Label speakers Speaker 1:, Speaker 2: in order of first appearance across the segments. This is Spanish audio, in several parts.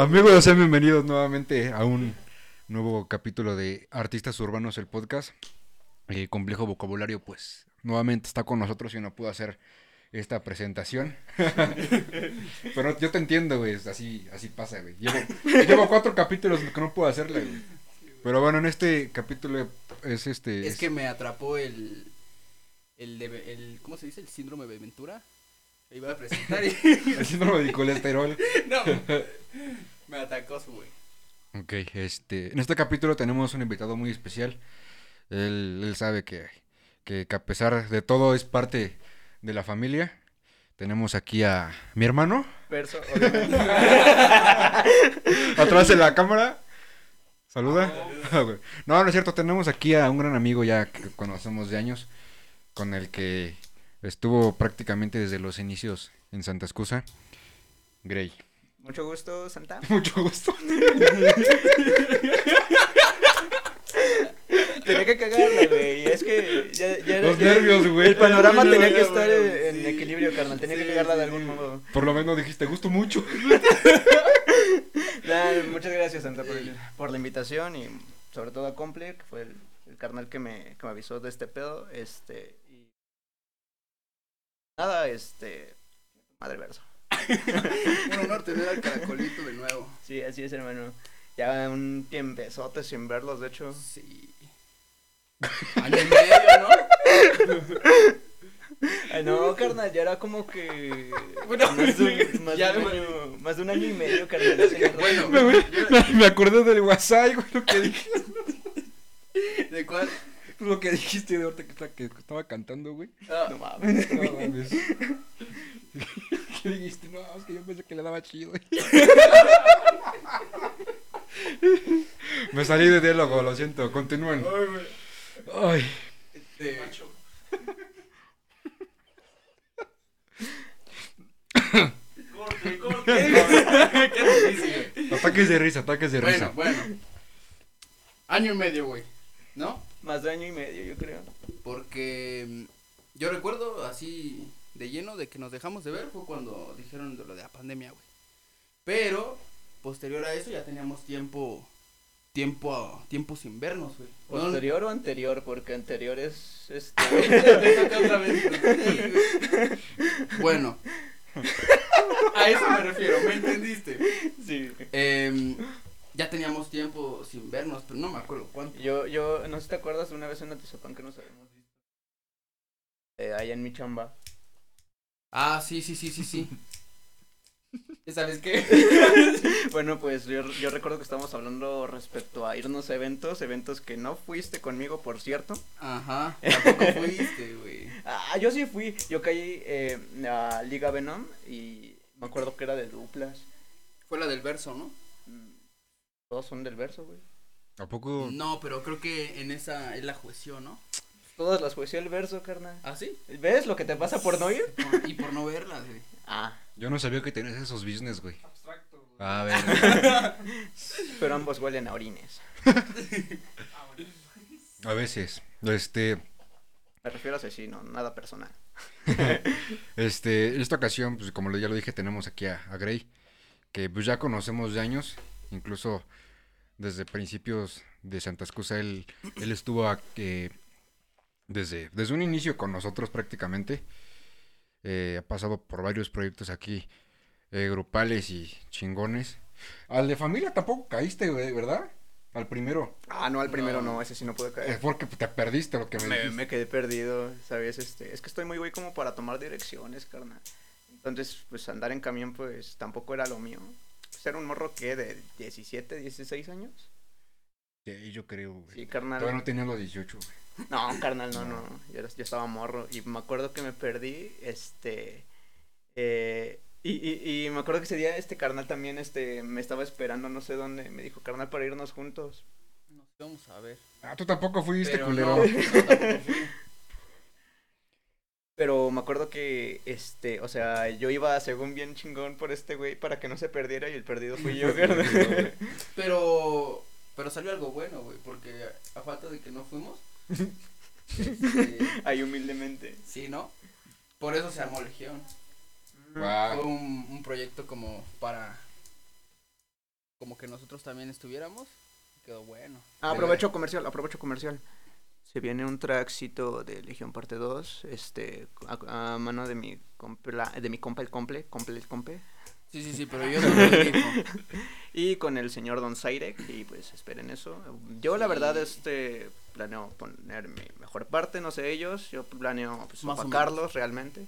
Speaker 1: Amigos, sean bienvenidos nuevamente a un nuevo capítulo de Artistas Urbanos, el podcast. Eh, complejo vocabulario, pues nuevamente está con nosotros y no pudo hacer esta presentación. Pero yo te entiendo, güey, así, así pasa, güey. Llevo, llevo cuatro capítulos que no puedo hacerle, güey. Pero bueno, en este capítulo es este...
Speaker 2: Es que me atrapó el, el, de- el ¿cómo se dice? El síndrome de Ventura. Me iba a presentar y...
Speaker 1: El síndrome de colesterol.
Speaker 2: no, me atacó su güey.
Speaker 1: Ok, este, en este capítulo tenemos un invitado muy especial. Él, él sabe que, que, que a pesar de todo es parte de la familia. Tenemos aquí a mi hermano,
Speaker 3: obviamente.
Speaker 1: atrás de la cámara. Saluda. Ah, güey. No, no es cierto, tenemos aquí a un gran amigo ya que conocemos de años, con el que estuvo prácticamente desde los inicios en Santa Excusa. Gray.
Speaker 3: Mucho gusto, Santa.
Speaker 1: Mucho gusto.
Speaker 3: Tenía que cagarla, güey. Es que ya, ya
Speaker 1: Los
Speaker 3: ya-
Speaker 1: nervios, güey.
Speaker 3: El panorama tenía que estar en, en
Speaker 2: Sí.
Speaker 3: equilibrio, carnal. Tenía que cagarla de algún modo.
Speaker 1: Por lo menos dijiste, gusto mucho.
Speaker 3: Nah, muchas gracias, Santa, por, el- por la invitación y sobre todo a Comple, que fue el, el carnal que me, que me avisó de este pedo. Este. Nada, este. Madre verso.
Speaker 2: Un honor tener al caracolito de nuevo.
Speaker 3: Sí, así es, hermano. Ya un tiempezote sin verlos, de hecho.
Speaker 2: Sí. Año y medio, ¿no?
Speaker 3: Ay, no, carnal, ya era como que.
Speaker 2: Bueno,
Speaker 3: más, de un, más,
Speaker 2: ya,
Speaker 3: de un
Speaker 2: bueno.
Speaker 3: año, más de un año y medio, carnal. tenía rato.
Speaker 2: Bueno,
Speaker 1: Me, me- me acordé del WhatsApp, güey, lo que dije.
Speaker 2: ¿de cuál?
Speaker 1: Lo que dijiste de ahorita que, esta- que estaba cantando, güey.
Speaker 2: Ah,
Speaker 3: No mames.
Speaker 1: No mames. ¿Qué dijiste? No, es que yo pensé que le daba chido. güey. Me salí de diálogo, lo siento. Continúen. Ay.
Speaker 2: este, corte, corte. Qué difícil.
Speaker 1: Ataques de risa, ataques de risa.
Speaker 2: Bueno, bueno. Año y medio, güey. ¿No?
Speaker 3: Más de año y medio, yo creo.
Speaker 2: Porque mm, yo recuerdo así de lleno de que nos dejamos de ver fue cuando dijeron de lo de la pandemia, güey. Pero posterior a eso ya teníamos tiempo tiempo tiempo sin vernos, güey.
Speaker 3: ¿Posterior o anterior? Porque anterior es. Este...
Speaker 2: Bueno. A eso me refiero, ¿me entendiste?
Speaker 3: sí.
Speaker 2: Em, ya teníamos tiempo sin vernos, pero no me acuerdo cuánto.
Speaker 3: Yo, yo, no sé si te acuerdas una vez en Atizapán que nos habíamos visto. Eh, allá en mi chamba.
Speaker 2: Ah, sí, sí, sí, sí, sí. ¿Ya ¿Sabes qué?
Speaker 3: Bueno, pues yo, yo recuerdo que estábamos hablando respecto a irnos a eventos, eventos que no fuiste conmigo, por cierto.
Speaker 2: Ajá, tampoco fuiste, güey.
Speaker 3: Ah, yo sí fui. Yo caí eh, a Liga Venom y me acuerdo que era de duplas.
Speaker 2: Fue la del verso, ¿no?
Speaker 3: Todos son del verso, güey.
Speaker 1: ¿A poco?
Speaker 2: No, pero creo que en esa es la jueció, ¿no?
Speaker 3: Todas las poesías del verso, carnal.
Speaker 2: ¿Ah, sí?
Speaker 3: ¿Ves lo que te pasa por no ir?
Speaker 2: Por- y por no verlas, güey.
Speaker 3: Ah,
Speaker 1: Yo no sabía que tenías esos business, güey.
Speaker 2: Abstracto,
Speaker 1: A ver.
Speaker 3: pero ambos huelen a orines.
Speaker 1: A veces. Este.
Speaker 3: Me refiero a asesino, nada personal.
Speaker 1: Este, en esta ocasión, pues como ya lo dije, tenemos aquí a, a Gray, que pues ya conocemos de años, incluso desde principios de Santa Excusa, él, él estuvo a- eh, desde, desde un inicio con nosotros prácticamente, Eh, ha pasado por varios proyectos aquí, eh, grupales y chingones. Al de familia tampoco caíste, ¿verdad? Al primero.
Speaker 3: Ah, no, al primero
Speaker 2: No.
Speaker 3: no, ese sí no pude
Speaker 1: Es
Speaker 3: caer.
Speaker 1: porque te perdiste lo que me,
Speaker 3: Me,
Speaker 1: dijiste.
Speaker 3: me quedé perdido, ¿sabes? Este, es que estoy muy güey como para tomar direcciones, carnal. Entonces, pues andar en camión, pues tampoco era lo mío. Pues era un morro que de 17, 16 años.
Speaker 1: Sí, yo creo, güey.
Speaker 3: Sí, carnal.
Speaker 1: Todavía no tenía los 18, güey.
Speaker 3: No, carnal, no, no. Yo, era- yo estaba morro. Y me acuerdo que me perdí, este. eh, y, y, y me acuerdo que ese día este carnal también este, me estaba esperando no sé dónde. Me dijo, carnal, para irnos juntos.
Speaker 2: Nos vamos a ver.
Speaker 1: Ah, tú tampoco fuiste,
Speaker 2: Pero
Speaker 1: culero.
Speaker 2: no, no, tampoco fui.
Speaker 3: Pero me acuerdo que, este, o sea, yo iba según bien chingón por este güey para que no se perdiera y el perdido fui yo, carnal.
Speaker 2: Pero, pero salió algo bueno, güey, porque a falta de que no fuimos. este,
Speaker 3: Ahí humildemente.
Speaker 2: sí, ¿no? Por eso se armó Legión.
Speaker 1: Guau.
Speaker 2: Fue un, un proyecto como para como que nosotros también estuviéramos. Quedó bueno.
Speaker 3: Ah, aprovecho comercial, aprovecho comercial. Se viene un trackcito de Legión Parte 2, este, a, a mano de mi compa, la- de mi compa el comple, comple el compe,
Speaker 2: Sí, sí, sí, pero yo no lo digo.
Speaker 3: y con el señor Don Zairek, y pues esperen eso. Yo la verdad, este, planeo poner mi mejor parte, no sé ellos, yo planeo pues,
Speaker 2: Más o
Speaker 3: opacarlos realmente.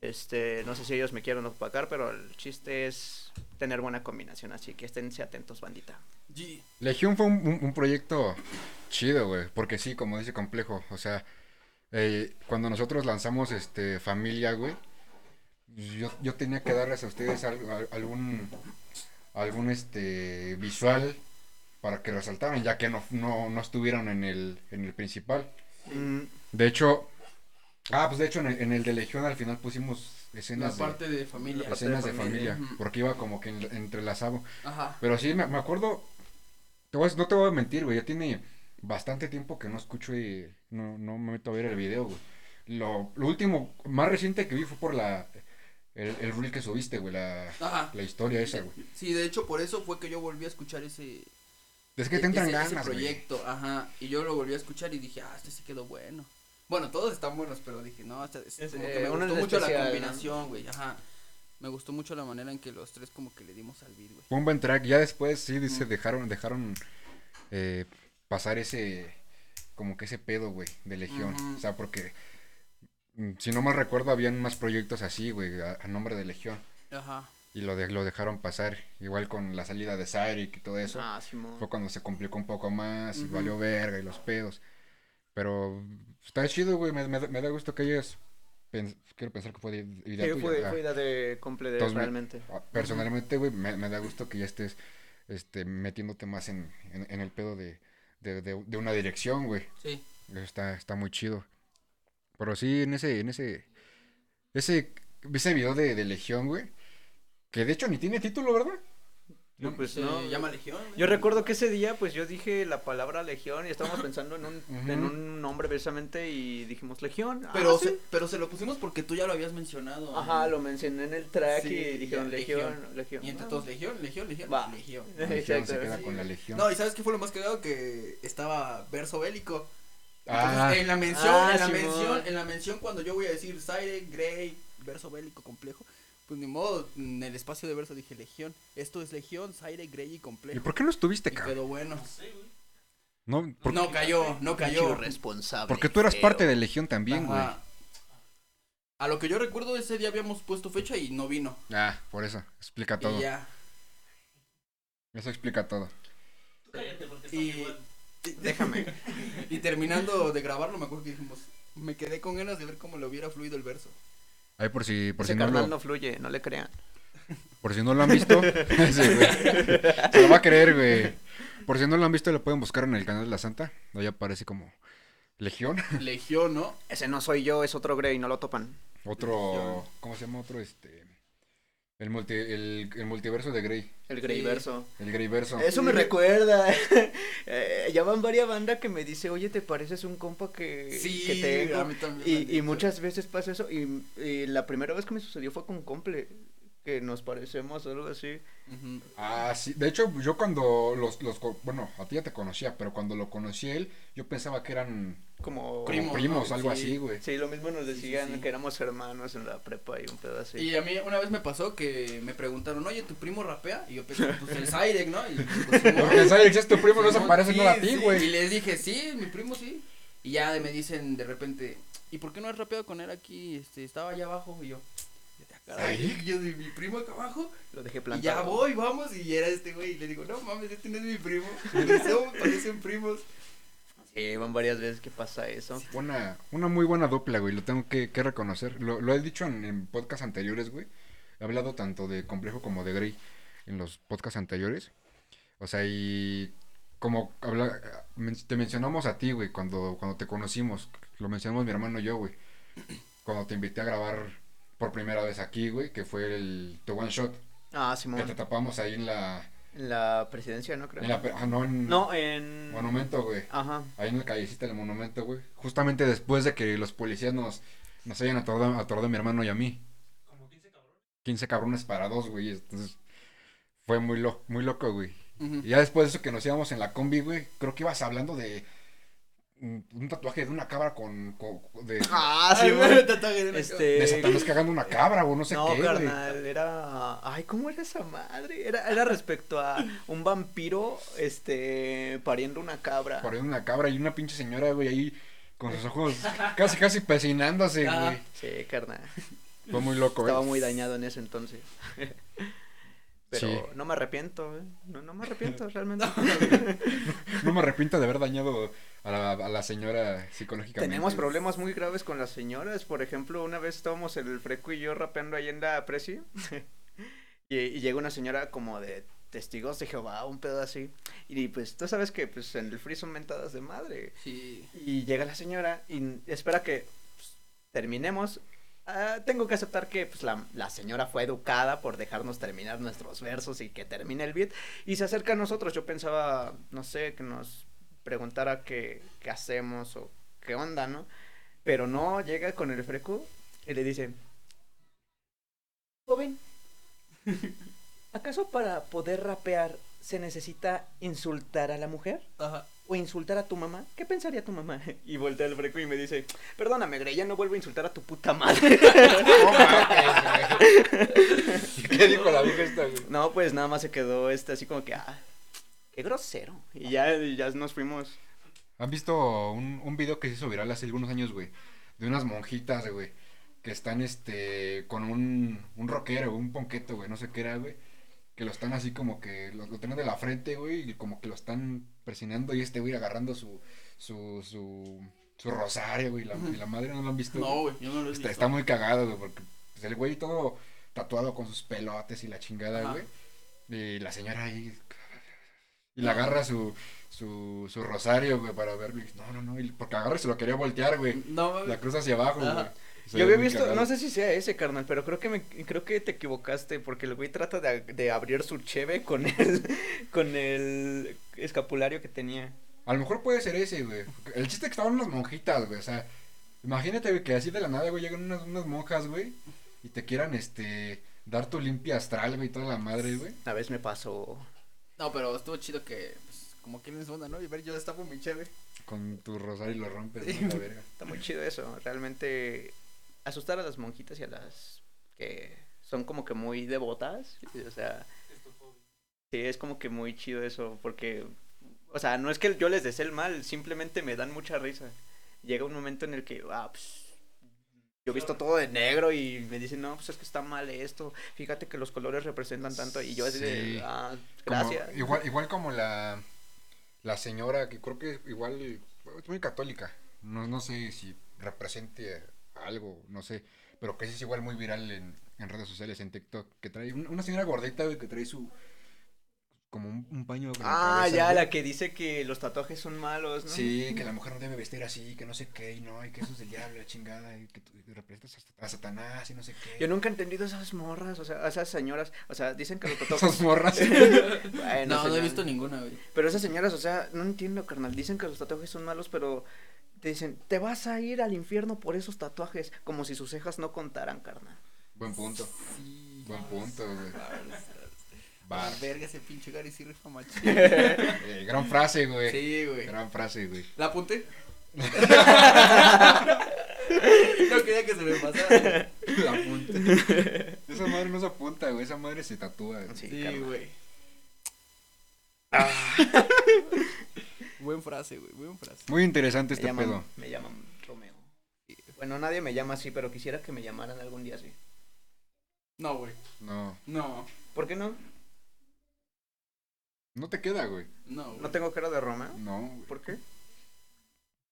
Speaker 3: Este, no sé si ellos me quieren opacar, pero el chiste es tener buena combinación, así que esténse atentos, bandita.
Speaker 2: G.
Speaker 1: Legión fue un, un- un proyecto chido, güey, porque sí, como dice Complejo, o sea, eh, cuando nosotros lanzamos este Familia, güey, yo, yo tenía que darles a ustedes al- al- algún algún este visual para que resaltaran, ya que no, no, no estuvieron en el, en el principal.
Speaker 3: Mm,
Speaker 1: De hecho, ah, pues de hecho en el, en el de Legión al final pusimos
Speaker 2: La
Speaker 1: escenas de,
Speaker 2: parte de familia.
Speaker 1: escenas de
Speaker 3: familia.
Speaker 1: familia, porque iba como que en- entrelazado.
Speaker 2: Ajá.
Speaker 1: Pero sí, me, me acuerdo. te voy no te voy a mentir, güey. Ya tiene bastante tiempo que no escucho y no, no me meto a ver el video, güey. Lo, lo último, más reciente que vi fue por la. El, el reel que subiste, güey. La,
Speaker 2: Ajá.
Speaker 1: la historia esa, güey.
Speaker 2: Sí, de hecho, por eso fue que yo volví a escuchar ese,
Speaker 1: Es que te entran
Speaker 2: ese, ese
Speaker 1: ganas, güey.
Speaker 2: proyecto. Ajá. Y yo lo volví a escuchar y dije, ah, este sí quedó bueno. Bueno, todos están buenos, pero dije, no, este, es
Speaker 3: Es,
Speaker 2: como
Speaker 3: eh,
Speaker 2: que me gustó mucho
Speaker 3: especial,
Speaker 2: la combinación, güey. Ajá. Me gustó mucho la manera en que los tres como que le dimos al beat, güey.
Speaker 1: Fue un buen track. Ya después sí dice,
Speaker 2: Mm.
Speaker 1: dejaron, dejaron eh, pasar ese. Como que ese pedo, güey, de Legión. O sea, porque. mm, Si no mal recuerdo, habían más proyectos así, güey, a, a nombre de Legión.
Speaker 2: Ajá.
Speaker 1: Y lo, de- lo dejaron pasar. Igual con la salida de Cyric y todo eso.
Speaker 3: ah, Simón.
Speaker 1: Fue cuando se complicó un poco más y valió verga y los pedos. Pero está chido, güey. Me, me da- me da gusto que hayas. pens- quiero pensar que fue de- idea
Speaker 3: Sí,
Speaker 1: tuya.
Speaker 3: fue,
Speaker 1: Ah,
Speaker 3: fue idea de comple de
Speaker 1: Entonces, me-
Speaker 3: realmente.
Speaker 1: ah, Personalmente, güey, me, me da gusto que ya estés este, metiéndote más en, en, en el pedo de, de, de- de una dirección, güey.
Speaker 2: Sí.
Speaker 1: Está, está muy chido. Pero sí, en ese, en ese, ese, ese video de, de Legión, güey. Que de hecho ni tiene título, ¿verdad?
Speaker 3: No, pues
Speaker 2: Se
Speaker 3: no.
Speaker 2: llama Legión. güey.
Speaker 3: Yo recuerdo que ese día, pues yo dije la palabra Legión y estábamos pensando en un, en un nombre precisamente y dijimos Legión. ah,
Speaker 2: Pero,
Speaker 3: sí.
Speaker 2: se, pero se lo pusimos porque tú ya lo habías mencionado.
Speaker 3: Ajá,
Speaker 2: ¿no?
Speaker 3: lo mencioné en el track
Speaker 2: Sí,
Speaker 3: y dijeron Legión,
Speaker 2: Legión.
Speaker 3: Legión.
Speaker 2: Y entre
Speaker 3: Ah.
Speaker 2: todos, Legión, Legión, Legión,
Speaker 3: Va.
Speaker 2: Legión.
Speaker 1: Legión se queda
Speaker 3: sí,
Speaker 1: con la. Legión.
Speaker 2: No, y ¿sabes qué fue lo más cagado? Que estaba verso bélico.
Speaker 1: Ah.
Speaker 2: Entonces, en la mención,
Speaker 3: Ah,
Speaker 2: en la
Speaker 3: Simón.
Speaker 2: mención, en la mención cuando yo voy a decir Zaire, Grey, verso bélico complejo, pues ni modo, en el espacio de verso dije Legión. Esto es Legión, Zaire, Grey y
Speaker 1: ¿Y
Speaker 2: complejo.
Speaker 1: por qué no estuviste,
Speaker 2: Y
Speaker 1: cabrón?
Speaker 2: quedó bueno.
Speaker 1: No, por-
Speaker 2: No cayó, no cayó.
Speaker 3: Pinche irresponsable.
Speaker 1: porque tú eras
Speaker 3: feo.
Speaker 1: parte de Legión también, güey.
Speaker 2: A lo que yo recuerdo ese día habíamos puesto fecha y no vino.
Speaker 1: Ah, por eso. Explica todo.
Speaker 2: Y ya.
Speaker 1: Eso explica todo.
Speaker 2: Y,
Speaker 3: Déjame.
Speaker 2: y terminando de grabarlo, me acuerdo que dijimos, me quedé con ganas de ver cómo le hubiera fluido el verso.
Speaker 1: Ahí por si, por
Speaker 3: Ese
Speaker 1: si no lo,
Speaker 3: no fluye, no le crean.
Speaker 1: por si no lo han visto. Sí, güey. Se lo va a creer, güey. Por si no lo han visto, lo pueden buscar en el canal de la Santa. Ahí aparece como Legión.
Speaker 2: Legión, ¿no?
Speaker 3: Ese no soy yo, es otro Grey, no lo topan.
Speaker 1: Otro. ¿Cómo se llama? Otro este. El, multi, el, el multiverso de Grey.
Speaker 3: El Greyverso.
Speaker 1: El Greyverso.
Speaker 3: Eso me recuerda. Eh, ya van varias bandas que me dice, oye, ¿te pareces un compa que,
Speaker 2: Sí,
Speaker 3: que tengo?
Speaker 2: a mí también
Speaker 3: Y, y muchas veces pasa eso. Y, y la primera vez que me sucedió fue con Comple. Que nos parecemos o algo así.
Speaker 2: Ujú.
Speaker 1: Ah, sí. De hecho, yo cuando los, los. co- Bueno, a ti ya te conocía, pero cuando lo conocí a él, yo pensaba que eran
Speaker 3: Como
Speaker 1: como
Speaker 2: Primos,
Speaker 1: primos,
Speaker 2: ¿no?
Speaker 1: algo
Speaker 2: Sí.
Speaker 1: así, güey.
Speaker 3: Sí, lo mismo nos
Speaker 2: Sí, sí,
Speaker 3: decían
Speaker 2: sí.
Speaker 3: que éramos hermanos en la prepa y un pedo así.
Speaker 2: Y a mí una vez me pasó que me preguntaron, oye, ¿tu primo rapea? Y yo pensé, pues el Zairek, ¿no? Y pues.
Speaker 1: Porque sabes que es tu primo, no se parece
Speaker 2: sí,
Speaker 1: nada a ti,
Speaker 2: sí.
Speaker 1: güey.
Speaker 2: Y les dije, sí, mi primo sí. Y ya me dicen de repente, ¿y por qué no has rapeado con él aquí? Este, estaba allá abajo. Y yo, "Vete a caray,
Speaker 1: ¿Ahí?
Speaker 2: yo de mi primo acá abajo.
Speaker 3: Lo dejé
Speaker 2: Y
Speaker 3: plantado.
Speaker 2: ya voy, vamos. Y era este güey. Y le digo, no mames, este no es mi primo. Y me dice, "Oh, parecen primos.
Speaker 3: Sí, van varias veces que pasa eso.
Speaker 1: Una, una muy buena dupla, güey. Lo tengo que, que reconocer. Lo, lo he dicho en, en podcasts anteriores, güey. He hablado tanto de Complejo como de Grey en los podcasts anteriores. O sea, y como habla, te mencionamos a ti, güey, cuando, cuando te conocimos. Lo mencionamos mi hermano y yo, güey. Cuando te invité a grabar por primera vez aquí, güey, que fue el The One Shot.
Speaker 3: Ah,
Speaker 1: Que te
Speaker 3: Simón.
Speaker 1: tapamos ahí en la...
Speaker 3: En la presidencia, ¿no creo?
Speaker 1: En la ah, no, en
Speaker 3: No, en...
Speaker 1: Monumento, güey.
Speaker 3: Ajá.
Speaker 1: Ahí en la callecita del monumento, güey. Justamente después de que los policías nos, nos hayan atorado, atorado a mi hermano y a mí. 15 cabrones para dos, güey. Entonces, Fue muy, lo, muy loco, güey. Y ya después de eso que nos íbamos en la combi, güey, creo que ibas hablando de un, tatuaje de una cabra con, con- de,
Speaker 3: Ah, sí,
Speaker 2: Ay,
Speaker 3: güey.
Speaker 2: tatuaje de una
Speaker 3: Este.
Speaker 1: de Satanás cagando una cabra o no sé
Speaker 3: no,
Speaker 1: qué,
Speaker 3: carnal, era. Ay, ¿cómo era esa madre? Era, era respecto a un vampiro, este, pariendo una cabra.
Speaker 1: Ahí una cabra y una pinche señora, güey, ahí con sus ojos casi, casi pesinándose,
Speaker 2: Ah.
Speaker 1: güey.
Speaker 3: Sí, carnal.
Speaker 1: Fue muy loco,
Speaker 3: Estaba
Speaker 1: güey.
Speaker 3: muy dañado en ese entonces. Pero
Speaker 1: Sí.
Speaker 3: no me arrepiento, güey. No, no me arrepiento, realmente.
Speaker 1: No me arrepiento de haber dañado a la, a la señora psicológicamente.
Speaker 3: Tenemos problemas muy graves con las señoras. Por ejemplo, una vez estábamos el Freco y yo rapeando ahí en la Presi. y, y llega una señora como de testigos de Jehová, un pedo así. Y pues tú sabes que pues en el free son mentadas de madre.
Speaker 2: Sí.
Speaker 3: Y llega la señora y espera que pues, terminemos. Ah, tengo que aceptar que pues, la, la señora fue educada por dejarnos terminar nuestros versos y que termine el beat. Y se acerca a nosotros. Yo pensaba, no sé, que nos preguntara qué, qué hacemos o qué onda, ¿no? Pero no, llega con el freco y le dice, joven, ¿acaso para poder rapear se necesita insultar a la mujer?
Speaker 2: Ajá.
Speaker 3: O insultar a tu mamá, ¿qué pensaría tu mamá? Y voltea el freco y me dice, perdóname, Grey, ya no vuelvo a insultar a tu puta madre.
Speaker 1: ¿Qué dijo la vieja esta, güey?
Speaker 3: no, pues nada más se quedó este así como que, ah, qué grosero. Y ya, y ya nos fuimos.
Speaker 1: ¿Han visto un, un video que se hizo viral hace algunos años, güey? De unas monjitas, güey. Que están, este, con un, un rockero, un ponqueto, güey. No sé qué era, güey. Que lo están así como que, lo, lo tienen de la frente, güey. Y como que lo están presionando y este, güey, agarrando su, su, su, su rosario, güey. La, y la madre no lo han visto.
Speaker 2: No, güey, yo no lo he
Speaker 1: Está,
Speaker 2: visto.
Speaker 1: está muy cagado, güey, porque pues, el güey todo tatuado con sus pelotes y la chingada,
Speaker 2: Ajá.
Speaker 1: güey. Y la señora ahí. Y le agarra su, su, su rosario, güey, para ver. güey. No, no, no. y- porque agarra y se lo quería voltear, güey.
Speaker 2: No, mames.
Speaker 1: La cruz hacia abajo,
Speaker 2: Ajá.
Speaker 1: güey.
Speaker 3: Yo había visto,
Speaker 1: cagado.
Speaker 3: no sé si sea ese, carnal, pero creo que me, creo que te equivocaste, porque el güey trata de, de abrir su cheve con el, con el escapulario que tenía.
Speaker 1: A lo mejor puede ser ese, güey. El chiste es que estaban unas monjitas, güey. O sea, imagínate, güey, que así de la nada, güey, llegan unas, unas monjas, güey. Y te quieran, este, dar tu limpia astral, güey, toda la madre, güey.
Speaker 3: Una vez me pasó.
Speaker 2: No, pero estuvo chido que, pues, como que les onda, ¿no? Y ver, yo destapo mi cheve.
Speaker 1: Con tu rosario y lo rompes, ¿no? La verga.
Speaker 3: Está muy chido eso. Realmente asustar a las monjitas y a las que son como que muy devotas. O sea, sí, es como que muy chido eso. Porque, o sea, no es que yo les desee el mal, simplemente me dan mucha risa. Llega un momento en el que, ah, pues. Yo he visto todo de negro y me dicen, no, pues es que está mal esto. Fíjate que los colores representan tanto. Y yo así
Speaker 1: Sí.
Speaker 3: de, ah,
Speaker 1: Como-
Speaker 3: gracias.
Speaker 1: igual, igual como la, la señora, que creo que igual es muy católica. No, no sé si represente algo, no sé. Pero que es igual muy viral en, en redes sociales, en TikTok. Que trae un- una señora gordita, güey, que trae su. Como un, un paño.
Speaker 3: Ah,
Speaker 1: cabeza,
Speaker 3: ya,
Speaker 1: güey.
Speaker 3: la que dice que los tatuajes son malos, ¿no?
Speaker 1: Sí, que la mujer no debe vestir así, que no sé qué, y no, y que eso es del diablo, la chingada, y que tú representas a, a Satanás y no sé qué.
Speaker 3: Yo nunca he entendido esas morras, o sea, esas señoras, o sea, dicen que los tatuajes...
Speaker 1: Esas morras.
Speaker 3: Bueno,
Speaker 2: No, no he visto ninguna, güey.
Speaker 3: Pero esas señoras, o sea, no entiendo, carnal, dicen que los tatuajes son malos, pero te dicen, te vas a ir al infierno por esos tatuajes, como si sus cejas no contaran, carnal.
Speaker 1: Buen punto.
Speaker 2: Sí.
Speaker 1: Buen punto, güey. Bar.
Speaker 2: Verga, ese pinche Gary sí rifa machín.
Speaker 1: Eh, gran frase, güey.
Speaker 2: Sí, güey.
Speaker 1: Gran frase, güey.
Speaker 2: ¿La apunté? no quería que se me pasara.
Speaker 1: La apunta. Esa madre no se apunta, güey. Esa madre se tatúa. güey.
Speaker 3: Sí,
Speaker 2: Sí, güey. Buen frase, güey. Buen frase.
Speaker 1: Muy interesante
Speaker 3: Me
Speaker 1: este
Speaker 3: llaman,
Speaker 1: pedo.
Speaker 3: me llaman Romeo. Bueno, nadie me llama así, pero quisiera que me llamaran algún día así.
Speaker 2: No, güey.
Speaker 1: No.
Speaker 2: No.
Speaker 3: ¿Por qué no?
Speaker 1: No te queda, güey.
Speaker 2: No, güey.
Speaker 3: ¿No tengo cara de Romeo?
Speaker 1: No, güey.
Speaker 3: ¿Por qué?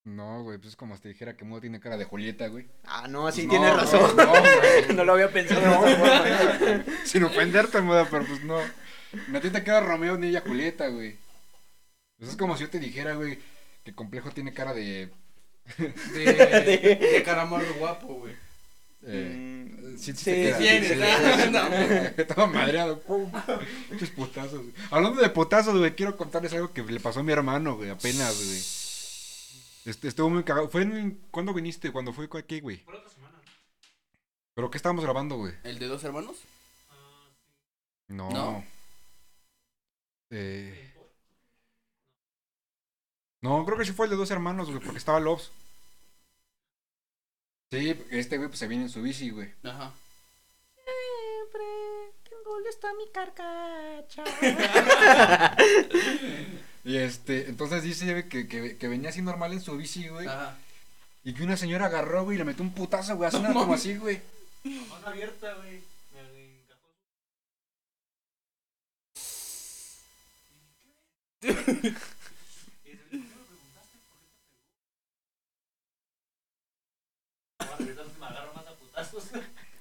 Speaker 1: No, güey. Pues es como si te dijera que Mudo tiene cara de Julieta, güey.
Speaker 3: Ah, no, sí
Speaker 1: No,
Speaker 3: tienes razón.
Speaker 1: No, güey.
Speaker 3: No lo había pensado
Speaker 1: No. Sin ofenderte, Muda, pero pues no. A ti te queda Romeo ni ella Julieta, güey. Pues es como si yo te dijera, güey, que Complejo tiene cara de.
Speaker 2: De, de caramarro guapo, güey.
Speaker 1: Eh,
Speaker 3: Mm,
Speaker 1: sí, sí,
Speaker 3: sí,
Speaker 1: te queda, sí. Estaba madreado. Muchos putazos. güey. Hablando de putazos, güey, quiero contarles algo que le pasó a mi hermano, güey, apenas, güey. Este, estuvo muy cagado. ¿Fue en. ¿Cuándo viniste? ¿Cuándo fue aquí, güey?
Speaker 4: Por otra semana.
Speaker 1: ¿Pero qué estábamos grabando, güey?
Speaker 2: ¿El de dos hermanos?
Speaker 4: Ah, sí.
Speaker 1: No.
Speaker 2: No.
Speaker 1: Eh... No, creo que sí fue el de dos hermanos, güey, porque estaba Lobs. Sí, este güey pues se viene en su bici, güey.
Speaker 2: Ajá.
Speaker 3: Siempre tengo lista mi carcacha.
Speaker 1: Y este, entonces dice que, que, que venía así normal en su bici, güey.
Speaker 2: Ajá.
Speaker 1: Y que una señora agarró, güey, y le metió un putazo, güey, así nada como así, güey.
Speaker 4: La mano abierta, güey. Me encajó. Y dice, ¿por qué me preguntaste por qué te pegó? Ahora, ahorita me agarro más a putazos.
Speaker 1: O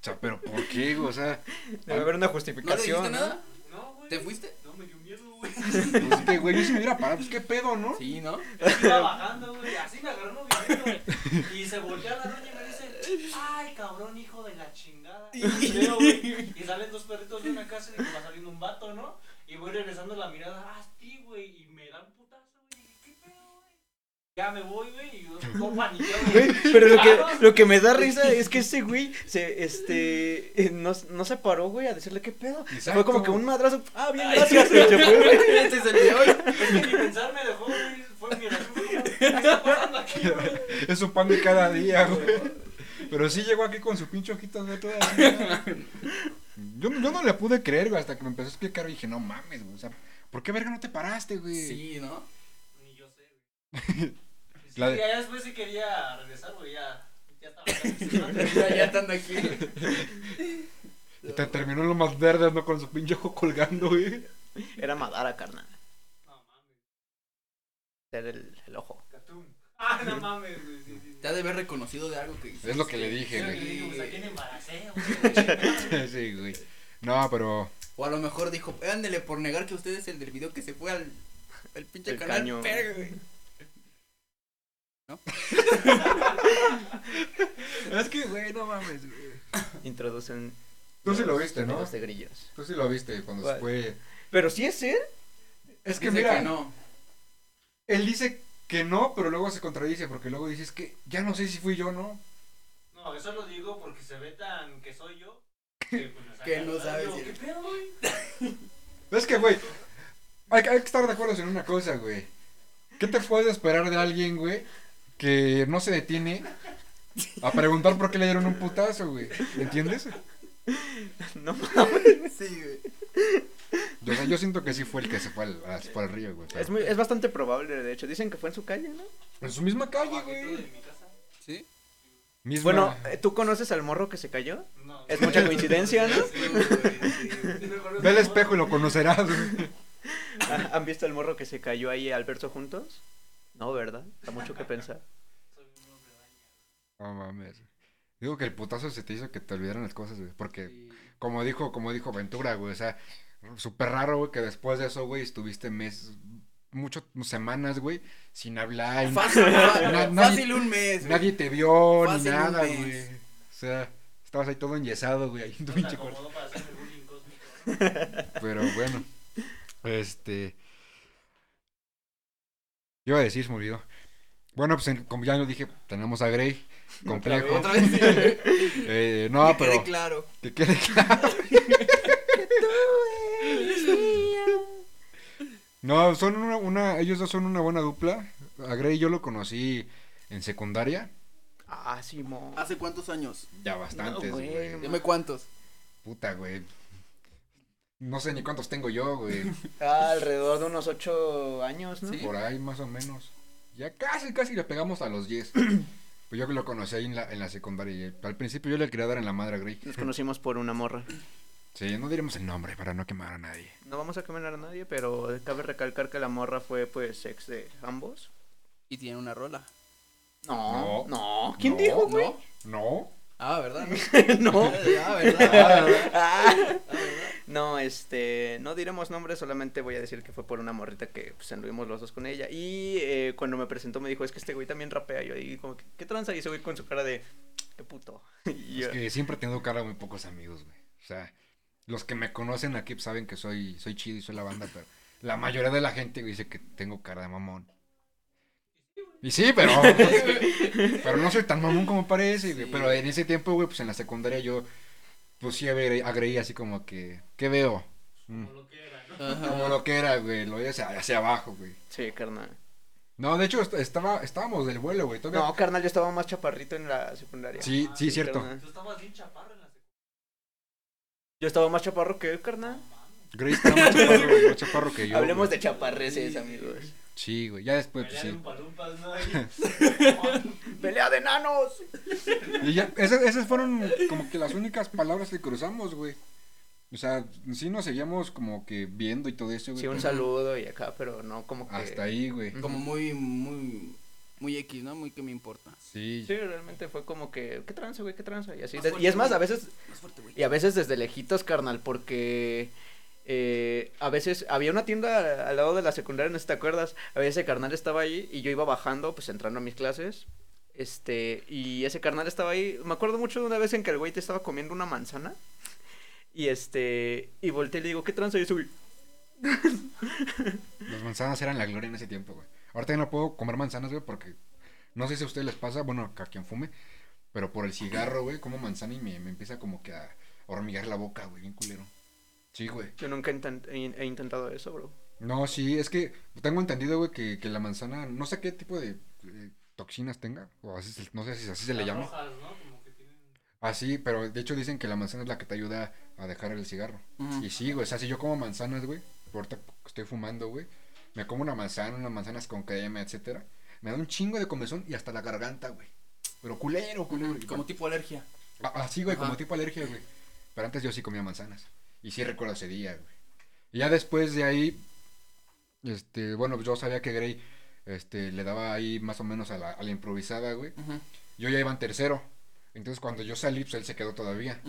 Speaker 1: sea, pero ¿por qué, güey? O sea,
Speaker 3: Debe haber una
Speaker 2: ¿No le
Speaker 3: justificación.
Speaker 2: dijiste nada?
Speaker 4: No, güey.
Speaker 2: ¿Te fuiste?
Speaker 4: No, me dio miedo, güey.
Speaker 1: pues que, güey, yo si me hubiera parado, pues qué pedo, ¿no?
Speaker 2: Sí, ¿no?
Speaker 4: Es Iba bajando, güey. Así me agarró moviendo, güey. Y se voltea la doña y me dice, ay, cabrón, hijo de la chingada. Y veo, güey, Y salen dos perritos de una casa y va saliendo un vato, ¿no? Y voy regresando la mirada, ah, sí, güey. Y me dan putazo, güey. Y, ¿Qué pedo, güey? Ya me voy, güey. Y yo todo paniqueado,
Speaker 3: Güey,
Speaker 4: güey.
Speaker 3: pero lo que, lo que me da risa es que ese güey se, este, eh, no, no se paró, güey, a decirle qué pedo.
Speaker 1: Exacto.
Speaker 3: Fue como que un madrazo, ah, bien, gracias, y se fue, güey.
Speaker 2: Este es el de hoy.
Speaker 4: Es que ni pensar me dejó, güey. Fue mi refugio. ¿Qué está pasando aquí, güey?
Speaker 1: Es su pan de cada día, güey. Pero sí llegó aquí con su pinche ojito de toda yo, yo no le pude creer, güey, hasta que me empezó a explicar y dije, no mames, güey. O sea, ¿por qué verga no te paraste, güey?
Speaker 2: Sí, ¿no?
Speaker 4: Ni yo sé, güey. Sí,
Speaker 1: La de-
Speaker 4: ya después sí quería regresar, güey. Ya, ya estaba.
Speaker 2: Ya, ya estando aquí.
Speaker 1: Y te terminó en lo más verde, ¿no? Con su pinche ojo colgando, güey.
Speaker 3: Era Madara, carnal.
Speaker 4: No mames.
Speaker 3: Era el, el ojo.
Speaker 4: Catum. Ah, no mames, güey. Sí, sí.
Speaker 2: Te ha de haber reconocido de algo que hiciste.
Speaker 1: Es lo que le dije, güey.
Speaker 4: le digo, pues a quién embaracé, güey.
Speaker 1: sí, güey. No, pero.
Speaker 2: O a lo mejor dijo, ándele por negar que usted es el del video que se fue al, al pinche
Speaker 3: El
Speaker 2: canal.
Speaker 3: caño.
Speaker 2: Güey.
Speaker 1: Es que, güey, no mames, güey.
Speaker 3: Introducen.
Speaker 1: Tú sí lo viste, ¿no?
Speaker 3: de grillos.
Speaker 1: Tú sí lo viste cuando
Speaker 3: ¿Cuál?
Speaker 1: se fue.
Speaker 3: Pero sí es él.
Speaker 1: Es que
Speaker 2: Dice
Speaker 1: mira,
Speaker 2: que no.
Speaker 1: él dice que no, pero luego se contradice, porque luego dices que ya no sé si fui yo, ¿no?
Speaker 4: No, eso lo digo porque se ve tan que soy yo. Que, pues,
Speaker 2: Que no sabes si-
Speaker 4: ¿Qué pedo, güey?
Speaker 1: Es que, güey, hay, hay que estar de acuerdo en una cosa, güey. ¿Qué te puedes esperar de alguien, güey, que no se detiene a preguntar por qué le dieron un putazo, güey? ¿Entiendes?
Speaker 3: No
Speaker 2: Sí, güey.
Speaker 1: Yo, o sea, yo siento que sí fue el que se fue al, a- fue al río, güey.
Speaker 3: Es, muy, es bastante probable, de hecho. Dicen que fue en su calle, ¿no?
Speaker 1: En su misma calle,
Speaker 4: de
Speaker 1: güey.
Speaker 2: ¿Sí?
Speaker 1: Misma...
Speaker 3: Bueno, eh, ¿tú conoces al morro que se cayó?
Speaker 4: No.
Speaker 3: Es mucha coincidencia, ¿no?
Speaker 4: Sí, güey, sí.
Speaker 1: Ve
Speaker 4: de
Speaker 1: espejo y lo conocerás, güey.
Speaker 3: Ah, ¿Han visto al morro que se cayó ahí al verso juntos? No, ¿verdad? Da mucho que pensar.
Speaker 4: Soy un hombre dañado.
Speaker 1: No mames. Digo que el putazo se te hizo que te olvidaran las cosas, güey. Porque,
Speaker 2: Sí.
Speaker 1: como dijo, como dijo Ventura, güey, o sea, súper raro, güey, que después de eso, güey, estuviste meses, muchas semanas, güey, sin hablar.
Speaker 2: Fácil,
Speaker 1: Na-
Speaker 2: fácil un mes. güey.
Speaker 1: Nadie te vio ni
Speaker 2: Fácil
Speaker 1: nada,
Speaker 2: mes.
Speaker 1: güey. O sea, estabas ahí todo enyesado, güey, ahí en tu pinche cuarto. Pero bueno, este. Yo iba a decir, se me olvidó. Bueno, pues en- como ya lo dije, tenemos a Grey, complejo.
Speaker 2: Otra vez.
Speaker 1: Eh, no,
Speaker 2: que
Speaker 1: pero.
Speaker 2: quede claro.
Speaker 1: Que quede claro. No, son una, una, ellos dos son una buena dupla. A Grey yo lo conocí en secundaria.
Speaker 3: Ah, Simón.
Speaker 2: ¿Hace cuántos años?
Speaker 1: Ya bastantes,
Speaker 3: güey,
Speaker 1: güey.
Speaker 3: no
Speaker 2: Dime cuántos.
Speaker 1: Puta, güey. No sé ni cuántos tengo yo, güey.
Speaker 3: Ah, alrededor de unos ocho años, ¿no?
Speaker 2: Sí.
Speaker 1: Por ahí más o menos. Ya casi, casi le pegamos a los 10. Pues yo que lo conocí ahí en la, en la secundaria. y al principio yo le quería dar en la madre a Grey.
Speaker 3: Nos conocimos por una morra.
Speaker 1: Sí, no diremos el nombre para no quemar a nadie.
Speaker 3: No vamos a quemar a nadie, pero cabe recalcar que la morra fue, pues, ex de ambos.
Speaker 2: Y tiene una rola.
Speaker 3: No,
Speaker 1: No.
Speaker 3: no. ¿Quién
Speaker 1: No,
Speaker 3: dijo, güey?
Speaker 2: ¿No?
Speaker 1: No.
Speaker 2: Ah, ¿verdad?
Speaker 3: no.
Speaker 2: Ah, ¿verdad?
Speaker 3: Ah. No, este, no diremos nombres, solamente voy a decir que fue por una morrita que pues anduvimos los dos con ella. Y eh, cuando me presentó me dijo, es que este güey también rapea. Yo ahí como, que, ¿qué tranza? Y ese güey con su cara de, qué puto. Y
Speaker 1: Es
Speaker 3: yo,
Speaker 1: que siempre he tenido cara de muy pocos amigos, güey. O sea, los que me conocen aquí pues, saben que soy, soy chido y soy la banda, pero la mayoría de la gente güey, dice que tengo cara de mamón. Y sí, pero. pero no soy tan mamón como parece, güey.
Speaker 2: Sí.
Speaker 1: Pero en ese tiempo, güey, pues en la secundaria yo. Pues sí agreí, agreí así como que. ¿Qué veo? Mm.
Speaker 4: Como lo que era, ¿no?
Speaker 1: Como lo que era, güey. Lo veía hacia, hacia abajo, güey.
Speaker 3: Sí, carnal.
Speaker 1: No, de hecho, est- estaba, estábamos del vuelo, güey. Todavía...
Speaker 3: No, carnal, yo estaba más chaparrito en la secundaria.
Speaker 1: Sí, sí, cierto.
Speaker 3: carnal.
Speaker 4: Tú estabas bien chaparro en la secundaria.
Speaker 3: Yo estaba más chaparro que él, carnal.
Speaker 1: Grace estaba más chaparro, güey, más chaparro que yo.
Speaker 3: Hablemos
Speaker 1: güey.
Speaker 3: de chaparreces, amigos.
Speaker 1: Sí, güey. Ya después, pues
Speaker 4: Pelea de
Speaker 1: sí.
Speaker 4: ¿no?
Speaker 3: ¡Pelea de enanos!
Speaker 1: Y ya, esas, esas fueron como que las únicas palabras que cruzamos, güey. O sea, sí nos seguíamos como que viendo y todo eso, güey.
Speaker 3: Sí, un saludo y acá, pero no como que...
Speaker 1: Hasta ahí, güey.
Speaker 2: Como muy, muy, muy X, ¿no? Muy que me importa.
Speaker 1: Sí.
Speaker 3: Sí, realmente fue como que, ¿qué tranza, güey? ¿Qué tranza? Y así.
Speaker 2: Más
Speaker 3: de-
Speaker 2: fuerte,
Speaker 3: y es más,
Speaker 2: güey.
Speaker 3: a veces,
Speaker 2: Más fuerte, güey.
Speaker 3: y a veces desde lejitos, carnal, porque eh, a veces había una tienda al lado de la secundaria, no sé si te acuerdas. A veces ese carnal estaba ahí y yo iba bajando, pues entrando a mis clases. Este, y ese carnal estaba ahí. Me acuerdo mucho de una vez en que el güey te estaba comiendo una manzana. Y este, y volteé y le digo, ¿qué tranza? Y subí.
Speaker 1: Las manzanas eran la gloria en ese tiempo, güey. Ahorita ya no puedo comer manzanas, güey, porque no sé si a ustedes les pasa, bueno, a quien fume, pero por el cigarro, güey, como manzana y me, me empieza como que a hormiguear la boca, güey, bien culero. Sí, güey.
Speaker 3: Yo nunca he, he intentado eso, bro.
Speaker 1: No, sí, es que tengo entendido, güey, que, que la manzana, no sé qué tipo de eh, toxinas tenga, o así, se- no sé si así se le llama.
Speaker 4: rojas, ¿no? Como que tienen...
Speaker 1: Así, pero de hecho dicen que la manzana es la que te ayuda a dejar el cigarro. Y sí, güey, o sea, si yo como manzanas, güey, ahorita que estoy fumando, güey, me como una manzana, unas manzanas con crema, etcétera, me da un chingo de comezón y hasta la garganta, güey. Pero culero, culero.
Speaker 2: Como tipo alergia.
Speaker 1: Ah, Así, güey, como tipo alergia, güey. Pero antes yo sí comía manzanas. Y sí recuerdo ese día, güey. Y ya después de ahí, este, bueno, yo sabía que Grey, este, le daba ahí más o menos a la, a la improvisada, güey. Yo ya iba en tercero. Entonces cuando yo salí, pues él se quedó todavía.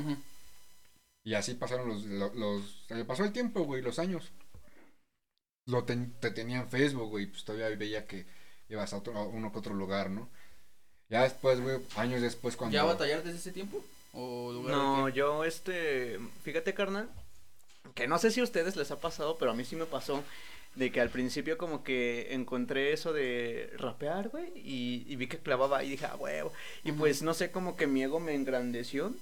Speaker 1: Y así pasaron los, lo- los, eh, pasó el tiempo, güey, los años. Lo ten- te tenía en Facebook, güey, pues todavía veía que ibas a, otro, a uno que otro lugar, ¿no? Ya después, güey, años después cuando...
Speaker 2: ¿Ya batallar desde ese tiempo? ¿O lugar
Speaker 3: No, yo este, fíjate carnal, que no sé si a ustedes les ha pasado, pero a mí sí me pasó de que al principio como que encontré eso de rapear, güey, y, y vi que clavaba y dije, ah, huevo, y pues no sé, como que mi ego me engrandeció,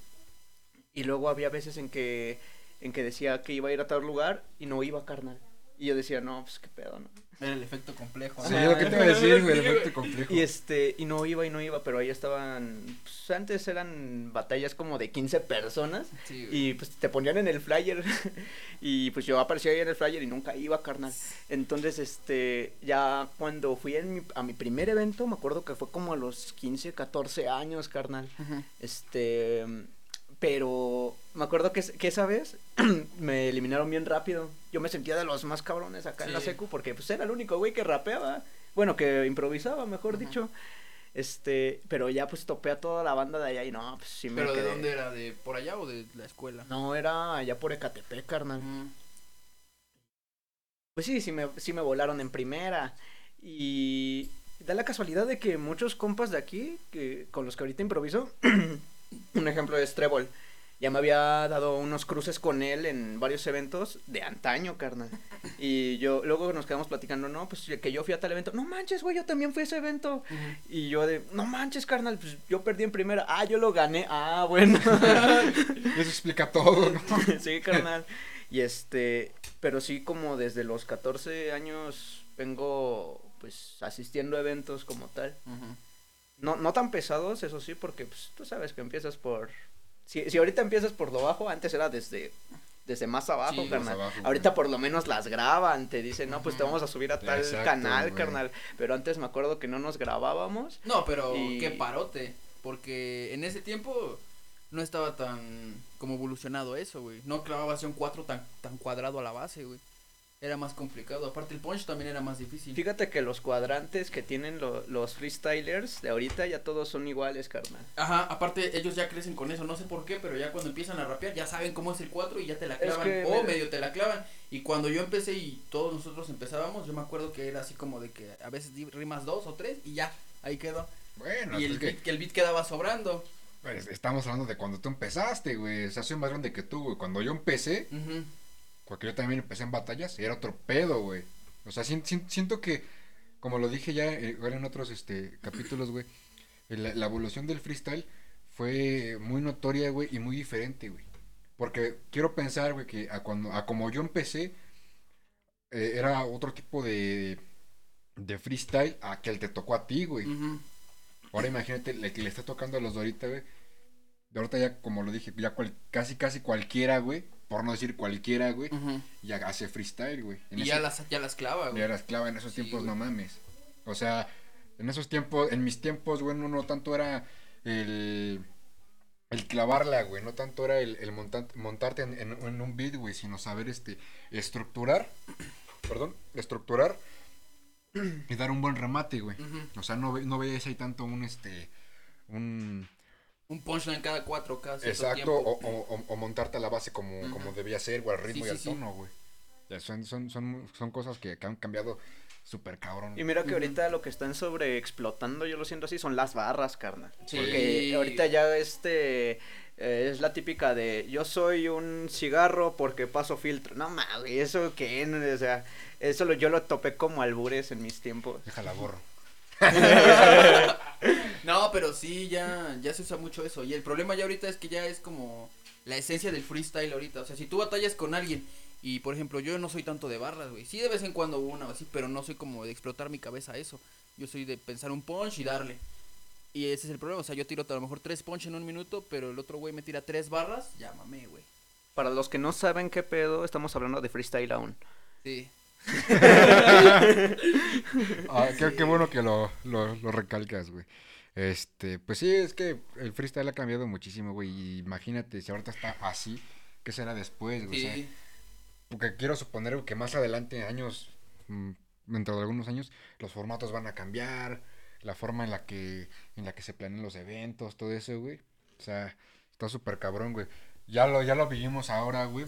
Speaker 3: y luego había veces en que, en que decía que iba a ir a tal lugar y no iba, carnal, y yo decía, no, pues qué pedo, ¿no?
Speaker 2: Era el efecto complejo.
Speaker 1: Sí,
Speaker 2: ¿no?
Speaker 1: lo que te iba a decir, güey, el
Speaker 3: Sí,
Speaker 1: efecto complejo.
Speaker 3: Y este, y no iba y no iba, pero ahí estaban, pues antes eran batallas como de 15 personas,
Speaker 2: Sí,
Speaker 3: y pues te ponían en el flyer y pues yo aparecía ahí en el flyer y nunca iba, carnal. Entonces, este, ya cuando fui en mi- a mi primer evento, me acuerdo que fue como a los 15, 14 años, carnal. Este, pero me acuerdo que, que esa vez me eliminaron bien rápido. Yo me sentía de los más cabrones acá en la secu porque pues era el único güey que rapeaba. Bueno, que improvisaba, mejor dicho. Este, pero ya pues topé a toda la banda de allá y no, pues sí me
Speaker 2: ¿Pero de dónde era? ¿De por allá o de la escuela?
Speaker 3: No, era allá por Ecatepec, carnal. Pues sí, sí me, sí me volaron en primera. Y da la casualidad de que muchos compas de aquí, que, con los que ahorita improviso, un ejemplo es Trébol. Ya me había dado unos cruces con él en varios eventos de antaño, carnal. Y yo, luego nos quedamos platicando, no, pues que yo fui a tal evento. No manches, güey, yo también fui a ese evento. Y yo de, no manches, carnal, pues yo perdí en primera. Ah, yo lo gané. Ah, bueno.
Speaker 1: Eso explica todo, ¿no?
Speaker 3: sí, carnal. Y este, pero sí como desde los 14 años vengo pues asistiendo a eventos como tal. No, no tan pesados, eso sí, porque pues tú sabes que empiezas por... Si, si ahorita empiezas por lo bajo, antes era desde, desde más abajo,
Speaker 2: Sí, más
Speaker 3: carnal.
Speaker 1: güey.
Speaker 3: ahorita por lo menos las graban, te dicen, no, pues te vamos a subir a tal
Speaker 1: Exacto,
Speaker 3: canal,
Speaker 1: güey.
Speaker 3: carnal. Pero antes me acuerdo que no nos grabábamos.
Speaker 2: No, pero
Speaker 3: Y-
Speaker 2: qué parote. Porque en ese tiempo no estaba tan como evolucionado eso, güey. No clavabas un 4 tan, tan cuadrado a la base, güey. Era más complicado. Aparte el punch también era más difícil.
Speaker 3: Fíjate que los cuadrantes que tienen lo- los freestylers de ahorita ya todos son iguales, carnal.
Speaker 2: Ajá, aparte ellos ya crecen con eso, no sé por qué, pero ya cuando empiezan a rapear ya saben cómo es el 4 y ya te la
Speaker 3: Es
Speaker 2: clavan
Speaker 3: que,
Speaker 2: o
Speaker 3: mira-
Speaker 2: medio te la clavan. Y cuando yo empecé y todos nosotros empezábamos, yo me acuerdo que era así como de que a veces di rimas dos o tres y ya, ahí quedó.
Speaker 1: Bueno,
Speaker 2: y el
Speaker 1: que
Speaker 2: beat, que el beat quedaba sobrando.
Speaker 1: pues, estamos hablando de cuando tú empezaste, güey. O sea, soy más grande que tú, güey. Cuando yo empecé,
Speaker 2: Ujú.
Speaker 1: Porque yo también empecé en batallas, era otro pedo, güey. O sea, sien- sien- siento que, como lo dije ya eh, en otros este, capítulos, güey, la, la evolución del freestyle fue muy notoria, güey, y muy diferente, güey. Porque quiero pensar, güey, que a, cuando, a como yo empecé, eh, era otro tipo de, de freestyle a que el te tocó a ti, güey. Ahora imagínate el que le está tocando a los de ahorita, güey. De ahorita ya, como lo dije, ya cual- casi, casi cualquiera, güey. Por no decir cualquiera, güey. Ya hace freestyle, güey. En
Speaker 2: Y
Speaker 1: ese-
Speaker 2: ya las, ya las clava, güey.
Speaker 1: ya era esclava en esos
Speaker 2: Sí,
Speaker 1: tiempos,
Speaker 2: güey.
Speaker 1: no mames. O sea, en esos tiempos, en mis tiempos, güey, no, no tanto era el, el clavarla, güey, no tanto era el, el monta- montarte en, en- en un beat, güey, sino saber, este, estructurar, perdón, estructurar y dar un buen remate, güey. O sea, no, no veías ahí tanto un, este, un...
Speaker 2: Un punchline cada cuatro, cierto
Speaker 1: Exacto, o, o- o- o montarte a la base como, como debía ser, güey, al ritmo
Speaker 2: Sí,
Speaker 1: y al
Speaker 2: sí, sí.
Speaker 1: tono, güey. Son, son, son, son cosas que, que han cambiado súper cabrón.
Speaker 3: Y mira que ahorita lo que están sobreexplotando, yo lo siento así, son las barras, carnal.
Speaker 2: Sí.
Speaker 3: Porque ahorita ya este eh, es la típica de yo soy un cigarro porque paso filtro. No mames, eso qué, No, o sea, eso lo, yo lo topé como albures en mis tiempos.
Speaker 1: Déjala borro.
Speaker 2: No, pero sí, ya, ya se usa mucho eso. Y el problema ya ahorita es que ya es como la esencia del freestyle ahorita. O sea, si tú batallas con alguien y, por ejemplo, yo no soy tanto de barras, güey. Sí, de vez en cuando una o así, pero no soy como de explotar mi cabeza a eso. Yo soy de pensar un punch y darle. Y ese es el problema. O sea, yo tiro a lo mejor tres punch en un minuto, pero el otro güey me tira tres barras. Mamé, güey.
Speaker 3: Para los que no saben qué pedo, estamos hablando de freestyle aún.
Speaker 2: Sí.
Speaker 1: Ah, qué, qué bueno que lo, lo, lo recalcas, güey. Este, pues sí, es que el freestyle ha cambiado muchísimo, güey. Imagínate, si ahorita está así, ¿qué será después, güey? O sea,
Speaker 2: Sí.
Speaker 1: porque quiero suponer que más adelante, años, mm, dentro de algunos años, los formatos van a cambiar, la forma en la que, en la que se planean los eventos, todo eso, güey. O sea, está súper cabrón, güey. Ya lo, ya lo vivimos ahora, güey.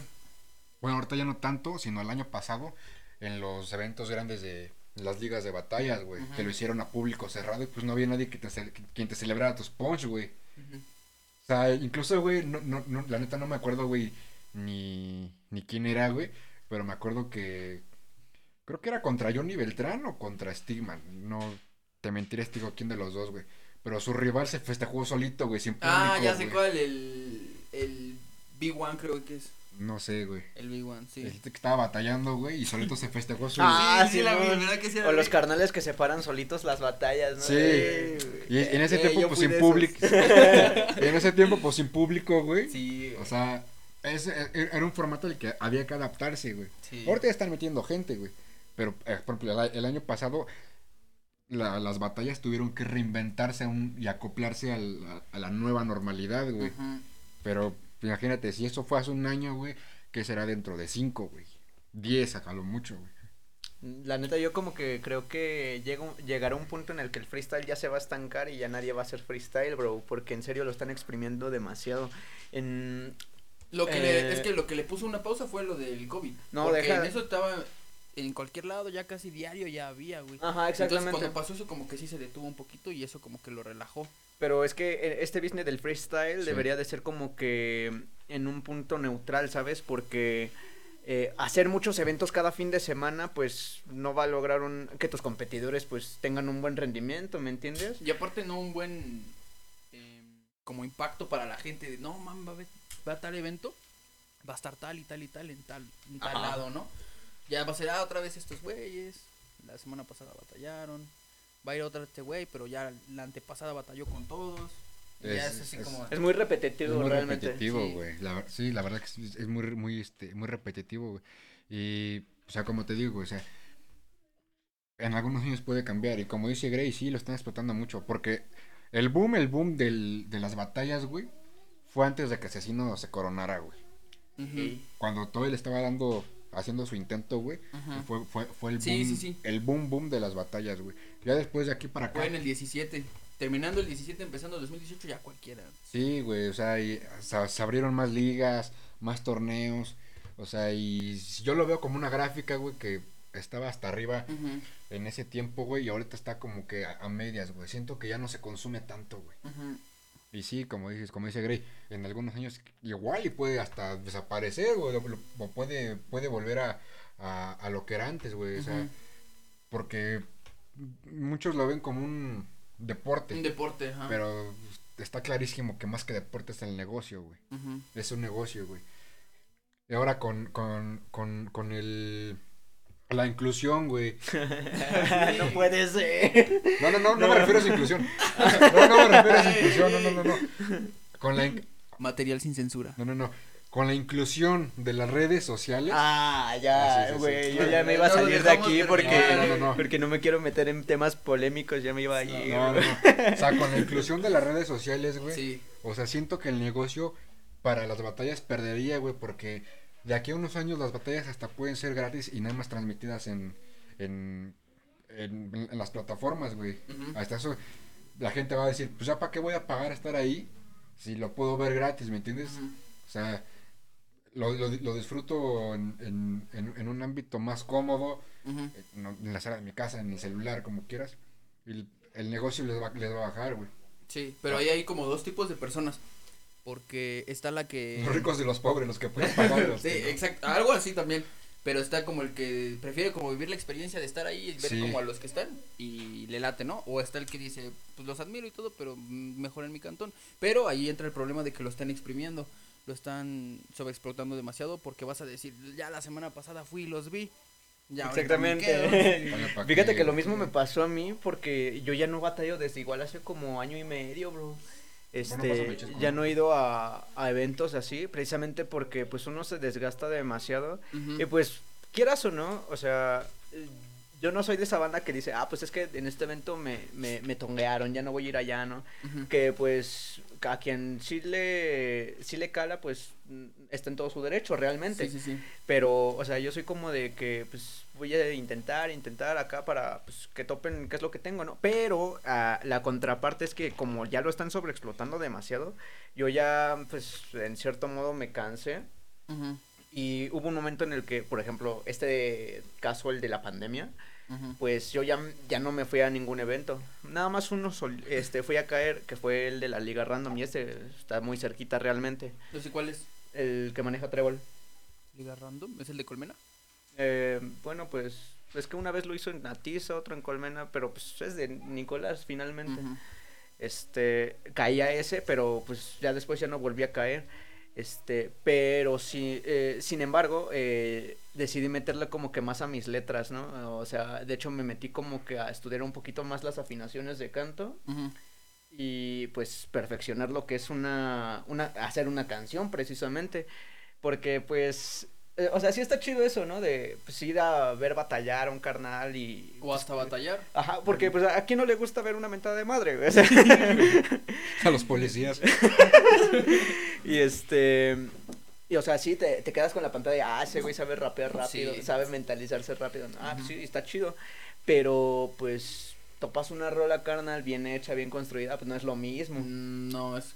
Speaker 1: Bueno, ahorita ya no tanto, sino el año pasado, en los eventos grandes de las ligas de batallas, güey. Que lo hicieron a público cerrado y pues no había nadie que te, quien te celebrara tus punch, güey. O sea, incluso, güey, no, no, no, la neta no me acuerdo, güey, ni, ni quién era, güey. Pero me acuerdo que. Creo que era contra Johnny Beltrán o contra Stigman. No te mentiré, digo quién de los dos, güey. Pero su rival se festejó solito, güey, sin público.
Speaker 2: Ah, ya sé cuál. El, el B1 creo que es.
Speaker 1: No sé, güey.
Speaker 2: El B1, sí.
Speaker 1: El que estaba batallando, güey, y solito se festejó su.
Speaker 3: Ah,
Speaker 2: sí, sí, la. ¿verdad que sí
Speaker 3: O los carnales que separan solitos las batallas, ¿no?
Speaker 1: Sí. Y en ese
Speaker 3: eh,
Speaker 1: tiempo, pues sin público. en ese tiempo, pues sin público, güey.
Speaker 2: Sí,
Speaker 1: O sea, ese e- era un formato al que había que adaptarse, güey.
Speaker 2: sí.
Speaker 1: Ahorita ya están metiendo gente, güey. Pero, eh, por ejemplo, el, año pasado la- las batallas tuvieron que reinventarse un- y acoplarse al- a, a la nueva normalidad, güey.
Speaker 2: Ujú.
Speaker 1: Pero imagínate, si eso fue hace un año, güey, ¿qué será dentro de cinco, güey? Diez, a lo mucho, güey.
Speaker 3: La neta, yo como que creo que llega un- llegará un punto en el que el freestyle ya se va a estancar y ya nadie va a hacer freestyle, bro, porque en serio lo están exprimiendo demasiado. En...
Speaker 2: Lo que
Speaker 3: Eh,
Speaker 2: le, es que lo que le puso una pausa fue lo del COVID.
Speaker 3: No,
Speaker 2: porque
Speaker 3: deja-
Speaker 2: en eso estaba en cualquier lado, ya casi diario ya había, güey.
Speaker 3: Ajá,
Speaker 2: Entonces
Speaker 3: exactamente.
Speaker 2: cuando pasó eso como que sí se detuvo un poquito y eso como que lo relajó.
Speaker 3: Pero es que eh, este business del freestyle
Speaker 1: Sí.
Speaker 3: debería de ser como que en un punto neutral, ¿sabes? Porque eh, hacer muchos eventos cada fin de semana, pues no va a lograr un, que tus competidores pues tengan un buen rendimiento, ¿me entiendes?
Speaker 2: Y aparte no un buen eh, como impacto para la gente de, no, man, va a, va a tal evento, va a estar tal y tal y tal en tal, en tal
Speaker 3: Ajá.
Speaker 2: lado, ¿no? Ya va a ser ah, otra vez estos güeyes, la semana pasada batallaron, va a ir otra vez este güey, pero ya la antepasada batalló con todos. y ya
Speaker 1: Es-
Speaker 2: es así
Speaker 1: es-
Speaker 2: como...
Speaker 3: Es muy
Speaker 1: Es
Speaker 3: repetitivo
Speaker 1: muy
Speaker 3: realmente.
Speaker 1: repetitivo,
Speaker 2: sí.
Speaker 1: güey. La sí, la verdad que es muy, muy, este, muy repetitivo, güey. Y, o sea, como te digo, o sea, en algunos años puede cambiar. Y como dice Gray, sí, lo están explotando mucho. Porque el boom, el boom del, de las batallas, güey, fue antes de que Asesino se coronara, güey. Cuando todo él estaba dando, haciendo su intento, güey,
Speaker 2: ujú.
Speaker 1: fue, fue, fue el boom,
Speaker 2: Sí, sí, sí.
Speaker 1: el boom, boom de las batallas, güey. Ya después de aquí para acá.
Speaker 2: Fue en el 17. Terminando el 17, empezando el 2018, ya cualquiera.
Speaker 1: Sí, güey, o sea, y, o sea, se abrieron más ligas, más torneos, o sea, y yo lo veo como una gráfica, güey, que estaba hasta arriba en ese tiempo, güey, y ahorita está como que a, a medias, güey. Siento que ya no se consume tanto, güey. Y sí, como dices, como dice Gray, en algunos años igual y puede hasta desaparecer, güey, o, puede, puede volver a, a, a lo que era antes, güey, o sea, porque muchos lo ven como un deporte,
Speaker 2: Un deporte, ajá.
Speaker 1: pero está clarísimo que más que deporte es el negocio, güey. Es un negocio, güey. Y ahora con, con, con, con el La inclusión, güey.
Speaker 3: no puede ser.
Speaker 1: No, no, no, no, me refiero a esa inclusión. No, no me refiero a esa inclusión, no, no, no, no. Con la, in-
Speaker 2: Material sin censura.
Speaker 1: no, no, no. Con la inclusión de las redes sociales.
Speaker 3: Ah,
Speaker 1: Ah,
Speaker 3: ya,
Speaker 1: sí, sí,
Speaker 3: güey,
Speaker 1: sí.
Speaker 3: yo ya me iba a salir de aquí porque
Speaker 2: terminar.
Speaker 1: No, no, no.
Speaker 3: porque no me quiero meter en temas polémicos, ya me iba a ir.
Speaker 1: No, no. O sea, con la inclusión de las redes sociales, güey.
Speaker 2: Sí.
Speaker 1: O sea, siento que el negocio para las batallas perdería, güey, porque de aquí a unos años las batallas hasta pueden ser gratis y nada más transmitidas en, en, en, en las plataformas, güey.
Speaker 2: Ujú.
Speaker 1: Hasta eso la gente va a decir, pues ya para qué voy a pagar estar ahí si lo puedo ver gratis, ¿me entiendes? O sea, lo, lo, lo disfruto en, en, en, en un ámbito más cómodo, eh, no- en la sala de mi casa, en el celular, como quieras. Y el, el negocio les va, les va a bajar, güey.
Speaker 2: Sí, pero ahí hay como dos tipos de personas. Porque está la que.
Speaker 1: Los ricos y los pobres, los que pueden pagar. los
Speaker 2: Sí,
Speaker 1: que no.
Speaker 2: exacto. Algo así también. Pero está como el que prefiere como vivir la experiencia de estar ahí y ver
Speaker 1: Sí.
Speaker 2: como a los que están y le late, ¿no? O está el que dice, pues los admiro y todo, pero mejor en mi cantón. Pero ahí entra el problema de que lo están exprimiendo, lo están sobreexplotando demasiado porque vas a decir, ya la semana pasada fui y los vi. Ya ahorita me quedo".
Speaker 3: Exactamente. Fíjate que lo mismo me pasó a mí porque yo ya no batallo desde igual hace como año y medio, bro. Este, ya no he ido a, a eventos así, precisamente porque pues uno se desgasta demasiado y pues quieras o no, o sea, eh, yo no soy de esa banda que dice, ah, pues es que en este evento me, me, me tonguearon, ya no voy a ir allá, ¿no? Que pues a quien sí le sí le cala pues mm, está en todo su derecho realmente.
Speaker 2: Sí, sí, sí.
Speaker 3: pero o sea yo soy como de que pues voy a intentar intentar acá para pues que topen qué es lo que tengo no pero ah, la contraparte es que como ya lo están sobreexplotando demasiado yo ya pues en cierto modo me cansé. Y hubo un momento en el que por ejemplo este caso el de la pandemia pues yo ya, ya no me fui a ningún evento. Nada más uno sol- este, fui a caer, que fue el de la Liga Random, y este está muy cerquita realmente.
Speaker 2: Yo sé cuál es.
Speaker 3: El que maneja Trébol.
Speaker 2: Liga Random, ¿es el de Colmena?
Speaker 3: Eh, bueno, pues es que una vez lo hizo en Atiza, otro en Colmena, pero pues es de Nicolás finalmente. Este, caía ese, pero pues ya después ya no volví a caer. Este, pero sí, eh, sin embargo, eh, decidí meterle como que más a mis letras, ¿no? O sea, de hecho me metí como que a estudiar un poquito más las afinaciones de canto y pues perfeccionar lo que es una, una hacer una canción precisamente, porque pues, eh, o sea, sí está chido eso, ¿no? De pues ir a ver batallar a un carnal y...
Speaker 2: O hasta batallar.
Speaker 3: Ajá, porque pues a quién no le gusta ver una mentada de madre, güey? O sea,
Speaker 1: A los policías.
Speaker 3: Y este. Y o sea, sí, te, te quedas con la pantalla de, ah, ese güey sabe rapear rápido,
Speaker 2: Sí.
Speaker 3: sabe mentalizarse rápido. Ah, pues sí, está chido. Pero, pues, topas una rola carnal bien hecha, bien construida, pues no es lo mismo.
Speaker 2: Mm, No, es.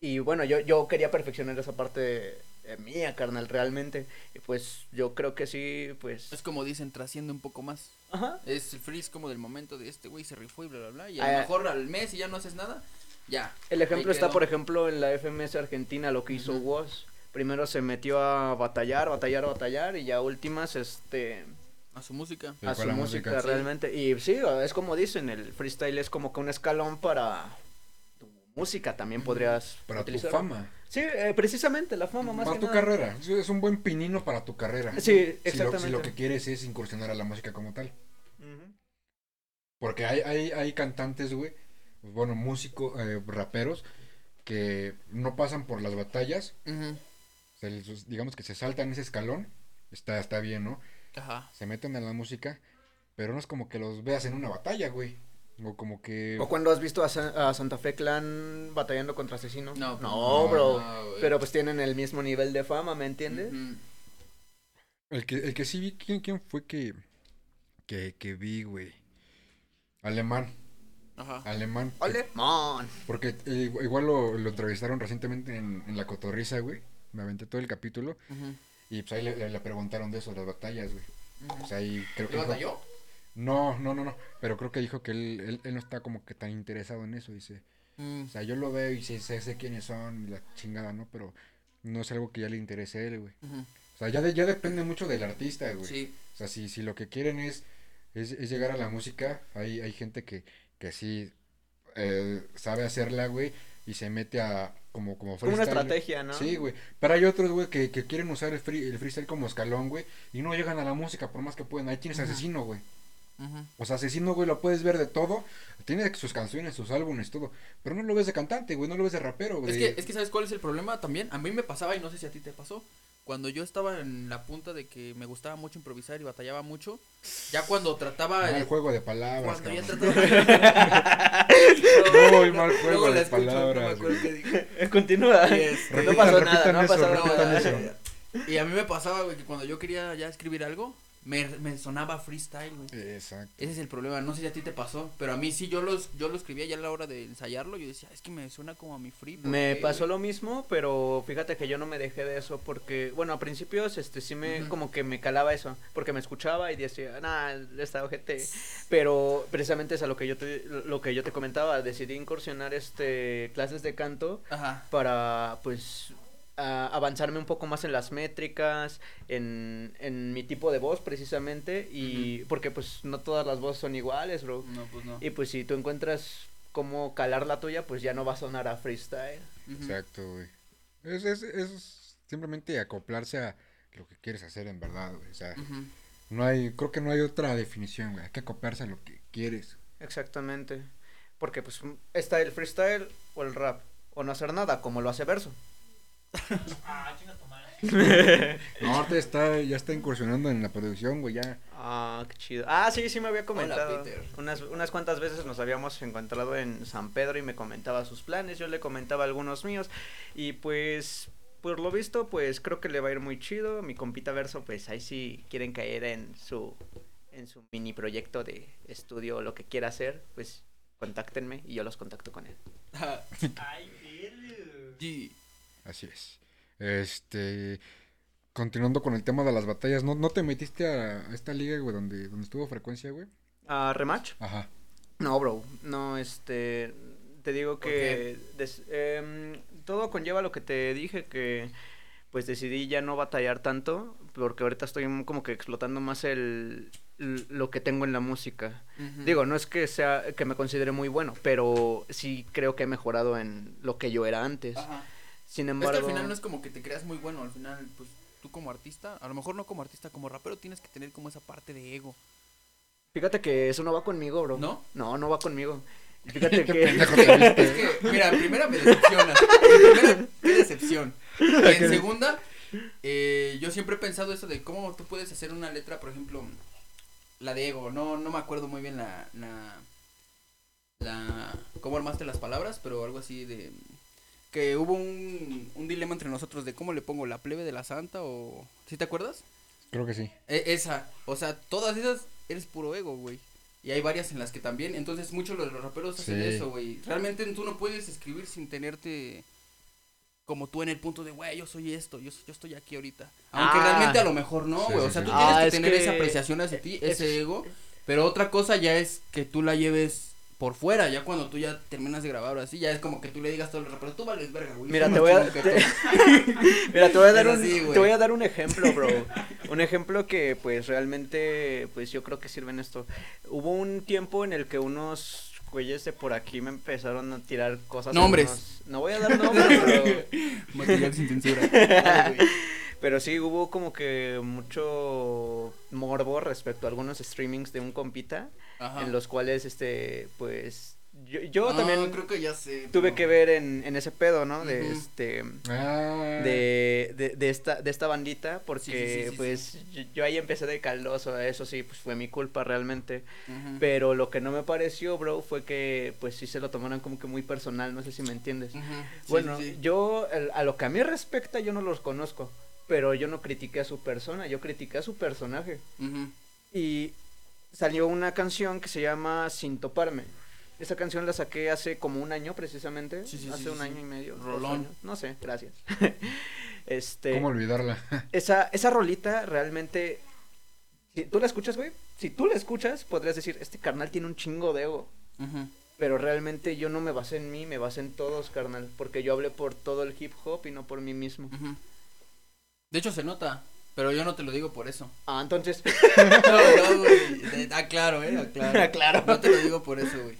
Speaker 3: Y bueno, yo, yo quería perfeccionar esa parte eh, mía, carnal, realmente. Y pues, yo creo que sí, pues.
Speaker 2: Es como dicen, trasciende un poco más.
Speaker 3: Ajá.
Speaker 2: Es el freeze como del momento de este güey se rifó y bla, bla, bla. Y a lo
Speaker 3: Ah,
Speaker 2: mejor al mes y ya no haces nada. Ya.
Speaker 3: El ejemplo está,
Speaker 2: quedó.
Speaker 3: por ejemplo, en la FMS Argentina, lo que hizo
Speaker 2: Ujú.
Speaker 3: Woz. Primero se metió a batallar, batallar, batallar, y ya últimas, este.
Speaker 2: A su música.
Speaker 1: Sí,
Speaker 3: a su música,
Speaker 1: música.
Speaker 2: Sí.
Speaker 3: realmente. Y sí, es como dicen, el freestyle es como que un escalón para tu música también podrías
Speaker 1: Para tu
Speaker 3: utilizar.
Speaker 1: fama.
Speaker 3: Sí, eh, precisamente la fama más
Speaker 1: Para
Speaker 3: que
Speaker 1: tu
Speaker 3: nada.
Speaker 1: carrera. Es- un buen pinino para tu carrera.
Speaker 3: Sí,
Speaker 1: Si lo,
Speaker 3: exactamente.
Speaker 1: si lo que quieres es incursionar a la música como tal. Porque hay, hay, hay cantantes, güey, bueno, músicos, eh, raperos, que no pasan por las batallas, se les- digamos que se saltan ese escalón, está, está bien, ¿no?
Speaker 2: Ajá.
Speaker 1: Se meten a la música, pero no es como que los veas en una batalla, güey. O como que...
Speaker 3: ¿O cuando has visto a, Sa- a Santa Fe Clan batallando contra asesinos?
Speaker 2: No, pues,
Speaker 3: no, bro.
Speaker 2: no.
Speaker 3: Pero pues tienen el mismo nivel de fama, ¿me entiendes?
Speaker 1: El que, el que sí vi, ¿quién, quién fue que, que, que vi, güey? Alemán,
Speaker 2: Ajá.
Speaker 1: alemán.
Speaker 3: Alemán.
Speaker 1: Porque eh, igual lo, lo entrevistaron recientemente en, en La Cotorriza, güey. Me aventé todo el capítulo.
Speaker 2: Ujú.
Speaker 1: Y pues ahí le, le- le preguntaron de eso, las batallas, güey.
Speaker 2: Ujú.
Speaker 1: O sea, ahí creo que...
Speaker 2: ¿Lo
Speaker 1: dijo-
Speaker 2: batalló?
Speaker 1: No, no, no, no. Pero creo que dijo que él, él, él no está como que tan interesado en eso. Dice,
Speaker 2: Mm.
Speaker 1: o sea, yo lo veo y sé, sé, sé quiénes son y la chingada, ¿no? Pero no es algo que ya le interese a él, güey.
Speaker 2: Ujú.
Speaker 1: O sea, ya, de- ya depende mucho del artista, güey.
Speaker 2: Sí.
Speaker 1: O sea, si, si lo que quieren es, es, es llegar a la música, hay, hay gente que, que sí eh, sabe hacerla, güey, y se mete a, como, como
Speaker 3: Como una
Speaker 1: freestyle.
Speaker 3: estrategia, ¿no?
Speaker 1: Sí, güey. Pero hay otros, güey, que, que quieren usar el, free- el freestyle como escalón, güey, y no llegan a la música por más que puedan. Ahí tienes Asesino, güey. O sea, Asesino, güey, lo puedes ver de todo. Tiene sus canciones, sus álbumes, todo. Pero no lo ves de cantante, güey, no lo ves de rapero, güey.
Speaker 2: Es que, es que ¿sabes cuál es el problema también? A mí me pasaba, y no sé si a ti te pasó, cuando yo estaba en la punta de que me gustaba mucho improvisar y batallaba mucho, ya cuando trataba...
Speaker 1: Mal
Speaker 2: de-
Speaker 1: juego de palabras,
Speaker 2: cuando ya trataba...
Speaker 1: Muy mal juego de
Speaker 2: escucho, no me
Speaker 1: palabras,
Speaker 2: qué dije.
Speaker 3: Continúa.
Speaker 2: Y este-
Speaker 3: no pasó nada, no
Speaker 1: eso,
Speaker 3: nada.
Speaker 1: eso.
Speaker 2: Y a mí me pasaba, güey, que cuando yo quería ya escribir algo, me, me sonaba freestyle, güey.
Speaker 1: Exacto.
Speaker 2: Ese es el problema, no sé si a ti te pasó, pero a mí sí yo los yo lo escribía ya a la hora de ensayarlo, yo decía, es que me suena como a mi free. ¿por
Speaker 3: Me pasó
Speaker 2: güey?"
Speaker 3: lo mismo, pero fíjate que yo no me dejé de eso porque, bueno, a principios este sí me como que me calaba eso, porque me escuchaba y decía, nah, esta ojete. Pero precisamente es a lo que yo te lo que yo te comentaba, decidí incursionar este clases de canto
Speaker 2: Ajá.
Speaker 3: para pues a- avanzarme un poco más en las métricas, en, en mi tipo de voz precisamente y porque pues no todas las voces son iguales, bro.
Speaker 2: No, pues no.
Speaker 3: Y pues si tú encuentras cómo calar la tuya, pues ya no va a sonar a freestyle.
Speaker 1: Exacto, güey. Es, es, es simplemente acoplarse a lo que quieres hacer en verdad, güey. O sea, no hay, creo que no hay otra definición, güey. Hay que acoplarse a lo que quieres.
Speaker 3: Exactamente. Porque pues está el freestyle o el rap. O no hacer nada, como lo hace verso.
Speaker 4: Ah, chinga tu madre.
Speaker 1: No, ahorita está, ya está incursionando en la producción, güey, ya.
Speaker 3: Ah, qué chido. Ah, sí, sí me había comentado.
Speaker 2: Peter.
Speaker 3: Unas, unas cuantas veces nos habíamos encontrado en San Pedro y me comentaba sus planes, yo le comentaba algunos míos. Y pues, por lo visto, pues creo que le va a ir muy chido. Mi compita Verso, pues ahí sí quieren caer en su, en su mini proyecto de estudio o lo que quiera hacer, pues contáctenme y yo los contacto con él.
Speaker 4: Ay, verga.
Speaker 2: Sí.
Speaker 1: Así es. Este. Continuando con el tema de las batallas, ¿no, no te metiste a, a esta liga, güey, donde, donde estuvo frecuencia, güey?
Speaker 3: Ah, ¿Rematch?
Speaker 1: Ajá.
Speaker 3: No, bro, no, este, te digo
Speaker 2: ¿Por
Speaker 3: que des- em, todo conlleva lo que te dije, que pues decidí ya no batallar tanto, porque ahorita estoy como que explotando más el, lo que tengo en la música. Digo, no es que sea, que me considere muy bueno, pero sí creo que he mejorado en lo que yo era antes.
Speaker 2: Ajá.
Speaker 3: Sin
Speaker 2: Es
Speaker 3: embargo...
Speaker 2: que al final no es como que te creas muy bueno, al final, pues tú como artista, a lo mejor no como artista, como rapero tienes que tener como esa parte de ego.
Speaker 3: Fíjate que eso no va conmigo, bro.
Speaker 2: ¿No?
Speaker 3: No, no va conmigo. Fíjate que...
Speaker 2: Es que, mira, primera me decepcionas. En primera, qué decepción. Y en segunda, eh, yo siempre he pensado eso de cómo tú puedes hacer una letra, por ejemplo, la de ego. No, no me acuerdo muy bien la, la, la, cómo armaste las palabras, pero algo así de que hubo un, un dilema entre nosotros de cómo le pongo la plebe de la santa o, ¿sí te acuerdas?
Speaker 1: Creo que sí.
Speaker 2: E- esa, o sea, todas esas eres puro ego, güey. Y hay varias en las que también, entonces muchos de los raperos hacen
Speaker 1: Sí.
Speaker 2: eso, güey. Realmente tú no puedes escribir sin tenerte como tú en el punto de, güey, yo soy esto, yo, soy- yo estoy aquí ahorita. Aunque
Speaker 3: Ah.
Speaker 2: realmente a lo mejor no, güey.
Speaker 1: sí,
Speaker 2: o sea,
Speaker 1: sí.
Speaker 2: tú
Speaker 3: Ah,
Speaker 2: tienes que
Speaker 3: es
Speaker 2: tener
Speaker 3: que
Speaker 2: esa apreciación hacia ti,
Speaker 3: es-
Speaker 2: ese ego. Pero otra cosa ya es que tú la lleves por fuera, ya cuando tú ya terminas de grabar o así, ya es como que tú le digas todo el rapero, tú vales verga, güey.
Speaker 3: Mira, te voy a, te-
Speaker 2: tú".
Speaker 3: Mira, te voy a dar un,
Speaker 2: así,
Speaker 3: te voy a dar un ejemplo, bro. un ejemplo que, pues, realmente, pues, yo creo que sirve en esto. Hubo un tiempo en el que unos güeyes de por aquí me empezaron a tirar cosas.
Speaker 2: Nombres.
Speaker 3: unos- No voy a dar nombres, pero,
Speaker 2: Material sin censura. Güey.
Speaker 3: pero sí hubo como que mucho morbo respecto a algunos streamings de un compita,
Speaker 2: Ajá.
Speaker 3: en los cuales, este, pues, yo, yo
Speaker 2: Ah,
Speaker 3: también
Speaker 2: creo que ya sé.
Speaker 3: tuve que ver en, en ese pedo, ¿no? De, este...
Speaker 1: Ah.
Speaker 3: de, de, de esta de esta bandita porque
Speaker 2: Sí, sí, sí, sí,
Speaker 3: pues Yo, yo ahí empecé de caldoso eso sí pues fue mi culpa realmente pero lo que no me pareció bro fue que pues sí se lo tomaron como que muy personal no sé si me entiendes bueno yo el- a lo que a mí respecta yo no los conozco pero yo no critiqué a su persona yo critiqué a su personaje y salió una canción que se llama Sin toparme. Esa canción la saqué hace como un año precisamente,
Speaker 2: Sí, sí,
Speaker 3: hace
Speaker 2: sí,
Speaker 3: un
Speaker 2: sí,
Speaker 3: año y medio, dos
Speaker 2: Rolón.
Speaker 3: años, no sé, gracias. este,
Speaker 1: ¿Cómo olvidarla?
Speaker 3: esa esa rolita realmente si tú la escuchas, güey, si tú la escuchas, podrías decir, este carnal tiene un chingo de ego. Pero realmente yo no me basé en mí, me basé en todos, carnal. Porque yo hablé por todo el hip hop y no por mí mismo.
Speaker 2: Ujú. De hecho se nota, pero yo no te lo digo por eso.
Speaker 3: Ah, entonces.
Speaker 2: No, no, güey. De- Ah, claro, eh, ah, claro.
Speaker 3: Claro.
Speaker 2: No te lo digo por eso, güey.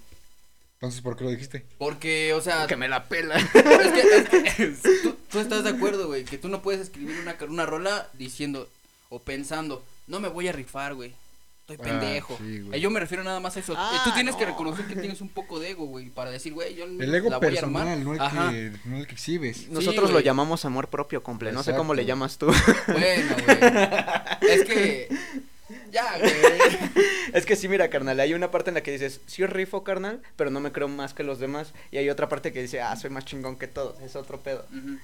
Speaker 1: Entonces, ¿por qué lo dijiste?
Speaker 2: Porque, o sea,
Speaker 3: Que me la pela.
Speaker 2: es que, es que tú, tú estás de acuerdo, güey, que tú no puedes escribir una, una rola diciendo o pensando, no me voy a rifar, güey. Estoy
Speaker 1: Ah,
Speaker 2: pendejo.
Speaker 1: sí.
Speaker 2: Eh, yo me refiero nada más a eso.
Speaker 3: Ah,
Speaker 2: Eh, tú tienes que
Speaker 3: no.
Speaker 2: reconocer que tienes un poco de ego, güey, para decir, güey, yo
Speaker 1: El ego
Speaker 2: la voy a armar.
Speaker 1: personal, no el,
Speaker 2: Ajá.
Speaker 1: que, no el que exhibes.
Speaker 3: Nosotros lo llamamos amor propio, comple. No sé cómo le llamas tú.
Speaker 2: Bueno, güey. Es que ya, güey.
Speaker 3: es que sí, mira, carnal, hay una parte en la que dices, sí rifo, carnal, pero no me creo más que los demás. Y hay otra parte que dice, ah, soy más chingón que todos. Es otro pedo.
Speaker 2: Ujú.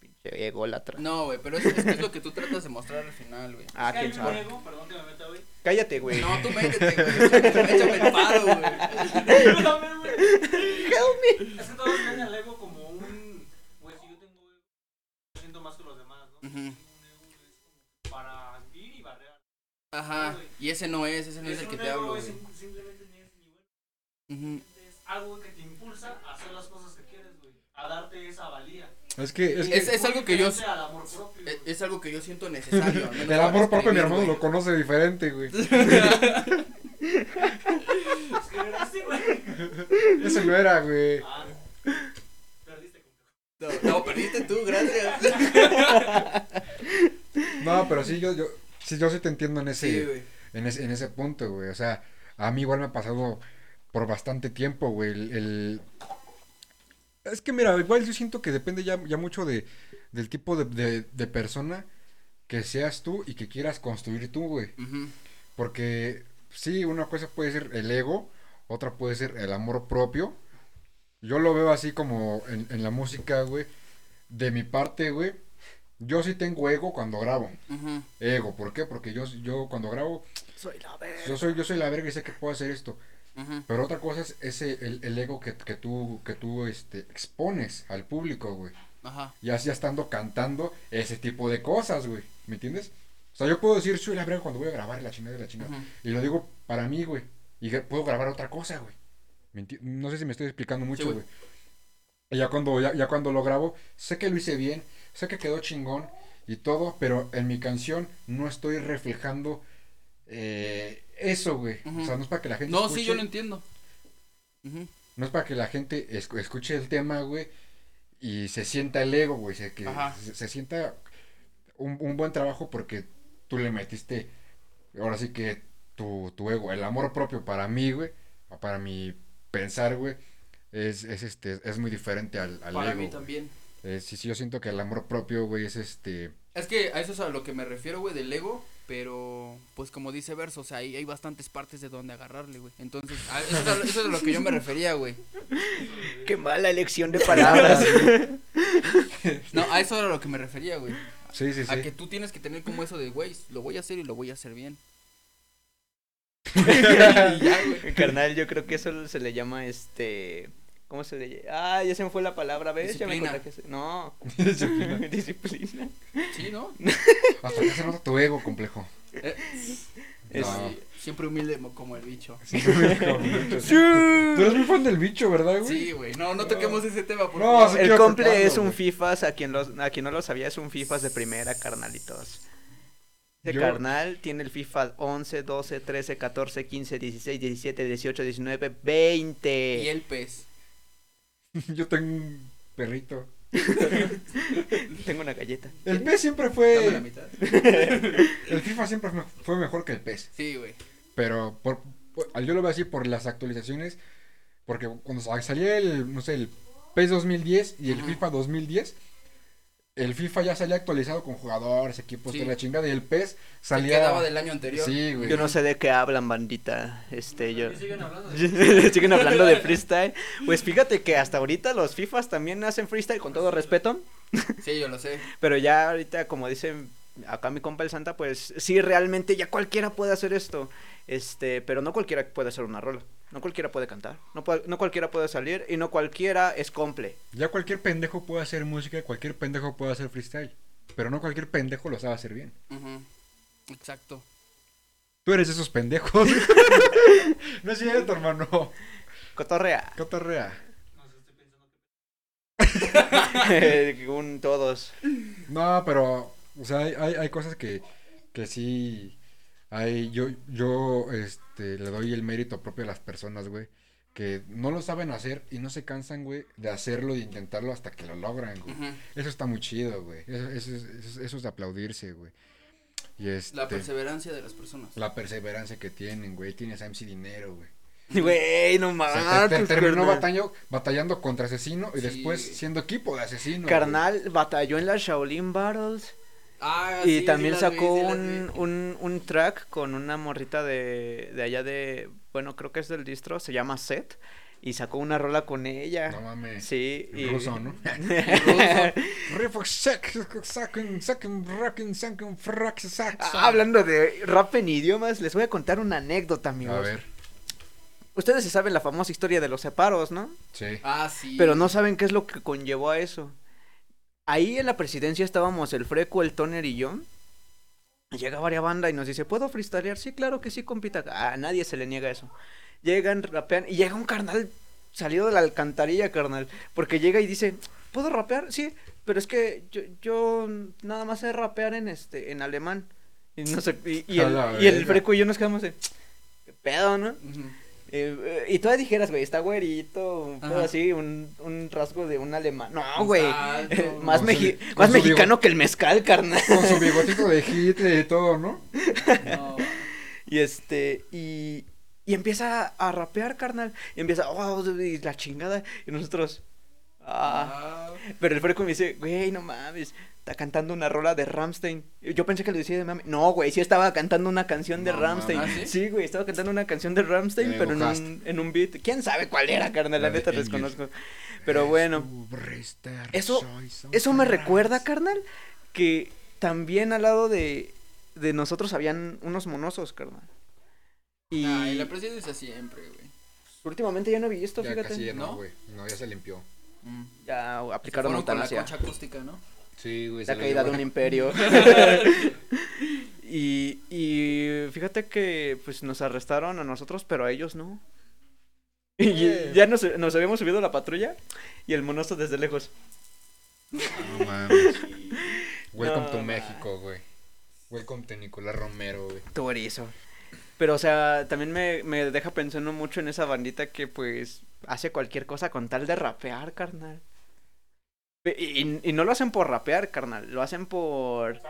Speaker 3: Pinche ególatra.
Speaker 2: No, güey, pero es, es que es lo que tú tratas de mostrar al final, güey.
Speaker 3: Ah,
Speaker 4: Es que hay
Speaker 3: quién
Speaker 4: un
Speaker 3: sabe.
Speaker 4: ego, perdón que me meta, güey.
Speaker 3: Cállate, güey.
Speaker 2: No, tú métete, güey. Échame el paro, güey.
Speaker 4: Ayúdame, güey. Es que todos ven al ego como un. Güey, si yo tengo ego, siento más que los demás, ¿no?
Speaker 2: Ujú.
Speaker 4: Tengo un ego, güey, es como para vivir y barrear.
Speaker 2: Ajá. Y ese no es, ese no es el
Speaker 4: un
Speaker 2: que te
Speaker 4: ego,
Speaker 2: hablo,
Speaker 4: güey. sim- simplemente ni es nivel.
Speaker 2: Ujú.
Speaker 4: Es algo que te impulsa a hacer las cosas que quieres, güey. A darte esa valía.
Speaker 1: Es que, es que
Speaker 2: Es- es algo que yo- Es, es algo que yo siento necesario. al menos
Speaker 1: el amor propio mi hermano
Speaker 2: güey.
Speaker 1: lo conoce diferente, güey.
Speaker 4: Es que era así, güey.
Speaker 1: Ese no era, güey.
Speaker 4: Ah, perdiste.
Speaker 2: No, no, perdiste tú, gracias.
Speaker 1: No, pero sí, yo, yo, sí, yo sí te entiendo en ese,
Speaker 2: Sí, güey.
Speaker 1: en ese, en ese punto, güey. O sea, a mí igual me ha pasado por bastante tiempo, güey. El, el- Es que mira, igual yo siento que depende ya, ya mucho de, del tipo de, de, de persona que seas tú y que quieras construir tú, güey. Porque sí, una cosa puede ser el ego, otra puede ser el amor propio. Yo lo veo así como en, en la música, güey. De mi parte, güey. Yo sí tengo ego cuando grabo. Ego, ¿por qué? Porque yo, yo cuando grabo,
Speaker 3: Soy la verga.
Speaker 1: yo soy, yo soy la verga y sé que puedo hacer esto. Pero otra cosa es ese, el, el ego que, que tú, que tú este, expones al público, güey.
Speaker 2: Ajá.
Speaker 1: Ya, ya estando cantando ese tipo de cosas, güey. ¿Me entiendes? O sea, yo puedo decir soy la verga cuando voy a grabar la chingada de la chingada. Y lo digo para mí, güey. Y puedo grabar otra cosa, güey. ¿Me enti- No sé si me estoy explicando mucho,
Speaker 2: güey.
Speaker 1: güey. Y ya cuando, ya, ya cuando lo grabo, sé que lo hice bien, sé que quedó chingón y todo, pero en mi canción no estoy reflejando eh, eso, güey. O sea, no es para que la gente
Speaker 2: No,
Speaker 1: escuche,
Speaker 2: sí, yo lo entiendo.
Speaker 1: No es para que la gente esc- escuche el tema, güey, y se sienta el ego, güey, se, que se, se sienta un, un buen trabajo porque tú le metiste, ahora sí que tu, tu ego, el amor propio para mí, güey, para mi pensar, güey, es, es, este, es muy diferente al, al
Speaker 2: Para
Speaker 1: ego.
Speaker 2: mí
Speaker 1: güey.
Speaker 2: también.
Speaker 1: Eh, sí, sí, yo siento que el amor propio, güey, es este...
Speaker 2: Es que a eso es a lo que me refiero, güey, del ego, pero pues como dice Verso, o sea, hay, hay bastantes partes de donde agarrarle, güey. Entonces, a- eso, es a, eso es a lo que yo me refería, güey.
Speaker 3: Qué mala elección de palabras.
Speaker 2: No, a eso era a lo que me refería, güey.
Speaker 1: Sí, sí, sí.
Speaker 2: A que tú tienes que tener como eso de, güey, lo voy a hacer y lo voy a hacer bien.
Speaker 3: y ya, güey. Carnal, yo creo que eso se le llama este. ¿Cómo se le llama? Ah, ya se me fue la palabra, ¿ves? Ya me
Speaker 2: Disciplina.
Speaker 3: acordé que se- No.
Speaker 1: Disciplina.
Speaker 3: Disciplina.
Speaker 2: Sí, ¿no?
Speaker 1: Hasta que se nota tu ego, complejo.
Speaker 2: Eh,
Speaker 3: Es-
Speaker 1: No.
Speaker 2: sí, siempre humilde mo- como el bicho.
Speaker 1: Sí, Tú eres muy fan del bicho, ¿verdad, güey?
Speaker 2: Sí, güey. No, no toquemos ese tema, por
Speaker 1: No,
Speaker 3: El comple es un. FIFAs, a quien, los, a quien no lo sabía, es un FIFAs de primera, carnalitos. Este
Speaker 1: Yo-
Speaker 3: carnal tiene el FIFA 11, 12, 13, 14, 15, 16, 17, 18, 19, 20.
Speaker 2: Y el pez.
Speaker 1: Yo tengo un perrito.
Speaker 3: Tengo una galleta.
Speaker 1: El pez siempre
Speaker 2: Dame la
Speaker 1: fue.
Speaker 2: mitad.
Speaker 1: El FIFA siempre fue- fue mejor que el pez.
Speaker 2: Sí, güey.
Speaker 1: Pero por, por- yo lo veo así por las actualizaciones. Porque cuando sa- salía el, no sé, el PES 2010 y el. FIFA 2010, el FIFA ya salía actualizado con jugadores, equipos,
Speaker 2: Sí.
Speaker 1: toda la chingada. Y el PES
Speaker 2: Se
Speaker 1: salía.
Speaker 2: quedaba del año anterior.
Speaker 1: Sí, güey.
Speaker 3: Yo no sé de qué hablan, bandita. Este, yo.
Speaker 4: Siguen hablando de
Speaker 3: Siguen hablando de freestyle. Pues fíjate que hasta ahorita los FIFAs también hacen freestyle, con todo respeto.
Speaker 2: Sí, yo lo sé.
Speaker 3: Pero ya ahorita, como dice acá mi compa el Santa, pues sí, realmente ya cualquiera puede hacer esto. Este, pero no cualquiera puede hacer una rola. No cualquiera puede cantar. No, puede- no cualquiera puede salir y no cualquiera es comple.
Speaker 1: Ya cualquier pendejo puede hacer música, cualquier pendejo puede hacer freestyle. Pero no cualquier pendejo lo sabe hacer bien.
Speaker 2: Exacto.
Speaker 1: Tú eres de esos pendejos. no es cierto, hermano.
Speaker 3: Cotorrea.
Speaker 1: Cotorrea.
Speaker 4: No sé, estoy pensando que
Speaker 3: Un todos.
Speaker 1: No, pero, o sea, hay, hay, hay cosas que, que sí, hay, yo, yo, este, le doy el mérito propio a las personas, güey, que no lo saben hacer y no se cansan, güey, de hacerlo y intentarlo hasta que lo logran, güey. Eso está muy chido, güey. Eso, eso es- eso es- eso es de aplaudirse, güey. Y este,
Speaker 2: La perseverancia de las personas.
Speaker 1: la perseverancia que tienen, güey. Tienes a MC Dinero, güey.
Speaker 3: Güey, no
Speaker 1: O sea, te-
Speaker 3: mames.
Speaker 1: te- terminó
Speaker 3: carnal.
Speaker 1: batallando, batallando contra asesino y
Speaker 2: Sí.
Speaker 1: después siendo equipo de asesino. güey.
Speaker 3: Carnal batalló en las Shaolin Battles.
Speaker 2: Ah,
Speaker 3: Y
Speaker 2: sí,
Speaker 3: también
Speaker 2: sí
Speaker 3: sacó
Speaker 2: vi, sí las
Speaker 3: un, un, un track con una morrita de, de allá de. Bueno, creo que es del distro, se llama Set. Y sacó una rola con ella.
Speaker 1: No mames.
Speaker 3: Sí. Y-
Speaker 1: ruso, ¿no?
Speaker 3: Ah, hablando de rap en idiomas, les voy a contar una anécdota, amigos.
Speaker 1: A ver,
Speaker 3: Ustedes se saben la famosa historia de los separos, ¿no?
Speaker 1: sí.
Speaker 2: Ah, sí.
Speaker 3: Pero no saben qué es lo que conllevó a eso. Ahí en la presidencia estábamos el Freco, el Toner y yo. Y Llega varias banda y nos dice, ¿puedo freestylear? Sí, claro que sí, compita. A nadie se le niega eso. Llegan, rapean y llega un carnal salido de la alcantarilla, carnal. Porque llega y dice, ¿puedo rapear? Sí, pero es que yo, yo nada más sé rapear en este, en alemán. Y no sé, y, el, y. Freco y yo nos quedamos de, ¿qué pedo, no? Eh, y tú dijeras, güey, está güerito,
Speaker 2: Ajá.
Speaker 3: así, un, un rasgo de un alemán. No, güey.
Speaker 2: Exacto.
Speaker 3: más
Speaker 1: su
Speaker 3: meji-
Speaker 1: con
Speaker 3: más
Speaker 1: su
Speaker 3: mexicano que el mezcal, carnal.
Speaker 1: Con su bigotito de Hitler y todo, ¿no?
Speaker 2: No.
Speaker 3: Y este, y, y empieza a rapear, carnal. Y empieza, oh, y la chingada. Y nosotros, ah.
Speaker 2: Ah.
Speaker 3: Pero el freco me dice, güey, no mames, está cantando una rola de Ramstein. Yo pensé que lo decía de mame. No, güey, sí estaba cantando una canción de
Speaker 1: No
Speaker 3: Ramstein.
Speaker 2: ¿Ah, sí?
Speaker 3: sí? güey, estaba cantando una canción de Ramstein, pero en un, en un beat. ¿Quién sabe cuál era, carnal? La neta desconozco. Pero bueno.
Speaker 1: Eso,
Speaker 3: Eso- me recuerda, carnal, que también al lado de, de nosotros habían unos monosos, carnal. Y
Speaker 2: Ay, la presidencia siempre, güey.
Speaker 3: últimamente ya no he visto,
Speaker 1: Ya
Speaker 3: fíjate.
Speaker 1: casi ya no,
Speaker 2: ¿no?
Speaker 1: güey. No, ya se limpió.
Speaker 2: Mm.
Speaker 3: Ya aplicaron
Speaker 2: fueron con la
Speaker 3: eutanasia.
Speaker 2: concha acústica, ¿no?
Speaker 1: Sí, güey.
Speaker 3: La caída de un imperio. y, y fíjate que pues nos arrestaron a nosotros, pero a ellos no. Y ya nos, nos habíamos subido a la patrulla y el monoso desde lejos.
Speaker 1: No mames. Welcome
Speaker 3: No,
Speaker 1: to. México, güey. Welcome to Nicolás Romero, güey.
Speaker 3: Tu erizo. Pero, o sea, también me, me deja pensando mucho en esa bandita que, pues, hace cualquier cosa con tal de rapear, carnal. Y, y- y no lo hacen por rapear, carnal. Lo hacen por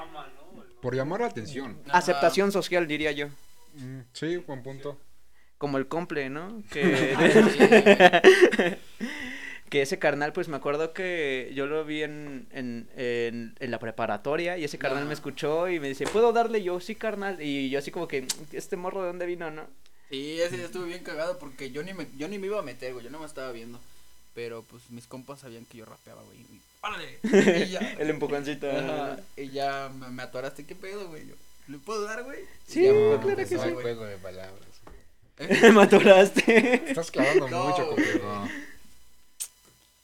Speaker 1: Por llamar la atención.
Speaker 3: Aceptación social, diría yo.
Speaker 1: Mm, sí, buen punto.
Speaker 3: Como el comple, ¿no? Que, que ese carnal, pues me acuerdo que yo lo vi en, en, en, en la preparatoria y ese carnal me escuchó y me dice, ¿puedo darle yo? Sí, carnal. Y yo así como que, ¿este morro de dónde vino, no?
Speaker 2: Sí, ese día estuve bien cagado porque yo ni me, yo ni me iba a meter, güey. Yo no me estaba viendo. Pero pues mis compas sabían que yo rapeaba, güey. y- ¡Órale! Y ya.
Speaker 3: El empujoncito.
Speaker 2: Ajá, y ya me, me atoraste. ¿Qué pedo, güey? Yo, ¿Le puedo dar, güey?
Speaker 3: Sí,
Speaker 2: ya
Speaker 3: claro que sí.
Speaker 2: güey.
Speaker 1: juego de palabras.
Speaker 3: me atoraste.
Speaker 1: Estás clavando
Speaker 2: No,
Speaker 1: mucho,
Speaker 2: güey.
Speaker 1: compadre.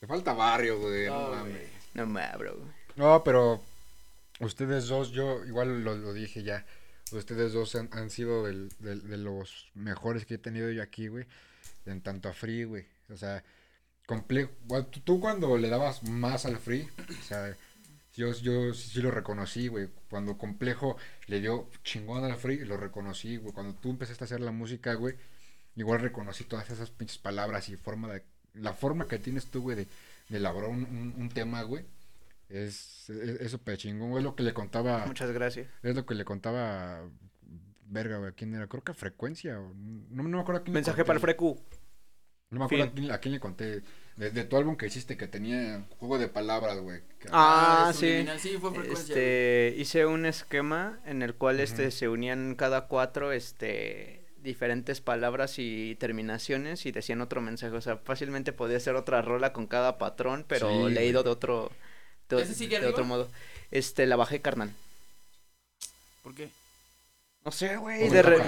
Speaker 1: Te falta barrio, güey. No,
Speaker 2: No,
Speaker 1: mames.
Speaker 3: No ma, bro.
Speaker 1: No, pero ustedes dos, yo igual lo, lo dije ya. Ustedes dos han, han sido del- del- de los mejores que he tenido yo aquí, güey. En tanto a Free, güey. O sea, complejo. bueno, tú, tú cuando le dabas más al Free, o sea, yo, yo sí lo reconocí, güey. Cuando complejo le dio chingón al Free, lo reconocí, güey. Cuando tú empezaste a hacer la música, güey, igual reconocí todas esas pinches palabras y forma de. La forma que tienes tú, güey, de, de elaborar un, un- un tema, güey. Es, es, es súper chingón, güey. Es lo que le contaba.
Speaker 3: Muchas gracias.
Speaker 1: Es lo que le contaba. Verga, güey. ¿Quién era? Creo que frecuencia. No, no me acuerdo quién
Speaker 3: Mensaje para el frecu.
Speaker 1: No me acuerdo a quién, a quién le conté. De, de tu álbum que hiciste que tenía juego de palabras, güey.
Speaker 3: Ah,
Speaker 2: es
Speaker 3: sí.
Speaker 2: Sí, fue.
Speaker 3: Este, hice un esquema en el cual este se unían cada cuatro este diferentes palabras y terminaciones y decían otro mensaje, o sea, fácilmente podía ser otra rola con cada patrón, pero
Speaker 1: Sí,
Speaker 3: leído de otro de,
Speaker 2: ¿Ese sigue
Speaker 3: de otro modo. Este, la bajé carnal.
Speaker 2: ¿Por qué?
Speaker 3: No sé, güey, de, re-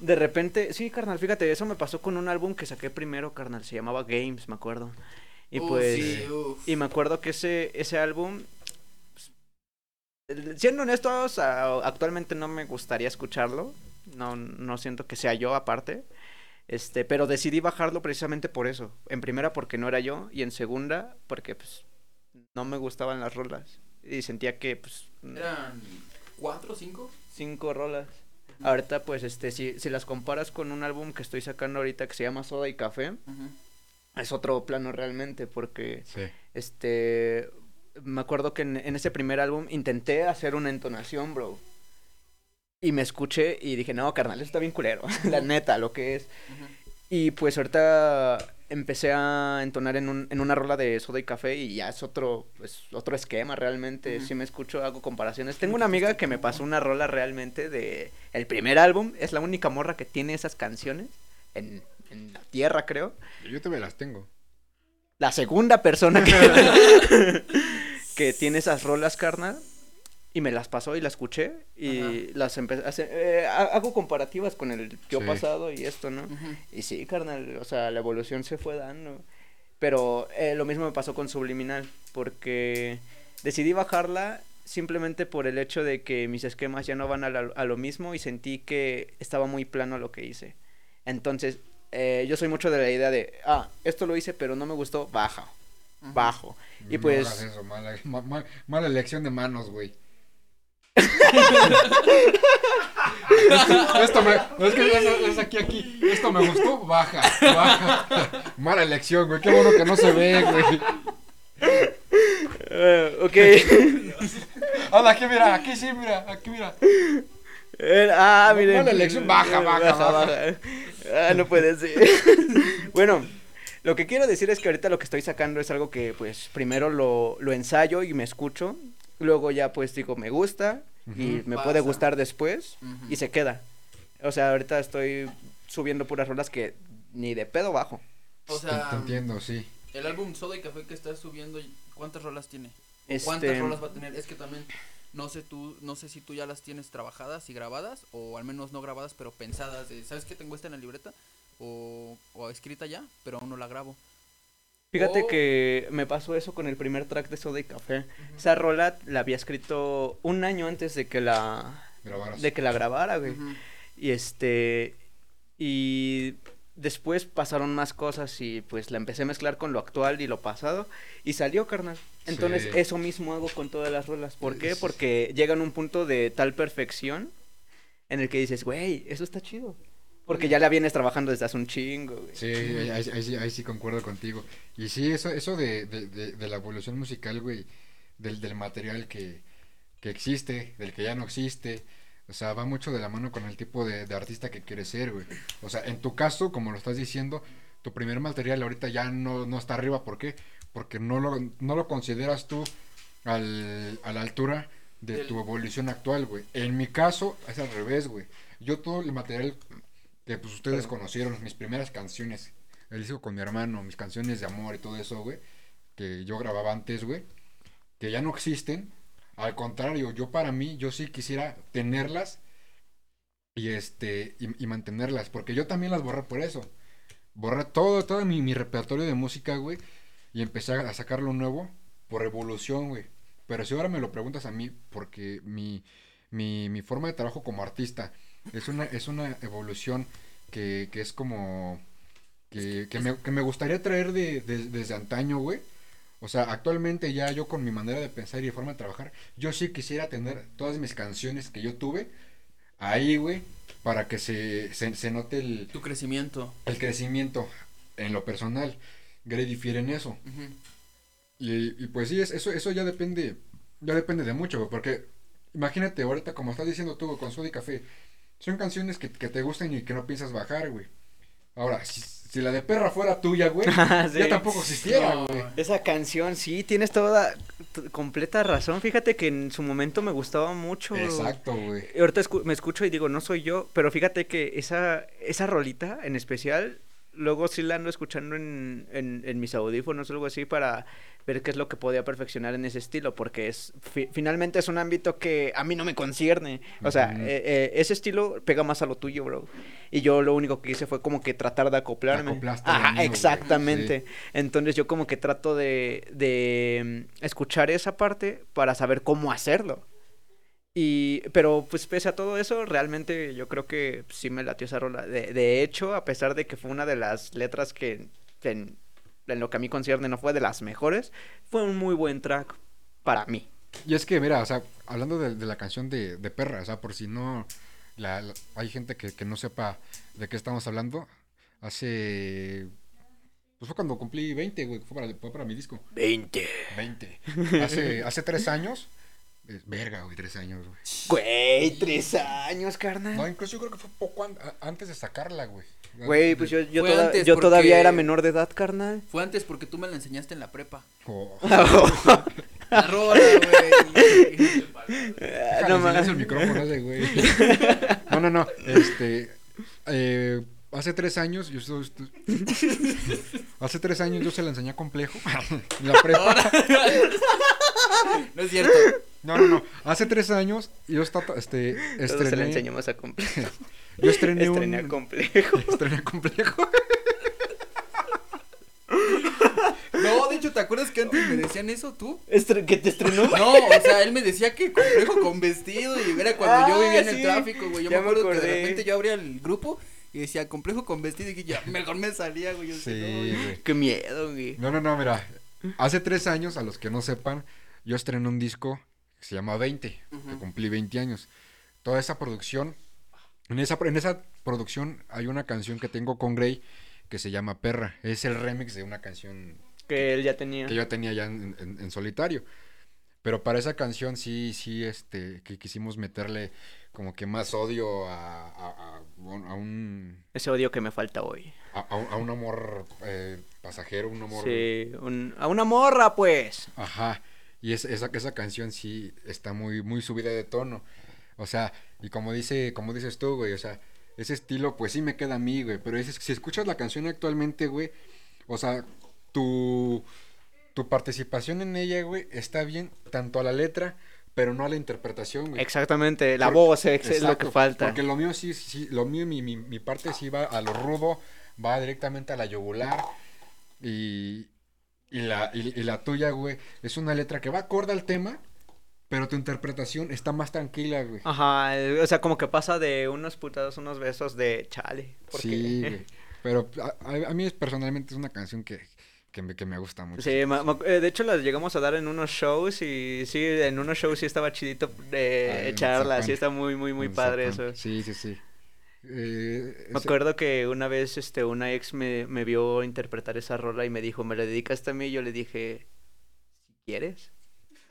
Speaker 3: de repente, sí, carnal, fíjate, eso me pasó con un álbum que saqué primero, carnal, se llamaba Games, me acuerdo. Y
Speaker 2: Uf,
Speaker 3: pues
Speaker 2: sí.
Speaker 3: Y me acuerdo que ese, ese álbum, pues, siendo honestos, actualmente no me gustaría escucharlo. No, no siento que sea yo aparte. Este, pero decidí bajarlo precisamente por eso. En primera porque no era yo y en segunda porque pues no me gustaban las rolas y sentía que pues
Speaker 2: ¿Eran cuatro o cinco?
Speaker 3: Cinco rolas. Ahorita, pues, este, si, si las comparas con un álbum que estoy sacando ahorita que se llama Soda y Café, es otro plano realmente, porque,
Speaker 1: Sí.
Speaker 3: este, me acuerdo que en, en ese primer álbum intenté hacer una entonación, bro. Y me escuché y dije, no, carnal, eso está bien culero, la neta, lo que es. Y pues ahorita empecé a entonar en, un, en una rola de soda y café y ya es otro, pues, otro esquema realmente. Si me escucho, hago comparaciones. Tengo una amiga que me pasó una rola realmente de el primer álbum. Es la única morra que tiene esas canciones en, en la tierra, creo.
Speaker 1: Yo también las tengo.
Speaker 3: La segunda persona que, que tiene esas rolas, carnal. Y me las pasó y las escuché y
Speaker 2: Ajá.
Speaker 3: las empecé a hacer. eh, ha- hago comparativas con el yo
Speaker 1: Sí.
Speaker 3: pasado y esto, ¿no? Y sí, carnal, o sea, la evolución se fue dando. Pero eh, lo mismo me pasó con Subliminal, porque decidí bajarla simplemente por el hecho de que mis esquemas ya no van a, la- a lo mismo y sentí que estaba muy plano lo que hice. Entonces, eh, yo soy mucho de la idea de, ah, esto lo hice, pero no me gustó, baja,
Speaker 2: Ujú.
Speaker 3: bajo. Y
Speaker 1: No
Speaker 3: pues...
Speaker 1: hagas eso, mala, ma- ma- mala elección de manos, güey. Esto me. Es que es, es aquí, aquí. Esto me gustó, baja, baja. Mala elección, güey. Qué bueno que no se ve, güey.
Speaker 3: eh, ok.
Speaker 1: Anda, aquí, mira, aquí sí, mira, aquí, mira.
Speaker 3: Eh, ah, miren.
Speaker 1: mala elección, baja, baja, baja.
Speaker 3: Ah, no puede ser. bueno, lo que quiero decir es que ahorita lo que estoy sacando es algo que, pues, primero lo, lo ensayo y me escucho. Luego ya, pues, digo, me gusta y me
Speaker 2: Pasa.
Speaker 3: puede gustar después y se queda. O sea, ahorita estoy subiendo puras rolas que ni de pedo bajo.
Speaker 2: O sea,
Speaker 1: te entiendo, sí.
Speaker 2: el álbum Soda y Café que estás subiendo, ¿cuántas rolas tiene? ¿O ¿Cuántas
Speaker 3: Este,
Speaker 2: rolas va a tener? Es que también no sé tú, no sé si tú ya las tienes trabajadas y grabadas o al menos no grabadas, pero pensadas de, ¿sabes qué tengo esta en la libreta? O, o escrita ya, pero aún no la grabo.
Speaker 3: Fíjate
Speaker 2: Oh.
Speaker 3: que me pasó eso con el primer track de Soda y Café. Esa rola la había escrito un año antes de que la,
Speaker 1: Grabaras.
Speaker 3: de que la grabara, güey. Y este. Y después pasaron más cosas y pues la empecé a mezclar con lo actual y lo pasado. Y salió, carnal. Entonces,
Speaker 1: Sí.
Speaker 3: eso mismo hago con todas las rolas. ¿Por qué? Porque llegan a un punto de tal perfección en el que dices, güey, eso está chido. Porque ya la vienes trabajando desde hace un chingo, güey.
Speaker 1: Sí, ahí, ahí- ahí sí, ahí sí concuerdo contigo. Y sí, eso, eso de, de, de, de la evolución musical, güey, del, del material que, que existe, del que ya no existe, o sea, va mucho de la mano con el tipo de, de artista que quieres ser, güey. O sea, en tu caso, como lo estás diciendo, tu primer material ahorita ya no, no está arriba, ¿por qué? Porque no lo, no lo consideras tú al, a la altura de tu evolución actual, güey. En mi caso, es al revés, güey. Yo todo el material que pues ustedes conocieron, mis primeras canciones, el disco con mi hermano, mis canciones de amor y todo eso, güey, que yo grababa antes, güey, que ya no existen. Al contrario, yo para mí, yo sí quisiera tenerlas y este y, y mantenerlas, porque yo también las borré por eso. Borré todo, todo mi, mi repertorio de música, güey, y empecé a sacarlo nuevo por evolución, güey. Pero si ahora me lo preguntas a mí, porque mi, mi, mi forma de trabajo como artista es una, es una evolución que, que es como... Que, que me, que me gustaría traer de, de- desde antaño, güey. O sea, actualmente ya yo con mi manera de pensar y de forma de trabajar, yo sí quisiera tener todas mis canciones que yo tuve ahí, güey, para que se, se, se note el,
Speaker 2: Tu crecimiento.
Speaker 1: el crecimiento en lo personal. Grey difiere en eso. Y, y pues sí, es, eso, eso ya depende, ya depende de mucho, güey, porque imagínate ahorita como estás diciendo tú, güey, con Soda y Café, son canciones que, que te gustan y que no piensas bajar, güey. Ahora, si, si la de perra fuera tuya, güey,
Speaker 3: Sí.
Speaker 1: ya tampoco existiera,
Speaker 2: No,
Speaker 1: güey.
Speaker 3: Esa canción, sí, tienes toda completa razón. Fíjate que en su momento me gustaba mucho.
Speaker 1: Exacto, güey.
Speaker 3: Y Ahorita escu- me escucho y digo, no soy yo, pero fíjate que esa, esa rolita en especial, luego sí la ando escuchando en, en, en mis audífonos o algo así para ver qué es lo que podía perfeccionar en ese estilo, porque es fi- finalmente es un ámbito que a mí no me concierne. O sea, eh, eh, ese estilo pega más a lo tuyo, bro. Y yo lo único que hice fue como que tratar de acoplarme.
Speaker 1: acoplaste
Speaker 3: Ajá,
Speaker 1: mío,
Speaker 3: exactamente. Entonces yo como que trato de, de mm, escuchar esa parte para saber cómo hacerlo. Y, pero pues pese a todo eso, realmente yo creo que sí me latió esa rola. De, de hecho, a pesar de que fue una de las letras que en, en lo que a mí concierne no fue de las mejores, fue un muy buen track para mí.
Speaker 1: Y es que, mira, o sea, hablando de, de la canción de, de perra, o sea, por si no la- la- hay gente que, que no sepa de qué estamos hablando. Hace. Pues fue cuando cumplí 20, güey. Fue para, fue para mi disco.
Speaker 3: 20.
Speaker 1: 20. Hace, hace tres años. Eh, Verga, güey, tres años, güey.
Speaker 3: Güey, tres años, carnal.
Speaker 1: No, incluso yo creo que fue poco an- antes de sacarla, güey.
Speaker 3: Güey, pues yo, yo,
Speaker 2: Fue
Speaker 3: toda-
Speaker 2: antes
Speaker 3: yo
Speaker 2: porque-
Speaker 3: todavía era menor de edad, carnal.
Speaker 2: Fue antes porque tú me la enseñaste en la prepa.
Speaker 1: Oh.
Speaker 2: La rola, güey.
Speaker 3: No mames.
Speaker 1: el micrófono ese, güey. No, no, no. Este. eh, hace tres años, yo Hace tres años yo se la enseñé a complejo. en la prepa.
Speaker 2: No es cierto.
Speaker 1: No, no, no. Hace tres años yo este,
Speaker 3: Todos se
Speaker 1: estrené.
Speaker 3: enseñamos a complejo.
Speaker 1: Yo estrené un.
Speaker 3: Estrené a complejo.
Speaker 1: Estrené a complejo.
Speaker 2: No, de hecho, ¿te acuerdas que antes me decían eso tú?
Speaker 3: ¿Que te estrenó?
Speaker 2: No, o sea, él me decía que complejo con vestido y era cuando yo
Speaker 3: Ah,
Speaker 2: vivía en el
Speaker 3: sí.
Speaker 2: tráfico, güey. Yo
Speaker 3: Ya
Speaker 2: me
Speaker 3: me
Speaker 2: acuerdo que de repente yo abría el grupo y decía complejo con vestido y que ya mejor me salía, güey. Yo
Speaker 1: Sí,
Speaker 2: decía, no, güey.
Speaker 1: güey.
Speaker 3: Qué miedo, güey.
Speaker 1: No, no, no, mira. Hace tres años, a los que no sepan, yo estrené un disco que se llama 20, que cumplí 20 años. Toda esa producción, en esa, en esa producción hay una canción que tengo con Grey que se llama Perra. Es el remix de una canción
Speaker 3: Que él ya tenía.
Speaker 1: que yo tenía ya en, en- en solitario. Pero para esa canción sí, sí, este, que quisimos meterle como que más odio a, a- a un- a un,
Speaker 3: Ese odio que me falta hoy.
Speaker 1: a, a un- a un amor eh, pasajero, un amor...
Speaker 3: Sí, un- a una morra, pues.
Speaker 1: Ajá. Y es, esa, esa canción sí está muy, muy subida de tono. O sea, y como dice, como dices tú, güey, o sea, ese estilo, pues sí me queda a mí, güey. Pero es, si escuchas la canción actualmente, güey, o sea, tu, tu participación en ella, güey, está bien, tanto a la letra, pero no a la interpretación, güey.
Speaker 3: Exactamente, la
Speaker 1: Por-
Speaker 3: voz es, es lo que falta.
Speaker 1: Porque lo mío sí, sí, lo mío, mi, mi, mi parte sí va a lo rudo, va directamente a la yugular. Y, y, la, y, y la tuya, güey, es una letra que va acorde al tema, pero tu interpretación está más tranquila, güey.
Speaker 3: Ajá, eh, o sea, como que pasa de unos putados, unos besos de chale. Porque...
Speaker 1: Sí, güey. Pero a, mí personalmente es una canción que, que, me, que me gusta mucho.
Speaker 3: Sí, ma- ma- eh, de hecho las llegamos a dar en unos shows y sí, en unos shows sí estaba chidito de
Speaker 1: Ah, en
Speaker 3: echarla, sí está muy, muy, muy padre
Speaker 1: Zapan.
Speaker 3: eso.
Speaker 1: Sí, sí, sí. Eh,
Speaker 3: Me
Speaker 1: ese-
Speaker 3: acuerdo que una vez este una ex me, me vio interpretar esa rola y me dijo, ¿me la dedicaste a mí? Y yo le dije, si quieres.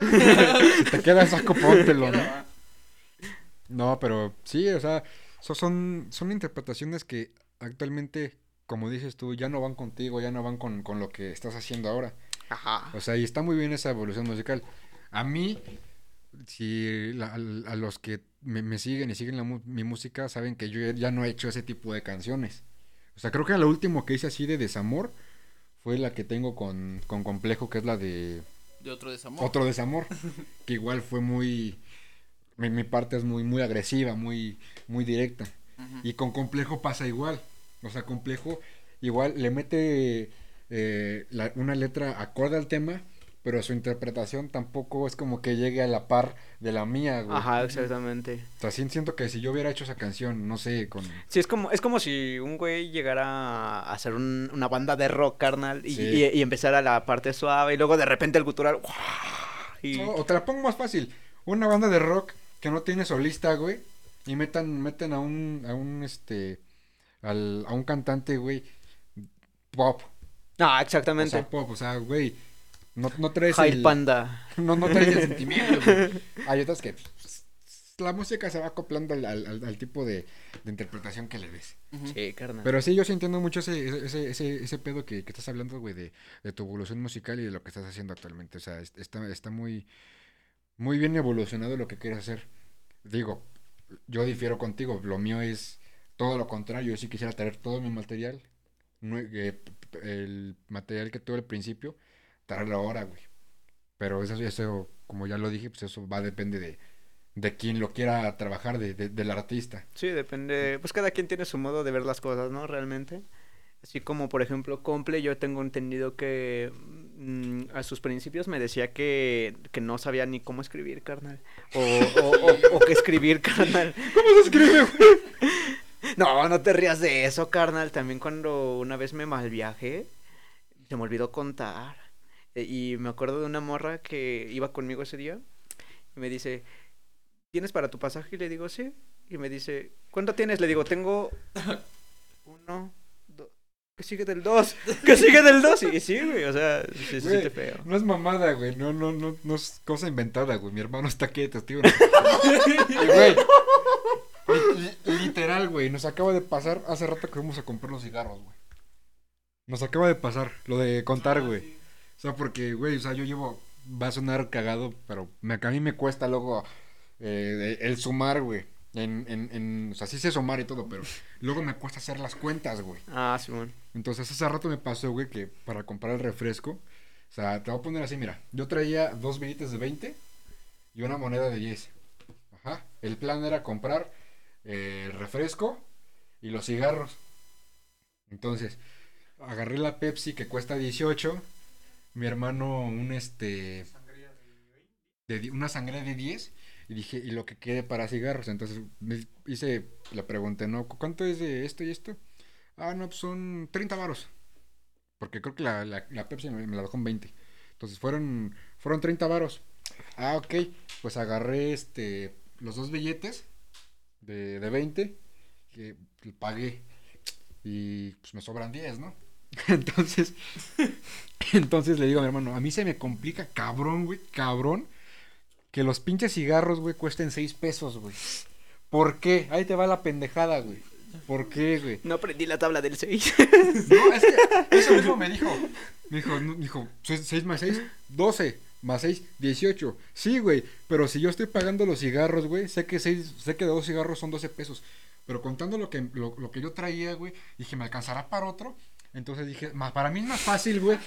Speaker 1: Si te queda saco, póntelo, ¿no? No, pero sí, o sea, so- son, son interpretaciones que actualmente, como dices tú, ya no van contigo, ya no van con, con lo que estás haciendo ahora.
Speaker 3: Ajá.
Speaker 1: O sea, y está muy bien esa evolución musical. A mí, si la- a, a los que me, me siguen y siguen la mi música, saben que yo ya no he hecho ese tipo de canciones. O sea, creo que lo último que hice así de desamor fue la que tengo con, con Complejo, que es la de
Speaker 2: De otro desamor.
Speaker 1: otro desamor, que igual fue muy... Mi, mi parte es muy, muy agresiva, muy, muy directa. Y con Complejo pasa igual. O sea, Complejo igual le mete eh, la- una letra acorde al tema, pero su interpretación tampoco es como que llegue a la par de la mía, güey.
Speaker 3: Ajá, exactamente.
Speaker 1: O sea, sí siento que si yo hubiera hecho esa canción, no sé, con...
Speaker 3: Sí, es como, es como si un güey llegara a hacer un- una banda de rock, carnal, y,
Speaker 1: Sí.
Speaker 3: y, y empezara la parte suave, y luego de repente el gutural, ¡guau! y
Speaker 1: No, o te la pongo más fácil. Una banda de rock que no tiene solista, güey, y metan, meten a un, a un, este, al, a un cantante, güey, pop.
Speaker 3: Ah,
Speaker 1: O
Speaker 3: exactamente.
Speaker 1: sea, pop, o sea, güey, no, no traes el...
Speaker 3: Panda.
Speaker 1: No, no traes el sentimiento, güey. Hay otras que pues, la música se va acoplando al, al- tipo de, de interpretación que le des.
Speaker 3: Sí, carnal.
Speaker 1: Pero sí, yo sí entiendo mucho ese, ese, ese, ese pedo que, que estás hablando, güey, de, de tu evolución musical y de lo que estás haciendo actualmente. O sea, es- está, está muy, muy bien evolucionado lo que quieres hacer. Digo, yo difiero contigo, lo mío es todo lo contrario. Yo sí quisiera traer todo mi material, eh, el material que tuve al principio, traerlo ahora, güey. Pero eso, eso, como ya lo dije, pues eso va a depende de, de quien lo quiera trabajar, de, de- del artista.
Speaker 3: Sí, depende. Pues cada quien tiene su modo de ver las cosas, ¿no? Realmente. Así como, por ejemplo, Comple, yo tengo entendido que mm, a sus principios me decía que, que no sabía ni cómo escribir, carnal. O, o, o, o que escribir, carnal.
Speaker 1: ¿Cómo se escribe, güey?
Speaker 3: No, no te rías de eso, carnal. También cuando una vez me malviajé, se me olvidó contar. E- Y me acuerdo de una morra que iba conmigo ese día. Y me dice, ¿tienes para tu pasaje? Y le digo, sí. y me dice, ¿cuánto tienes? Le digo, tengo uno, dos. ¿Qué sigue del dos? ¿Qué sigue del dos? Y sí, güey, o sea, sí se
Speaker 1: Güey,
Speaker 3: siente feo.
Speaker 1: No es mamada, güey. No, no, no, no es cosa inventada, güey. Mi hermano está aquí de testigo. Y, güey. li- li- Literal, güey. Nos acaba de pasar hace rato que fuimos a comprar los cigarros, güey. Nos acaba de pasar lo de contar, güey. O sea, porque, güey, o sea, yo llevo. Va a sonar cagado, pero me, a mí me cuesta luego eh, el sumar, güey. En, en, en, o sea, sí sé sumar y todo, pero luego me cuesta hacer las cuentas, güey.
Speaker 3: Ah, Simón.
Speaker 1: Entonces hace rato me pasó, güey, que para comprar el refresco, o sea, te voy a poner así, mira, yo traía dos billetes de 20 y una moneda de 10. Ajá. El plan era comprar eh, el refresco y los cigarros. Entonces, agarré la Pepsi que cuesta 18, mi hermano un este de una sangre de 10 y dije, y lo que quede para cigarros. Entonces me hice, le pregunté, ¿no? ¿Cuánto es de esto y esto? Ah, no, pues son 30 varos. Porque creo que la, la, la Pepsi me, la dejó en 20. Entonces fueron, fueron 30 varos. Ah, ok. Pues agarré este los dos billetes de, de 20 que pagué. Y pues me sobran 10, ¿no? Entonces, entonces le digo a mi hermano, a mí se me complica cabrón, güey, cabrón, que los pinches cigarros, güey, cuesten 6 pesos, güey. ¿Por qué? Ahí te va la pendejada, güey. ¿Por qué, güey?
Speaker 3: No aprendí la tabla del 6.
Speaker 1: No, es que eso mismo me dijo. Me dijo, no, dijo, 6 más 6, 12. Más 6, 18. Sí, güey. Pero si yo estoy pagando los cigarros, güey, sé que seis, sé que dos cigarros son 12 pesos. Pero contando lo que, lo, lo que yo traía, güey, dije, ¿me alcanzará para otro? Entonces dije, "Ma- para mí es más fácil, güey.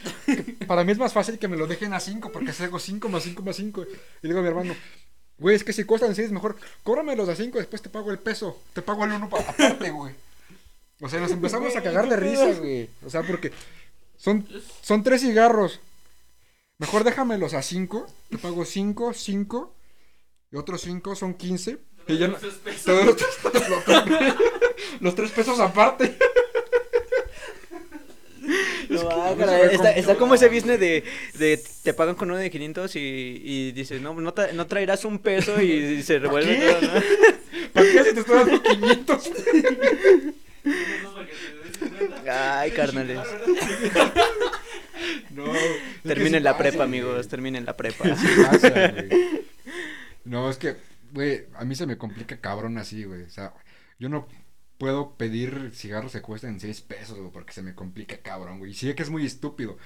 Speaker 1: Para mí es más fácil que me lo dejen a 5, porque hago 5 más 5 más 5. Y digo a mi hermano, güey, es que si cuestan 6, mejor cóbramelos a 5, después te pago el peso. Te pago el 1 aparte, güey. O sea, nos empezamos a cagar de risa, güey. O sea, porque son, son tres cigarros. Mejor déjamelos a 5. Te pago 5, 5. Y otros 5 son 15. Y ya no- todos los, tres- los tres- los tres pesos aparte.
Speaker 3: Ah,
Speaker 1: se
Speaker 3: está, está como ese business de, de te pagan con uno de 500 y, y dices, no, no, tra- no traerás un peso y, se revuelve
Speaker 1: qué?
Speaker 3: todo, ¿no?
Speaker 1: ¿Para qué si te estoy dando 500?
Speaker 3: Ay, carnales.
Speaker 1: No.
Speaker 3: Terminen la
Speaker 1: pasa,
Speaker 3: prepa,
Speaker 1: güey.
Speaker 3: amigos, terminen la prepa.
Speaker 1: Sí pasa, güey. No, es que, güey, a mí se me complica cabrón así, güey. O sea, yo no puedo pedir cigarros que cuesten 6 pesos, güey, porque se me complica cabrón, güey. Y sí que es muy estúpido,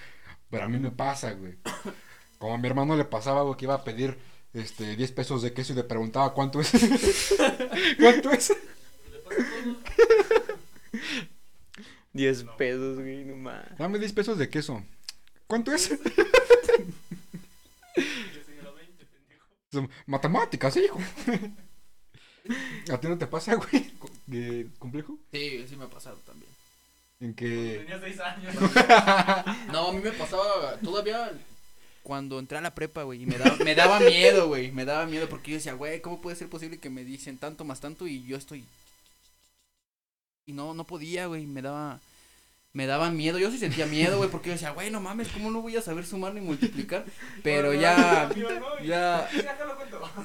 Speaker 1: pero a mí me pasa, güey. Como a mi hermano le pasaba, güey, que iba a pedir este 10 pesos de queso y le preguntaba cuánto es. ¿Cuánto es?
Speaker 3: 10 pesos, güey, no más.
Speaker 1: Dame 10 pesos de queso. ¿Cuánto es? Matemáticas, hijo. ¿A ti no te pasa, güey? ¿De complejo?
Speaker 2: Sí, sí me ha pasado también.
Speaker 1: En que.
Speaker 4: Tenía 6 años.
Speaker 2: No, a mí me pasaba todavía cuando entré a la prepa, güey, y me daba, me daba miedo, güey, me daba miedo porque yo decía, güey, ¿cómo puede ser posible que me dicen tanto más tanto y yo estoy... Y no, no podía, güey, me daba... Me daba miedo, yo sí sentía miedo, güey, porque yo decía, güey, no mames, ¿cómo no voy a saber sumar ni multiplicar? Pero ya, ya,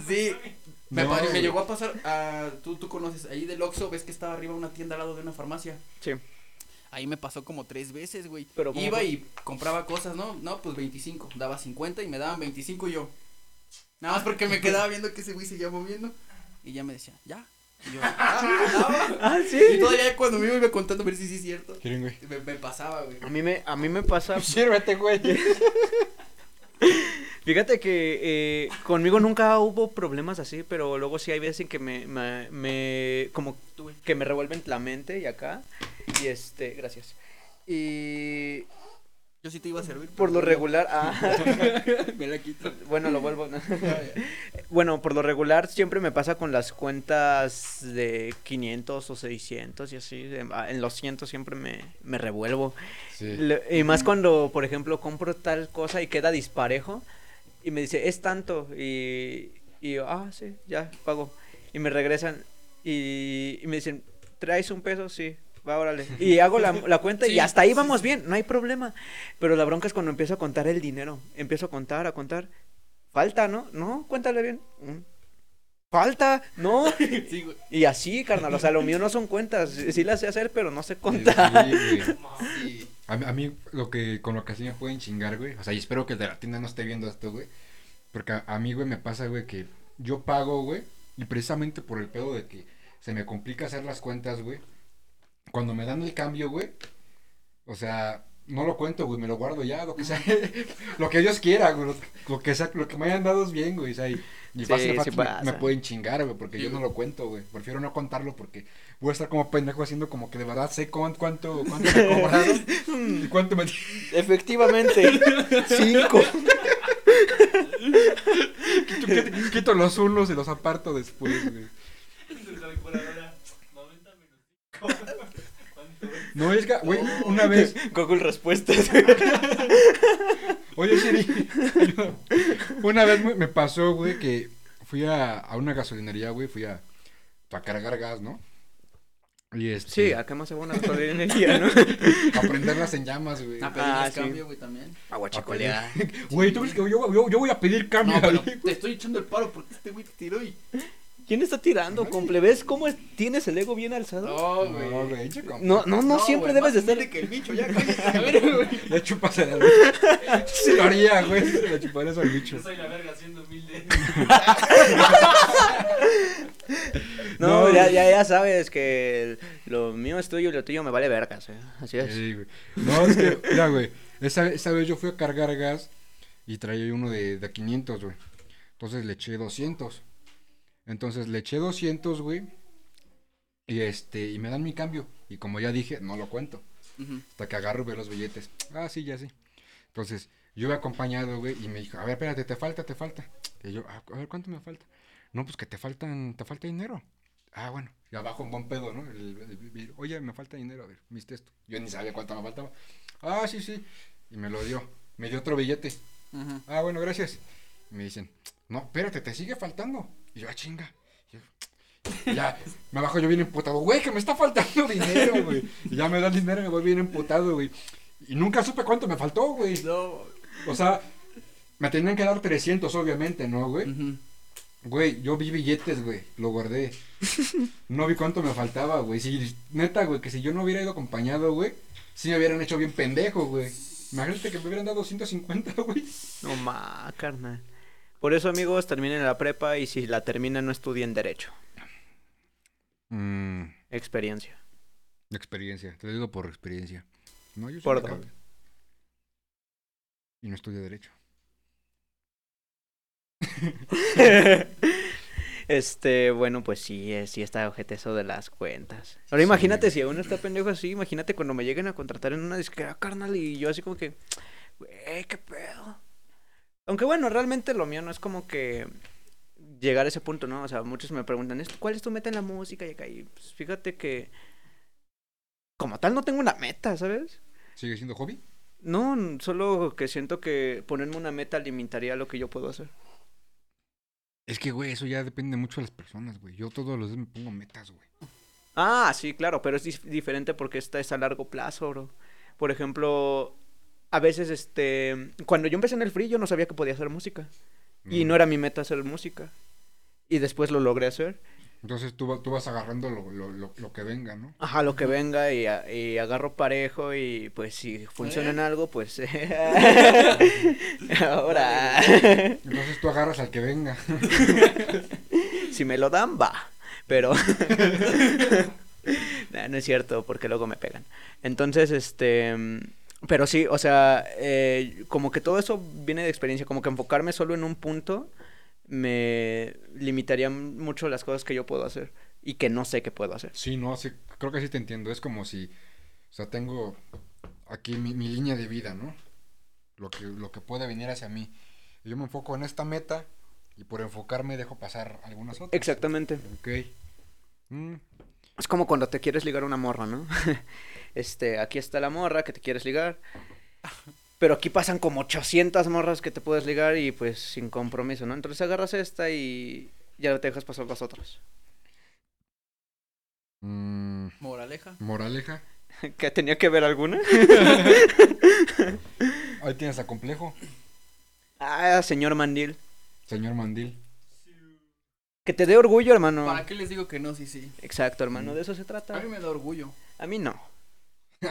Speaker 4: Sí,
Speaker 2: me,
Speaker 1: No,
Speaker 2: me llegó a pasar, a, tú, tú conoces, ahí del Oxxo, ves que estaba arriba una tienda al lado de una farmacia.
Speaker 3: Sí.
Speaker 2: Ahí me pasó como tres veces, güey.
Speaker 3: Pero ¿cómo
Speaker 2: Iba
Speaker 3: fue?
Speaker 2: y compraba cosas, ¿no? No, pues 25. Daba 50 y me daban 25 yo. Nada más porque me quedaba viendo que ese güey seguía moviendo. Y ya me decía, ¿ya? Y yo, ah,
Speaker 3: Ah,
Speaker 2: ah.
Speaker 3: sí.
Speaker 2: Y todavía cuando me iba contando a ver si sí es cierto.
Speaker 1: ¿Quieren, güey?
Speaker 2: Me, me pasaba, güey.
Speaker 3: A mí me, a mí me pasa,
Speaker 1: Sírvete, güey.
Speaker 3: fíjate que eh, conmigo nunca hubo problemas así, pero luego sí hay veces en que me, me, me- como que me revuelven la mente y acá, y este, gracias. Y
Speaker 2: Yo sí te iba a servir.
Speaker 3: por lo regular, ah,
Speaker 2: me la quito.
Speaker 3: bueno, lo vuelvo. ¿no? Bueno, por lo regular siempre me pasa con las cuentas de 500 o 600 y así. ah, En los cientos siempre me, me revuelvo.
Speaker 1: Sí.
Speaker 3: Le- Y más cuando, por ejemplo, compro tal cosa y queda disparejo y me dice, es tanto. Y, y yo, ah, sí, ya, pago. Y me regresan y, y me dicen, ¿traes un peso? Sí. Va, órale. Y hago la, la cuenta y hasta ahí vamos
Speaker 2: sí.
Speaker 3: bien, no hay problema. Pero la bronca es cuando empiezo a contar el dinero. Empiezo a contar, a contar. Falta, ¿no? No, cuéntale bien. Falta, no.
Speaker 2: Sí, güey.
Speaker 3: Y así, carnal, o sea, lo mío no son cuentas. Sí las sé hacer, pero no sé
Speaker 1: Sí,
Speaker 3: contar.
Speaker 1: güey.
Speaker 2: Sí.
Speaker 1: A, mí- a mí lo que con lo que así me pueden chingar, güey. O sea, y espero que el de la tienda no esté viendo esto, güey. Porque a, a mí, güey, me pasa, güey, que yo pago, güey. Y precisamente por el pedo de que se me complica hacer las cuentas, güey. Cuando me dan el cambio, güey. O sea, no lo cuento, güey, me lo guardo ya, lo que sea. lo que Dios quiera, güey. Lo, lo que sea, lo que me hayan dado es bien, güey. O sea, y, y
Speaker 3: Sí,
Speaker 1: fácil,
Speaker 3: sí
Speaker 1: fácil me-
Speaker 3: pasa.
Speaker 1: me, pueden chingar, güey, porque
Speaker 2: Sí,
Speaker 1: yo no lo cuento, güey. Prefiero no contarlo porque voy a estar como pendejo haciendo como que de verdad sé cuánto, cuánto, cuánto me cobraron y cuánto me...
Speaker 3: Efectivamente, cinco.
Speaker 1: Quito, quito- quito los unos y los aparto después, güey.
Speaker 4: Tu calculadora, 90 menos 5. ¿Cuánto es?
Speaker 1: No, es que, güey, una vez...
Speaker 3: Google respuestas.
Speaker 1: Oye, Siri, una vez me, pasó, güey, que fui a, a una gasolinería, güey, fui a, a cargar gas, ¿no? Y este...
Speaker 3: Sí, acá más se va una gasolinería, ¿no?
Speaker 1: A prenderlas en llamas, güey.
Speaker 2: A pedir
Speaker 3: Ah, sí.
Speaker 2: cambio, güey, también.
Speaker 3: Agua chicolea.
Speaker 1: Güey, ¿tú crees que yo, yo, yo voy a pedir cambio?
Speaker 2: No, pero te estoy echando el paro porque este güey te tiró y.
Speaker 3: ¿Quién está tirando, comple? ¿Ves cómo es- tienes el ego bien alzado?
Speaker 2: No,
Speaker 1: No,
Speaker 2: güey.
Speaker 1: chico.
Speaker 3: No, no, no, siempre debes de estar.
Speaker 2: que el bicho, ya cállate, a ver, güey.
Speaker 1: Le chupas a la Sí lo haría, güey. Se le chuparías al bicho.
Speaker 4: Yo soy la verga siendo humilde.
Speaker 3: No,
Speaker 1: No,
Speaker 3: ya, ya, ya sabes que el- lo mío es tuyo y lo tuyo me vale vergas, ¿eh? Así es.
Speaker 1: Sí, güey. No, es que, mira, güey. Esa, esa vez yo fui a cargar gas y traía uno de, de 500, güey. Entonces le eché 200. Entonces le eché 200, güey. Y este, y me dan mi cambio. Y como ya dije, no lo cuento. Hasta que agarro y veo los billetes. Ah, sí, ya sí. Entonces, yo iba acompañado, güey, y me dijo, a ver, espérate, te falta, te falta. Y yo, "Ah, a ver, ¿cuánto me falta? No, pues que te faltan, te falta dinero. Ah, bueno, y abajo un buen pedo, ¿no? El- el- el- Oye, me falta dinero, a ver, viste esto. Yo ni sabía cuánto me faltaba. Ah, sí, sí. Y me lo dio. Me dio otro billete. Ah, bueno, gracias. Y me dicen, no, espérate, te sigue faltando. Y yo, ah, chinga. Y yo, ya, me bajo yo bien emputado, güey, que me está faltando dinero, güey. Y ya me da el dinero y me voy bien emputado, güey. Y nunca supe cuánto me faltó, güey.
Speaker 2: No.
Speaker 1: O sea, me tenían que dar 300, obviamente, ¿no, güey? Güey, yo vi billetes, güey, lo guardé. No vi cuánto me faltaba, güey. Si, neta, güey, que si yo no hubiera ido acompañado, güey, sí me hubieran hecho bien pendejo, güey. Imagínate que me hubieran dado 150, güey.
Speaker 3: No ma, carnal. Por eso, amigos, terminen la prepa y si la terminan, no estudien Derecho.
Speaker 1: Mmm,
Speaker 3: Experiencia.
Speaker 1: experiencia, te lo digo por experiencia. No, yo sí. Y no estudio Derecho.
Speaker 3: Este, bueno, pues sí, eh, sí está ojete eso de las cuentas. Ahora imagínate si uno está pendejo así, imagínate cuando me lleguen a contratar en una disquera, carnal, y yo así como que, güey, qué pedo. Aunque bueno, realmente lo mío no es como que llegar a ese punto, ¿no? O sea, muchos me preguntan, "¿Es- ¿cuál es tu meta en la música? Y acá, y pues, fíjate que como tal no tengo una meta, ¿sabes?
Speaker 1: ¿Sigue siendo hobby?
Speaker 3: No, solo que siento que ponerme una meta limitaría lo que yo puedo hacer.
Speaker 1: Es que, güey, eso ya depende mucho de las personas, güey. Yo todos los días me pongo metas, güey.
Speaker 3: Ah, sí, claro, pero es dif- diferente porque esta es a largo plazo, bro. Por ejemplo, a veces, este, cuando yo empecé en el free, yo no sabía que podía hacer música. Y
Speaker 1: Mm.
Speaker 3: no era mi meta hacer música. Y después lo logré hacer.
Speaker 1: Entonces tú, tú vas agarrando lo, lo, lo, lo que venga, ¿no?
Speaker 3: Ajá, lo que venga y, a- y agarro parejo y pues si funciona en algo, pues... Ahora,
Speaker 1: Entonces tú agarras al que venga.
Speaker 3: si me lo dan, va. Pero... Nah, no es cierto, porque luego me pegan. Entonces, este... Pero sí, o sea, eh, como que todo eso viene de experiencia, como que enfocarme solo en un punto me limitaría mucho las cosas que yo puedo hacer y que no sé que puedo hacer.
Speaker 1: Sí, no, sí, creo que sí te entiendo. Es como si, o sea, tengo aquí mi, mi línea de vida, ¿no? Lo que, lo que puede venir hacia mí. Y Yo me enfoco en esta meta y por enfocarme dejo pasar algunas otras.
Speaker 3: Exactamente.
Speaker 1: Ok. Mm,
Speaker 3: Es como cuando te quieres ligar a una morra, ¿no? Este, aquí está la morra que te quieres ligar. Pero aquí pasan como 800 morras que te puedes ligar y pues sin compromiso, ¿no? Entonces agarras esta y ya te dejas pasar las otras.
Speaker 1: mm,
Speaker 2: Moraleja.
Speaker 1: moraleja.
Speaker 3: ¿Que tenía que ver alguna?
Speaker 1: Ahí tienes a complejo,
Speaker 3: Ah, señor Mandil.
Speaker 1: señor Mandil.
Speaker 3: Que te dé orgullo, hermano.
Speaker 2: ¿Para qué les digo que no? Sí, sí.
Speaker 3: Exacto, hermano, de eso se
Speaker 2: A
Speaker 3: trata.
Speaker 2: mí me da orgullo.
Speaker 3: A mí no.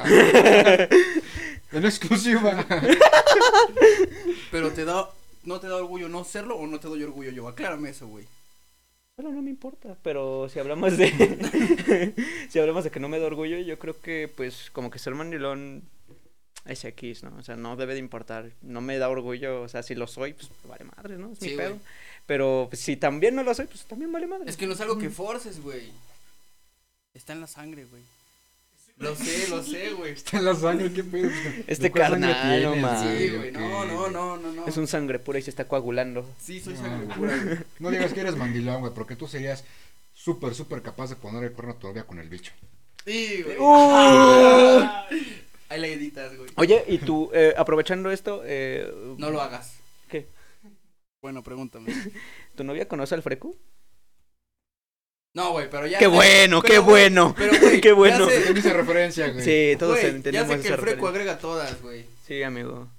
Speaker 1: En exclusiva.
Speaker 2: Pero te da, ¿no te da orgullo no serlo o no te doy orgullo yo? Aclárame eso, güey.
Speaker 3: Bueno, no me importa, pero si hablamos de si hablamos de que no me da orgullo, yo creo que pues como que ser mandilón es X, ¿no? O sea, no debe de importar. No me da orgullo, o sea, si lo soy, pues vale madre, ¿no? Es mi
Speaker 2: Sí,
Speaker 3: pedo.
Speaker 2: güey.
Speaker 3: Pero pues, si también no lo soy, pues también vale madre.
Speaker 2: Es que no es algo que forces, güey. Está en la sangre, güey. Lo sé, lo sé, güey.
Speaker 1: Está en la sangre, qué pedo.
Speaker 3: Este
Speaker 1: ¿De cuál sangre
Speaker 3: carnal, no mames.
Speaker 2: Sí,
Speaker 1: güey?
Speaker 2: güey.
Speaker 1: ¿O
Speaker 2: No, no, no, no, no.
Speaker 3: Es un sangre pura y se está coagulando.
Speaker 2: Sí, soy
Speaker 1: No,
Speaker 2: sangre pura, güey.
Speaker 1: No digas que eres mandilón, güey, porque tú serías súper, súper capaz de poner el cuerno todavía con el bicho.
Speaker 2: Sí, güey.
Speaker 3: Uh.
Speaker 2: Ahí la editas, güey.
Speaker 3: Oye, y tú, eh, aprovechando esto, eh,
Speaker 2: No lo hagas. Bueno, pregúntame.
Speaker 3: ¿Tu novia conoce al Frecu?
Speaker 2: No, güey, pero ya.
Speaker 3: ¡Qué bueno,
Speaker 2: pero,
Speaker 3: qué bueno!
Speaker 2: Pero, güey,
Speaker 3: ¡Qué bueno!
Speaker 2: Ya sé,
Speaker 1: ¿Quién dice referencia, güey?
Speaker 3: Sí, todos
Speaker 2: güey,
Speaker 3: entendemos
Speaker 2: ya sé que el freco
Speaker 3: referencia.
Speaker 2: agrega todas, güey.
Speaker 3: Sí, amigo.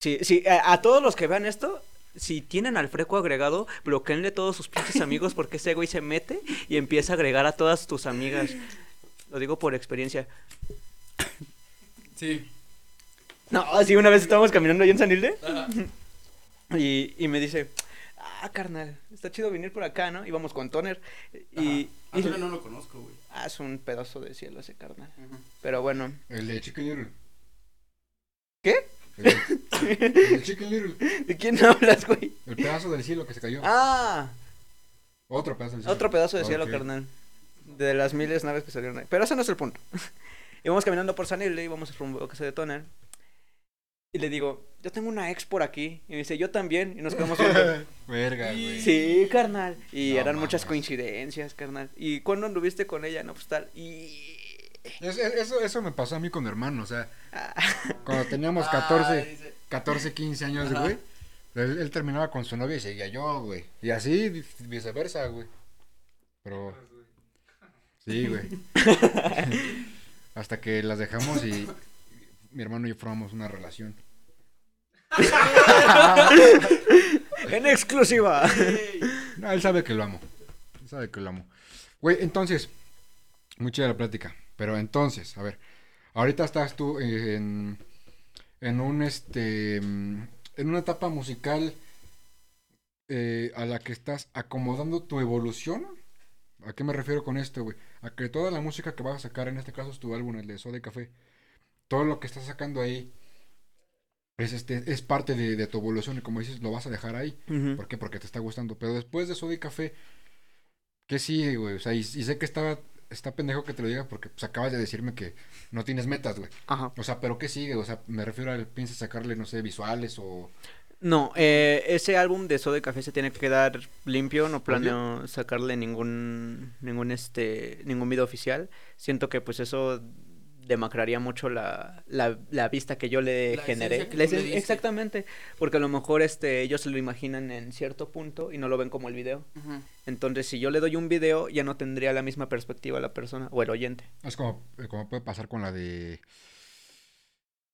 Speaker 3: Sí, sí, a, a todos los que vean esto, si tienen al freco agregado, bloqueenle todos sus pinches amigos porque ese güey se mete y empieza a agregar a todas tus amigas. Lo digo por experiencia.
Speaker 2: Sí.
Speaker 3: No, sí, una vez estábamos caminando ahí en San Hilde
Speaker 2: Ajá.
Speaker 3: Y, y me dice, ah, carnal, está chido venir por acá, ¿no? Íbamos con Toner y...
Speaker 2: Ajá.
Speaker 3: y-
Speaker 2: Antonio no lo conozco, güey.
Speaker 3: Ah, es un pedazo de cielo ese carnal. Pero bueno.
Speaker 1: El de Chicken Little.
Speaker 3: ¿Qué?
Speaker 1: El, de- el Chicken Little.
Speaker 3: ¿De quién hablas, güey?
Speaker 1: El pedazo del cielo que se cayó.
Speaker 3: Ah,
Speaker 1: Otro pedazo del cielo.
Speaker 3: Otro pedazo de cielo, carnal. De las miles de naves que salieron ahí. Pero ese no es el punto. íbamos caminando por San Hilde, íbamos rumbo a casa de Toner. Y le digo, yo tengo una ex por aquí. Y me dice, yo también. Y nos quedamos viendo.
Speaker 1: Verga, güey.
Speaker 3: sí, carnal. Y
Speaker 1: No
Speaker 3: eran muchas coincidencias, carnal. ¿Y cuándo anduviste con ella? No, pues tal. Y...
Speaker 1: Es- es- eso, eso me pasó a mí con mi hermano, o sea,
Speaker 3: Ah,
Speaker 1: cuando teníamos
Speaker 2: Ah,
Speaker 1: 14,
Speaker 2: dice-
Speaker 1: 14 15 años,
Speaker 2: Ajá.
Speaker 1: güey. Él, él terminaba con su novia y seguía yo, güey. Y así vi- viceversa, güey. Pero. Sí, güey. Hasta que las dejamos y mi hermano y yo formamos una relación.
Speaker 3: en exclusiva.
Speaker 1: No, él sabe que lo amo. Él sabe que lo amo. Güey, entonces, mucha la plática. Pero entonces, a ver, ahorita estás tú en, en un este, en una etapa musical eh, a la que estás acomodando tu evolución. ¿A qué me refiero con esto, güey? A que toda la música que vas a sacar, en este caso es tu álbum, el de Soda y Café, todo lo que estás sacando ahí es, este, es parte de, de tu evolución y como dices, lo vas a dejar ahí. ¿Por qué? Porque te está gustando. Pero después de Soda y Café, ¿qué sigue, güey? O sea, y, y sé que estaba, está pendejo que te lo diga porque pues, acabas de decirme que no tienes metas, güey.
Speaker 3: Ajá.
Speaker 1: O sea, ¿pero qué sigue? O sea, me refiero al piensas sacarle, no sé, visuales o...
Speaker 3: No, eh, ese álbum de Soda y Café se tiene que quedar limpio, no planeo sacarle ningún ningún este ningún video oficial. Siento que pues eso demacraría mucho la, la, la vista que yo le
Speaker 2: La
Speaker 3: generé.
Speaker 2: esencia que
Speaker 3: La
Speaker 2: tú le
Speaker 3: esen-
Speaker 2: diste.
Speaker 3: exactamente, porque a lo mejor este ellos se lo imaginan en cierto punto y no lo ven como el video.
Speaker 2: Ujú.
Speaker 3: Entonces, si yo le doy un video, ya no tendría la misma perspectiva la persona o el oyente.
Speaker 1: Es como, eh, como puede pasar con la de...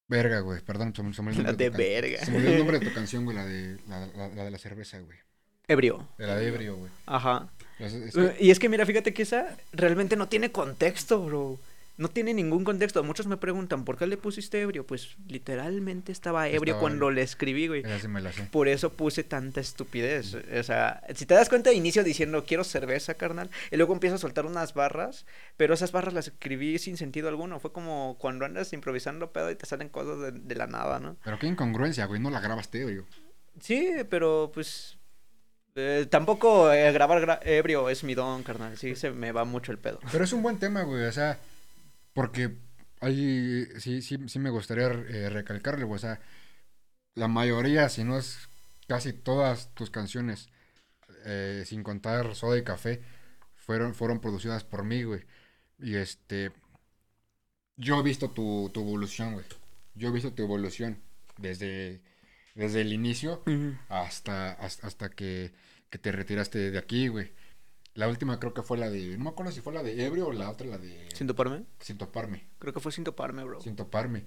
Speaker 1: Verga, güey, perdón, se me, se me olvidó el
Speaker 3: La
Speaker 1: nombre
Speaker 3: de verga.
Speaker 1: Se me olvidó el nombre de tu canción, güey, la de la, la- la de la cerveza, güey.
Speaker 3: Ebrio.
Speaker 1: De la de ebrio, güey.
Speaker 3: Ajá.
Speaker 1: Es- es
Speaker 3: Eh,
Speaker 1: que-
Speaker 3: Y es que mira, fíjate que esa realmente no tiene contexto, bro. No tiene ningún contexto. Muchos me preguntan, ¿por qué le pusiste ebrio? Pues literalmente estaba ebrio
Speaker 1: Estaba
Speaker 3: cuando
Speaker 1: ebrio.
Speaker 3: le escribí, güey. Por eso puse tanta estupidez. O sea, si te das cuenta, inicio diciendo quiero cerveza, carnal. Y luego empiezo a soltar unas barras. Pero esas barras las escribí sin sentido alguno. Fue como cuando andas improvisando pedo y te salen cosas de, de la nada, ¿no?
Speaker 1: Pero qué incongruencia, güey, no la grabaste ebrio.
Speaker 3: Sí, pero pues. eh, tampoco eh, grabar gra- ebrio es mi don, carnal. Sí, se me va mucho el pedo.
Speaker 1: Pero es un buen tema, güey, o sea, porque ahí sí, sí, sí me gustaría eh, recalcarle, güey, o sea, la mayoría, si no es casi todas tus canciones, eh, sin contar Soda y Café, fueron, fueron producidas por mí, güey. Y este, yo he visto tu, tu evolución, güey. Yo he visto tu evolución desde, desde el inicio hasta, hasta, hasta que, que te retiraste de aquí, güey. La última creo que fue la de. No me acuerdo si fue la de Ebrio o la otra, la de.
Speaker 3: ¿Sin toparme?
Speaker 1: Sin toparme.
Speaker 3: Creo que fue sin toparme, bro.
Speaker 1: Sin toparme.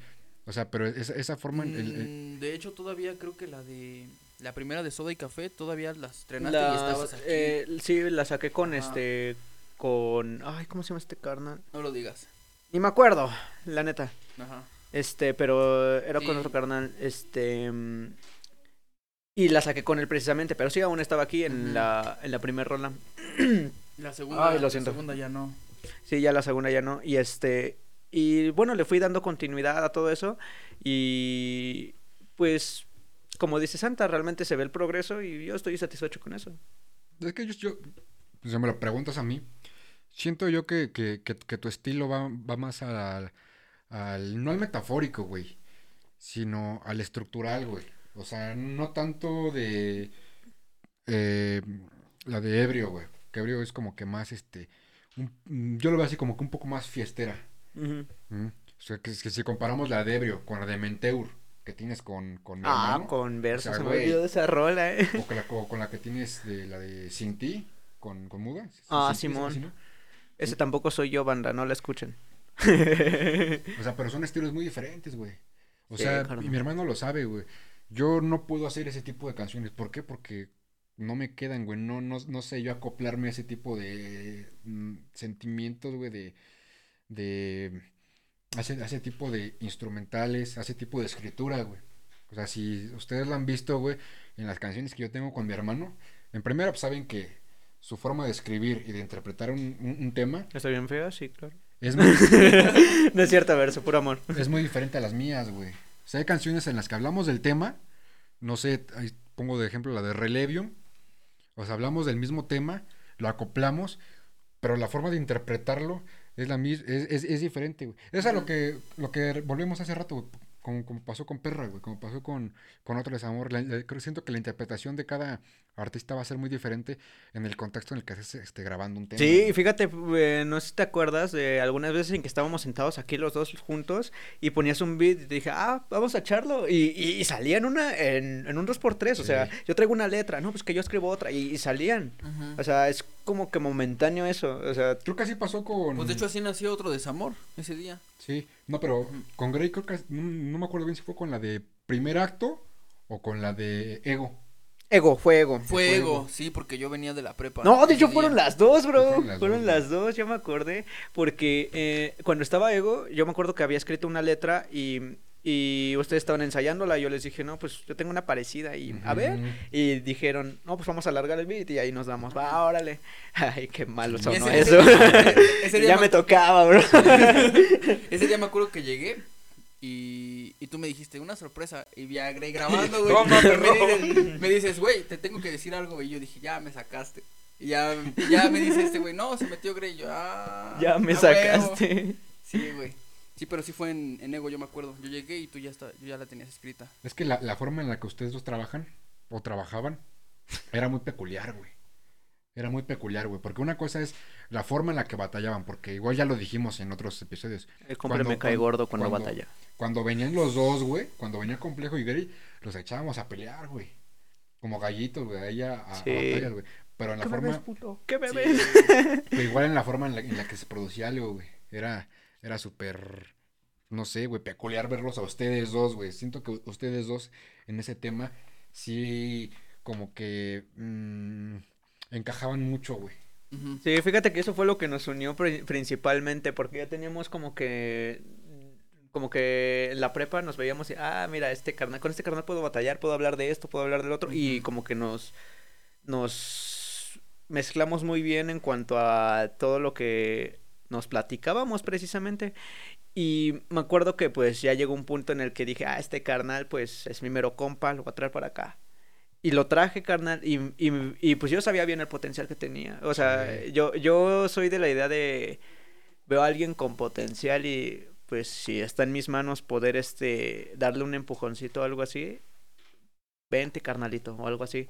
Speaker 1: O sea, pero esa, esa forma. el- el-
Speaker 2: Mm, de hecho, todavía creo que la de. La primera de soda y café todavía las estrenaste y estabas aquí.
Speaker 3: eh, sí, la saqué con este. Con. Ay, ¿cómo se llama este carnal?
Speaker 2: No lo digas.
Speaker 3: Ni me acuerdo, la neta.
Speaker 2: Ajá.
Speaker 3: Este, pero era con otro carnal. Este. Y la saqué con él precisamente, pero sí, aún estaba aquí en la, en la primera rola.
Speaker 2: La segunda,
Speaker 3: Ay, lo siento.
Speaker 2: La segunda ya no.
Speaker 3: Sí, ya la segunda ya no. Y este. Y bueno, le fui dando continuidad a todo eso. Y. Pues. Como dice Santa, realmente se ve el progreso y yo estoy satisfecho con eso.
Speaker 1: Es que yo, yo pues, si me lo preguntas a mí, siento yo que, que, que, que tu estilo va, va más al, al, no al metafórico, güey, sino al estructural, güey. O sea, no tanto de eh, la de ebrio, güey. Que ebrio es como que más, este, un- yo lo veo así como que un poco más fiestera. ¿Mm? O sea, que, que si comparamos la de ebrio con la de Menteur que tienes con, con mi
Speaker 3: Ah,
Speaker 1: hermano,
Speaker 3: con versos.
Speaker 1: o sea,
Speaker 3: se me olvidó de esa rola, eh.
Speaker 1: o con la, o con la que tienes de la de Sin Ti, con, con Muda. ¿Sí-
Speaker 3: Ah,
Speaker 1: Sin
Speaker 3: Simón.
Speaker 1: no?
Speaker 3: Ese tampoco soy yo, banda, no la escuchen.
Speaker 1: O sea, pero son estilos muy diferentes, güey. O
Speaker 3: Sí,
Speaker 1: sea,
Speaker 3: claro.
Speaker 1: y mi hermano lo sabe, güey. Yo no puedo hacer ese tipo de canciones. ¿Por qué? Porque no me quedan, güey. No, no, no sé yo acoplarme a ese tipo de mm, sentimientos, güey, de, de a ese, a ese tipo de instrumentales, a ese tipo de escritura, güey. O sea, si ustedes lo han visto, güey, en las canciones que yo tengo con mi hermano, en primera, pues saben que su forma de escribir y de interpretar un, un- un tema
Speaker 3: ¿Está bien fea? Sí, claro.
Speaker 1: es muy,
Speaker 3: no es cierto, verso, puro amor.
Speaker 1: es muy diferente a las mías, güey. O sea, hay canciones en las que hablamos del tema, no sé, ahí pongo de ejemplo la de Relevium, o sea, hablamos del mismo tema, lo acoplamos, pero la forma de interpretarlo es la mis es, es, diferente, güey. Es a lo que, lo que volvemos hace rato, güey, como, pasó con Perra, güey, como pasó con, con Otro Desamor. La- la- siento que la interpretación de cada artista va a ser muy diferente en el contexto en el que estés esté grabando un tema.
Speaker 3: Sí, fíjate, eh, no sé si te acuerdas de algunas veces en que estábamos sentados aquí los dos juntos y ponías un beat y te dije, ah, vamos a echarlo. Y, y, y salía en, una, en, en un 2x3, o sea, yo traigo una letra, no, pues que yo escribo otra y, y salían. O sea, es como que momentáneo eso, o sea,
Speaker 1: Creo que así pasó con...
Speaker 2: Pues de hecho así nació otro desamor ese día.
Speaker 1: Sí, no, pero con Grey creo que no, no me acuerdo bien si fue con la de primer acto o con la de Ego.
Speaker 3: Ego, fue ego.
Speaker 2: Fuego, sí, porque yo venía de la prepa.
Speaker 3: No, de hecho fueron las dos, bro.
Speaker 1: Fueron las
Speaker 3: Fueron
Speaker 1: dos,
Speaker 3: las dos, ya me acordé. Porque eh, cuando estaba Ego, yo me acuerdo que había escrito una letra y, y ustedes estaban ensayándola. Y yo les dije, no, pues yo tengo una parecida y a ver. Y dijeron, no, pues vamos a alargar el beat y ahí nos damos. Va, órale. Ay, qué malo sonó
Speaker 2: Ese-
Speaker 3: eso.
Speaker 2: ese- ese día
Speaker 3: ya
Speaker 2: me
Speaker 3: tocaba, bro.
Speaker 2: Ese día me acuerdo que llegué y, y tú me dijiste una sorpresa y vi a Grey grabando, güey. Me, dices, me dices, güey, te tengo que decir algo. Y yo dije, ya me sacaste. Y ya, ya me dice este güey, no, se metió Grey. Y yo, ah.
Speaker 3: ya me
Speaker 2: a huevo".
Speaker 3: sacaste.
Speaker 2: Sí, güey. Sí, pero sí fue en, en Ego, yo me acuerdo. Yo llegué y tú ya está, yo ya la tenías escrita.
Speaker 1: Es que la, la forma en la que ustedes dos trabajan o trabajaban era muy peculiar, güey. Era muy peculiar, güey. Porque una cosa es la forma en la que batallaban, porque igual ya lo dijimos en otros episodios.
Speaker 3: El
Speaker 1: Cuando-
Speaker 3: me cae
Speaker 1: cuando-
Speaker 3: gordo cuando,
Speaker 1: cuando-
Speaker 3: batalla.
Speaker 1: Cuando venían los dos, güey, cuando venía Complejo y Grey, los echábamos a pelear, güey. Como gallitos, güey, ahí a, a- a
Speaker 3: Sí.
Speaker 1: batallas, güey. Pero en la
Speaker 3: ¿Qué me
Speaker 1: forma,
Speaker 3: puto? ¿Qué me
Speaker 2: Sí,
Speaker 3: ves?
Speaker 1: pero igual en la forma en la, en la que se producía algo, güey. Era, era súper, no sé, güey, peculiar verlos a ustedes dos, güey. Siento que ustedes dos en ese tema sí como que mm, encajaban mucho, güey.
Speaker 3: Sí, fíjate que eso fue lo que nos unió pri- principalmente, porque ya teníamos como que, como que en la prepa nos veíamos y, ah, mira, este carnal, con este carnal puedo batallar, puedo hablar de esto, puedo hablar del otro, y como que nos, nos mezclamos muy bien en cuanto a todo lo que nos platicábamos precisamente. Y me acuerdo que pues ya llegó un punto en el que dije, ah, este carnal pues es mi mero compa, lo voy a traer para acá. Y lo traje, carnal, y, y, y, pues yo sabía bien el potencial que tenía. O sea,
Speaker 1: Sí.
Speaker 3: yo, yo soy de la idea de, veo a alguien con potencial y pues si está en mis manos poder este, darle un empujoncito o algo así, vente, carnalito, o algo así.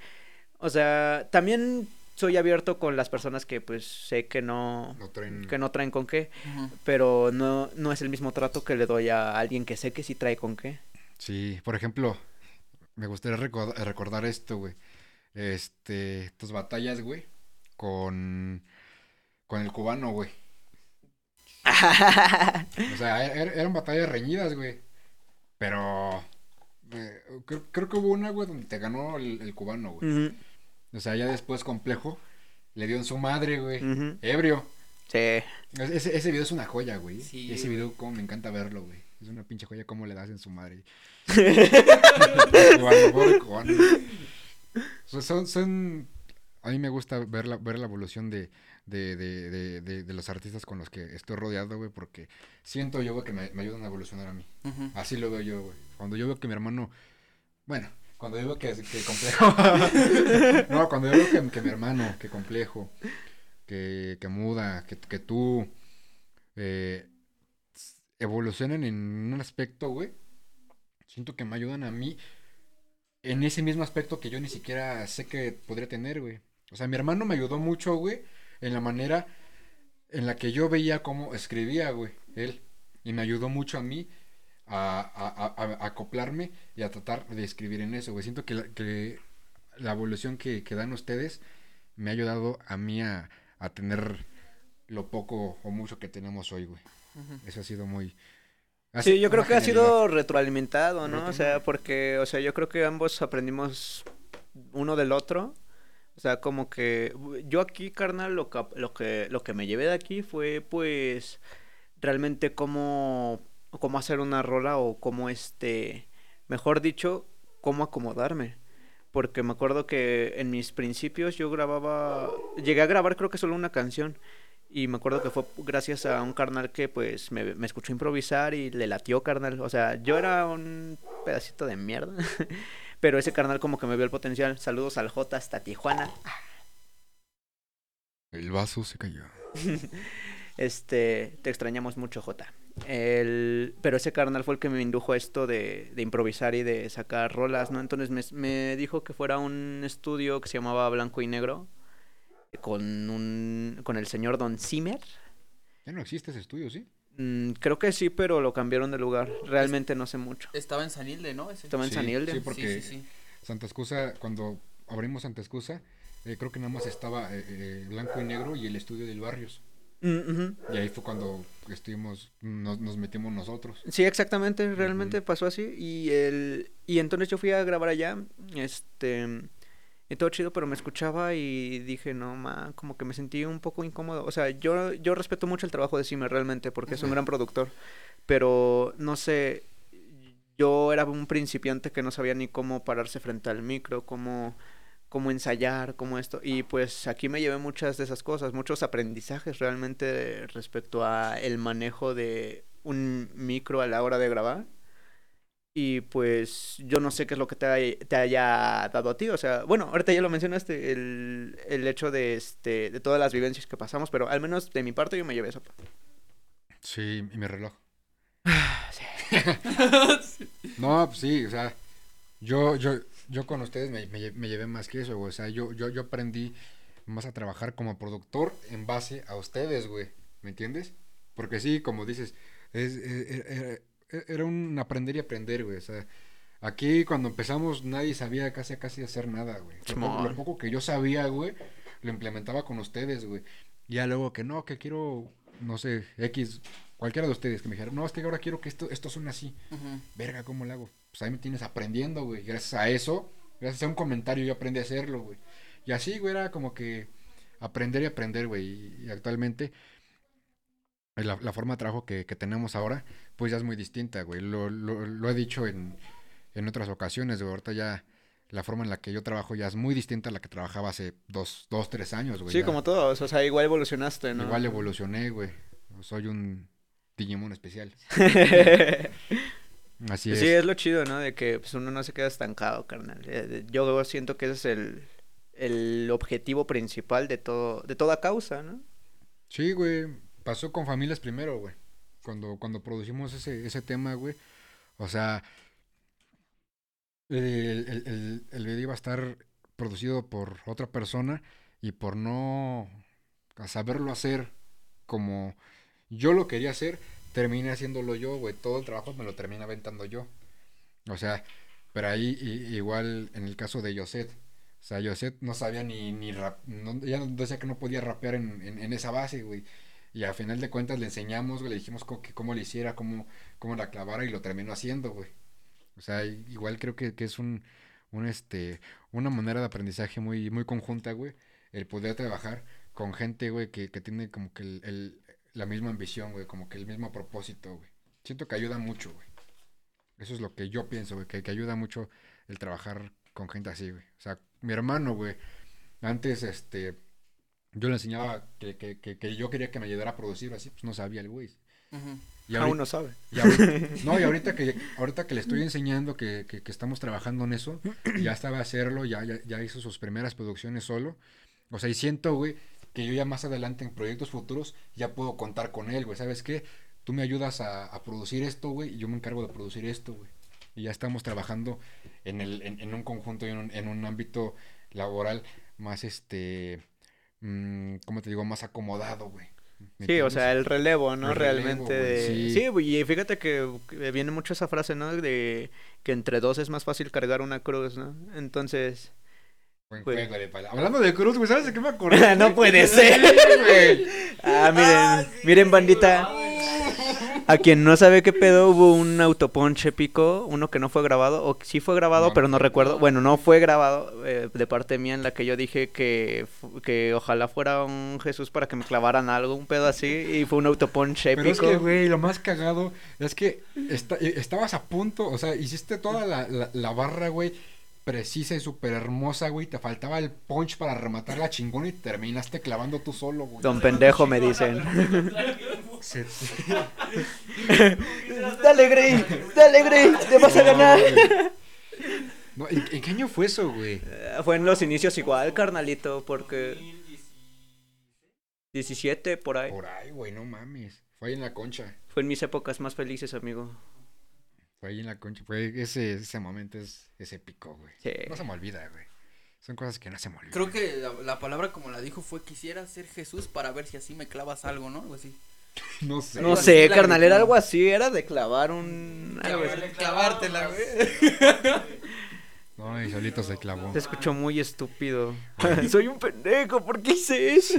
Speaker 3: O sea, también soy abierto con las personas que pues sé que no,
Speaker 1: traen...
Speaker 3: que no traen con qué, pero no, no es el mismo trato que le doy a alguien que sé que sí trae con qué.
Speaker 1: Sí, por ejemplo, me gustaría recor- recordar esto, güey. Este, tus batallas, güey, con, con el cubano, güey. O sea, er- er- eran batallas reñidas, güey. Pero eh, creo, creo que hubo una, güey, donde te ganó el, el cubano, güey. O sea, ya después complejo, le dio en su madre, güey.
Speaker 3: ujú.
Speaker 1: Ebrio.
Speaker 3: Sí.
Speaker 1: Ese, ese video es una joya, güey.
Speaker 2: Sí,
Speaker 1: ese video, como me encanta verlo, güey. Es una pinche joya, cómo le das en su madre. Son, son, a mí me gusta ver la, ver la evolución de, de, de, de, de, de los artistas con los que estoy rodeado, güey, porque siento yo, güey, que me, me ayudan a evolucionar a mí. Así lo veo yo, güey. Cuando yo veo que mi hermano, bueno, cuando yo veo que, que complejo, no, cuando yo veo que, que mi hermano, que complejo, que, que muda, que, que tú eh, evolucionen en un aspecto, güey, siento que me ayudan a mí en ese mismo aspecto que yo ni siquiera sé que podría tener, güey. O sea, mi hermano me ayudó mucho, güey, en la manera en la que yo veía cómo escribía, güey, él. Y me ayudó mucho a mí a, a- a- a acoplarme y a tratar de escribir en eso, güey. Siento que la, que la evolución que, que dan ustedes me ha ayudado a mí a, a tener lo poco o mucho que tenemos hoy, güey. Eso ha sido muy...
Speaker 3: Sí, yo creo que ha sido retroalimentado, ¿no? O sea, porque, o sea, yo creo que ambos aprendimos uno del otro. O sea, como que yo aquí, carnal, lo que, lo que, lo que me llevé de aquí fue, pues, realmente cómo, cómo hacer una rola o cómo, este, mejor dicho, cómo acomodarme. Porque me acuerdo que en mis principios yo grababa, llegué a grabar creo que solo una canción. Y me acuerdo que fue gracias a un carnal que pues me, me escuchó improvisar y le latió carnal. O sea, yo era un pedacito de mierda. Pero ese carnal como que me vio el potencial. Saludos al J hasta Tijuana.
Speaker 1: El vaso se cayó.
Speaker 3: Este, te extrañamos mucho, J. El, pero ese carnal fue el que me indujo a esto de, de improvisar y de sacar rolas, ¿no? Entonces me, me dijo que fuera un estudio que se llamaba Blanco y Negro con un con el señor Don Zimmer.
Speaker 1: Ya no existe ese estudio, ¿sí?
Speaker 3: Mm, creo que sí, pero lo cambiaron de lugar. Realmente no sé mucho.
Speaker 2: Estaba en Sanilde, ¿no? Ese.
Speaker 3: Estaba en
Speaker 1: Sí,
Speaker 3: San Hilde.
Speaker 1: sí, porque-
Speaker 2: Sí, sí, sí.
Speaker 1: Santa Excusa, cuando abrimos Santa Excusa, eh, creo que nada más estaba eh, eh, blanco y negro y el estudio del Barrios.
Speaker 3: Mm.
Speaker 1: Y ahí fue cuando estuvimos, nos, nos metimos nosotros.
Speaker 3: Sí, exactamente, realmente pasó así y el y entonces yo fui a grabar allá, este y todo chido, pero me escuchaba y dije, "No, ma, como que me sentí un poco incómodo." O sea, yo yo respeto mucho el trabajo de Zimmer realmente porque es un gran productor, pero no sé, yo era un principiante que no sabía ni cómo pararse frente al micro, cómo cómo ensayar, cómo esto. Y pues aquí me llevé muchas de esas cosas, muchos aprendizajes realmente respecto a el manejo de un micro a la hora de grabar. Y pues yo no sé qué es lo que te, hay- te haya dado a ti. O sea, bueno, ahorita ya lo mencionaste, el, el hecho de, este, de todas las vivencias que pasamos, pero al menos de mi parte yo me llevé eso.
Speaker 1: Sí, y mi reloj.
Speaker 3: Sí.
Speaker 1: No, pues sí, o sea, yo, yo, yo con ustedes me, me me llevé más que eso, güey. O sea, yo, yo, yo aprendí más a trabajar como productor en base a ustedes, güey. ¿Me entiendes? Porque sí, como dices, es, e- e- era, era un aprender y aprender, güey. O sea, aquí cuando empezamos nadie sabía casi casi hacer nada, güey. Lo, lo poco que yo sabía, güey, lo implementaba con ustedes, güey. Y ya luego que no, que quiero, no sé, X, cualquiera de ustedes que me dijeron, no, es que ahora quiero que esto, esto suene así verga, ¿cómo lo hago? Pues ahí me tienes aprendiendo, güey. Gracias a eso, gracias a un comentario yo aprendí a hacerlo, güey. Y así, güey, era como que aprender y aprender, güey. Y, y actualmente eh, la, la forma de trabajo que, que tenemos ahora, pues ya es muy distinta, güey. Lo, lo, lo he dicho en, en otras ocasiones, güey. Ahorita ya la forma en la que yo trabajo ya es muy distinta a la que trabajaba hace dos, dos tres años, güey.
Speaker 3: Sí,
Speaker 1: Ya
Speaker 3: como todos, o sea, igual evolucionaste, ¿no?
Speaker 1: Igual evolucioné, güey. Soy un Digimon especial. Así es.
Speaker 3: Sí, es lo chido, ¿no? De que pues, uno no se queda estancado, carnal. Eh, Yo siento que ese es el, el objetivo principal de todo, de toda causa, ¿no?
Speaker 1: Sí, güey. Pasó con familias primero, güey. Cuando, cuando producimos ese, ese tema, güey. O sea, el, el, el- video iba a estar producido por otra persona y por no saberlo hacer como yo lo quería hacer, terminé haciéndolo yo, güey. Todo el trabajo me lo terminé aventando yo. O sea, pero ahí igual en el caso de Yoset. O sea, Yoset no sabía ni, ni rap, no, ya decía que no podía rapear en, en, en esa base, güey. Y a final de cuentas le enseñamos, güey, le dijimos que cómo le hiciera, cómo, cómo la clavara y lo terminó haciendo, güey. O sea, igual creo que, que es un, un, este, una manera de aprendizaje muy, muy conjunta, güey. El poder trabajar con gente, güey, que, que tiene como que el, el- la misma ambición, güey, como que el mismo propósito, güey. Siento que ayuda mucho, güey. Eso es lo que yo pienso, güey, que, que ayuda mucho el trabajar con gente así, güey. O sea, mi hermano, güey, antes, este, yo le enseñaba que, que, que, que yo quería que me ayudara a producir, así, pues no sabía el güey.
Speaker 2: Ujú.
Speaker 1: Y
Speaker 3: Aún no sabe.
Speaker 1: y ahorita, no, y ahorita que, ahorita que le estoy enseñando que, que- que estamos trabajando en eso, ya estaba a hacerlo, ya, ya, ya hizo sus primeras producciones solo. O sea, y siento, güey, que yo ya más adelante en proyectos futuros ya puedo contar con él, güey. ¿Sabes qué? Tú me ayudas a, a producir esto, güey, y yo me encargo de producir esto, güey. Y ya estamos trabajando en, el, en, en un conjunto y en un, en un ámbito laboral más, este, mm, ¿cómo te digo? Más acomodado, güey. ¿Me
Speaker 3: Sí, o sea, el relevo, ¿no?
Speaker 1: El
Speaker 3: Realmente de...
Speaker 1: sí.
Speaker 3: Sí, güey, y fíjate que viene mucho esa frase, ¿no? De que entre dos es más fácil cargar una cruz, ¿no? Entonces...
Speaker 1: Buen
Speaker 3: Pues-
Speaker 1: juego de palabras. Hablando de cruz, güey, ¿sabes de qué me acordé?
Speaker 3: no puede ser. Ah, miren, miren, bandita. A quien no sabe qué pedo, hubo un autopunch épico, uno que no fue grabado, o que sí fue grabado,
Speaker 1: No,
Speaker 3: pero
Speaker 1: no
Speaker 3: recuerdo. Bueno, no fue grabado eh, de parte mía en la que yo dije que, que ojalá fuera un Jesús para que me clavaran algo, un pedo así, y fue un autopunch épico.
Speaker 1: Pero es que, güey, lo más cagado es que eh, estabas a punto, o sea, hiciste toda la, la- la barra, güey, precisa y súper hermosa, güey. Te faltaba el punch para rematar la chingona y terminaste clavando tú solo, güey.
Speaker 3: Don pendejo me dicen.
Speaker 1: Se-
Speaker 3: dale, Grey, dale, Grey, te vas a ganar.
Speaker 1: No, ¿en, en qué año fue eso, güey?
Speaker 3: Eh, Fue en los inicios igual, carnalito, porque 17 por ahí.
Speaker 1: Por ahí, güey, no mames. Fue ahí en la concha.
Speaker 3: Fue en mis épocas más felices, amigo.
Speaker 1: Fue ahí en la concha. Fue ese, ese momento es, es épico, güey.
Speaker 3: Sí.
Speaker 1: No se me olvida, güey. Son cosas que no se me olvidan.
Speaker 2: Creo que la, la palabra como la dijo fue quisiera ser Jesús para ver si así me clavas algo, ¿no? Algo así.
Speaker 1: No sé.
Speaker 3: No sé, carnal, era algo así, era de clavar un... algo así.
Speaker 2: Clavártela, güey.
Speaker 1: No, y solito se clavó.
Speaker 3: Se escuchó muy estúpido. Soy un pendejo, ¿por qué hice eso?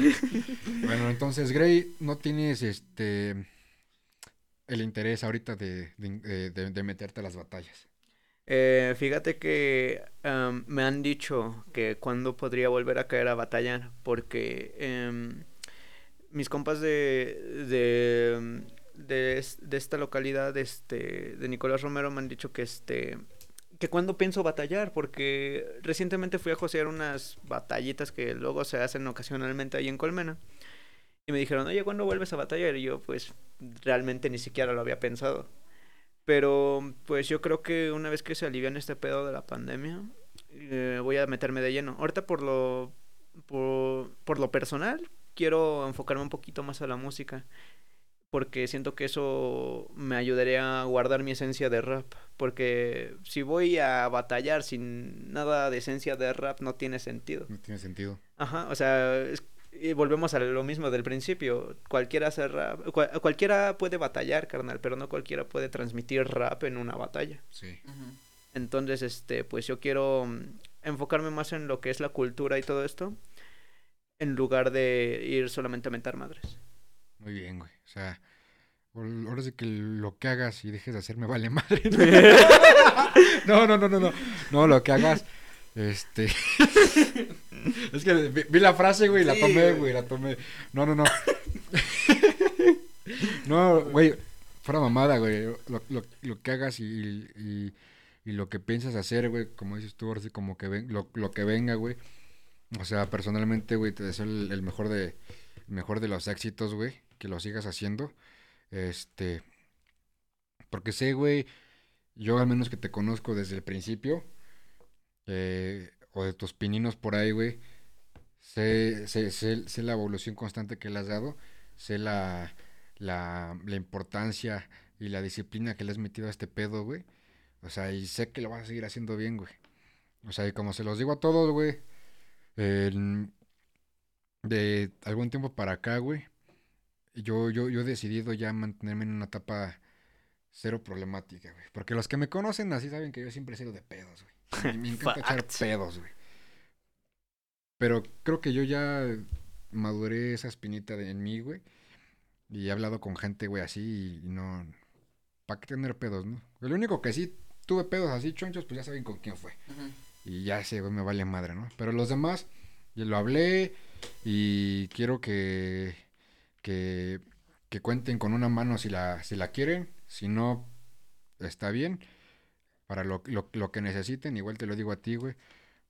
Speaker 1: Bueno, entonces, Gray, no tienes este el interés ahorita de, de, de- meterte a las batallas.
Speaker 3: Eh, fíjate que me han dicho que cuándo podría volver a caer a batallar, porque em, mis compas de, de, em, de, es- de esta localidad, este, de Nicolás Romero, me han dicho que este que cuándo pienso batallar, porque recientemente fui a josear unas batallitas que luego se hacen ocasionalmente ahí en Colmena. Y me dijeron, oye, ¿cuándo vuelves a batallar? Y yo, pues, realmente ni siquiera lo había pensado. Pero, pues, yo creo que una vez que se alivian este pedo de la pandemia, eh, voy a meterme de lleno. Ahorita por lo, por, por lo personal, quiero enfocarme un poquito más a la música. Porque siento que eso me ayudaría a guardar mi esencia de rap. Porque si voy a batallar sin nada de esencia de rap, no tiene sentido.
Speaker 1: No tiene sentido.
Speaker 3: Ajá, o sea, es- y volvemos a lo mismo del principio. Cualquiera hace rap, cual- cualquiera puede batallar, carnal, pero no cualquiera puede transmitir rap en una batalla.
Speaker 1: Sí.
Speaker 3: Entonces, este, pues yo quiero mm, enfocarme más en lo que es la cultura y todo esto, en lugar de ir solamente a mentar madres.
Speaker 1: Muy bien, güey. O sea, ahora sí que lo que hagas y dejes de hacer me vale madre. No, no, no, no, no. No, lo que hagas, este... Es que vi, vi la frase, güey, y la
Speaker 2: Sí,
Speaker 1: tomé,
Speaker 2: güey.
Speaker 1: güey, la tomé. No, no, no. No, güey, fuera mamada, güey. Lo, lo, lo que hagas y, y, y lo que piensas hacer, güey, como dices tú, ahora sí, como que ven, lo, lo que venga, güey. O sea, personalmente, güey, te deseo el, el mejor de el mejor de los éxitos, güey, que lo sigas haciendo. Este, porque sé, güey, yo al menos que te conozco desde el principio, eh, o de tus pininos por ahí, güey, sé, sé, sé, sé la evolución constante que le has dado, sé la, la, la importancia y la disciplina que le has metido a este pedo, güey. O sea, y sé que lo vas a seguir haciendo bien, güey. O sea, y como se los digo a todos, güey, de algún tiempo para acá, güey, yo, yo, yo he decidido ya mantenerme en una etapa cero problemática, güey. Porque los que me conocen así saben que yo siempre he sido de pedos, güey. Me, me encanta echar pedos, güey. Pero creo que yo ya maduré esa espinita de, en mí, güey. Y he hablado con gente, güey, así y, no... ¿Para qué tener pedos, no? Lo único que sí tuve pedos así chonchos, pues ya saben con quién fue. Y ya ese güey me vale madre, ¿no? Pero los demás, yo lo hablé y quiero que, que, que cuenten con una mano si la, si la quieren. Si no, está bien. Para lo, lo, que necesiten, igual te lo digo a ti, güey.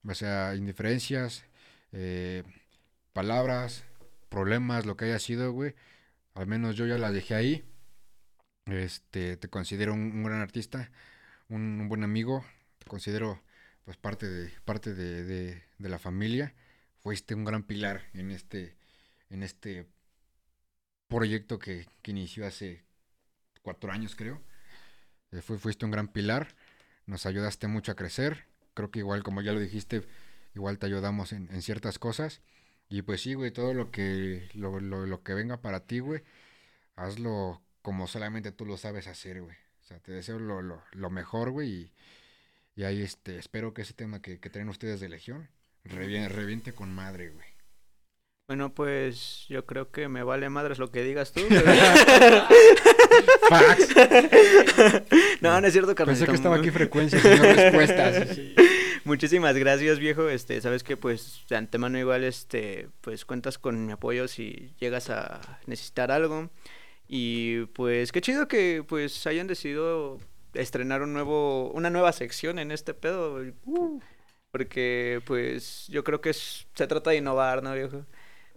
Speaker 1: O sea, indiferencias, eh, palabras, problemas, lo que haya sido, güey. Al menos yo ya las dejé ahí. Este, te considero un, gran artista, un, buen amigo. Te considero pues parte de parte de, de- la familia fuiste un gran pilar en este en este proyecto que, que inició hace cuatro años creo Eh, fuiste un gran pilar nos ayudaste mucho a crecer creo que igual como ya lo dijiste igual te ayudamos en, en ciertas cosas y pues sí güey todo lo que lo, lo, lo que venga para ti güey hazlo como solamente tú lo sabes hacer güey o sea te deseo lo, lo, lo mejor güey y y ahí este, espero que ese tema que, que traen ustedes de Legión revien- reviente con madre, güey.
Speaker 3: Bueno, pues yo creo que me vale madres lo que digas tú.
Speaker 1: Fax.
Speaker 3: no, no es cierto, carnal.
Speaker 1: Pensé que estaba aquí frecuencia, señor respuestas.
Speaker 3: Muchísimas gracias, viejo. Este, sabes que pues de antemano igual este, pues cuentas con mi apoyo si llegas a necesitar algo. Y pues qué chido que pues hayan decidido estrenar un nuevo una nueva sección en este pedo. Porque pues yo creo que es- se trata de innovar, ¿no, viejo?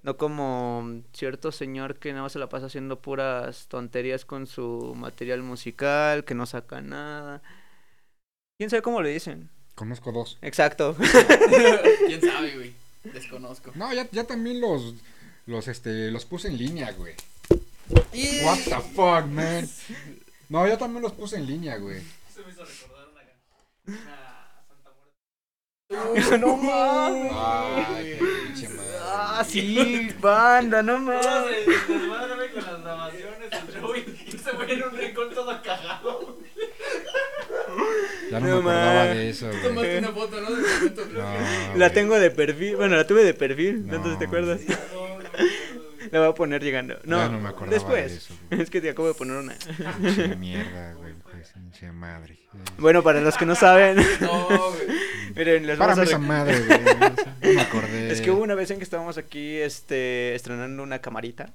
Speaker 3: No como cierto señor que nada más se la pasa haciendo puras tonterías con su material musical, que no saca nada. ¿Quién sabe cómo le dicen?
Speaker 1: Conozco dos.
Speaker 3: Exacto.
Speaker 2: ¿Quién sabe, güey? Desconozco.
Speaker 1: No, ya, ya también los, los, este, los puse en línea, güey.
Speaker 2: Y...
Speaker 1: What the fuck, man. No, yo también los puse en línea, güey.
Speaker 4: Se me hizo recordar una, una Santa Muerte.
Speaker 3: no mames.
Speaker 1: Ay, qué pinche madre.
Speaker 3: Ah, sí, banda, no mames.
Speaker 4: güey, con las grabaciones, el show y se ve en un rincón todo cagado.
Speaker 1: Ya no,
Speaker 3: No
Speaker 1: me acordaba de eso,
Speaker 2: Tú
Speaker 1: güey.
Speaker 2: tomaste una foto, ¿no? Momento.
Speaker 1: No,
Speaker 3: La
Speaker 1: güey.
Speaker 3: tengo de perfil. Bueno, la tuve de perfil.
Speaker 1: No.
Speaker 3: Entonces, ¿te acuerdas?
Speaker 4: No, no, no,
Speaker 3: La voy a poner llegando. No,
Speaker 1: Ya no me acordaba
Speaker 3: después.
Speaker 1: de eso, güey.
Speaker 3: Es que te acabo de poner una.
Speaker 1: Pinche mierda, güey. Pinche madre.
Speaker 3: Bueno, para los que no saben,
Speaker 2: No, güey.
Speaker 3: miren, les vamos
Speaker 1: Párame
Speaker 3: a
Speaker 1: esa madre, güey. No me acordé.
Speaker 3: Es que hubo una vez en que estábamos aquí este, estrenando una camarita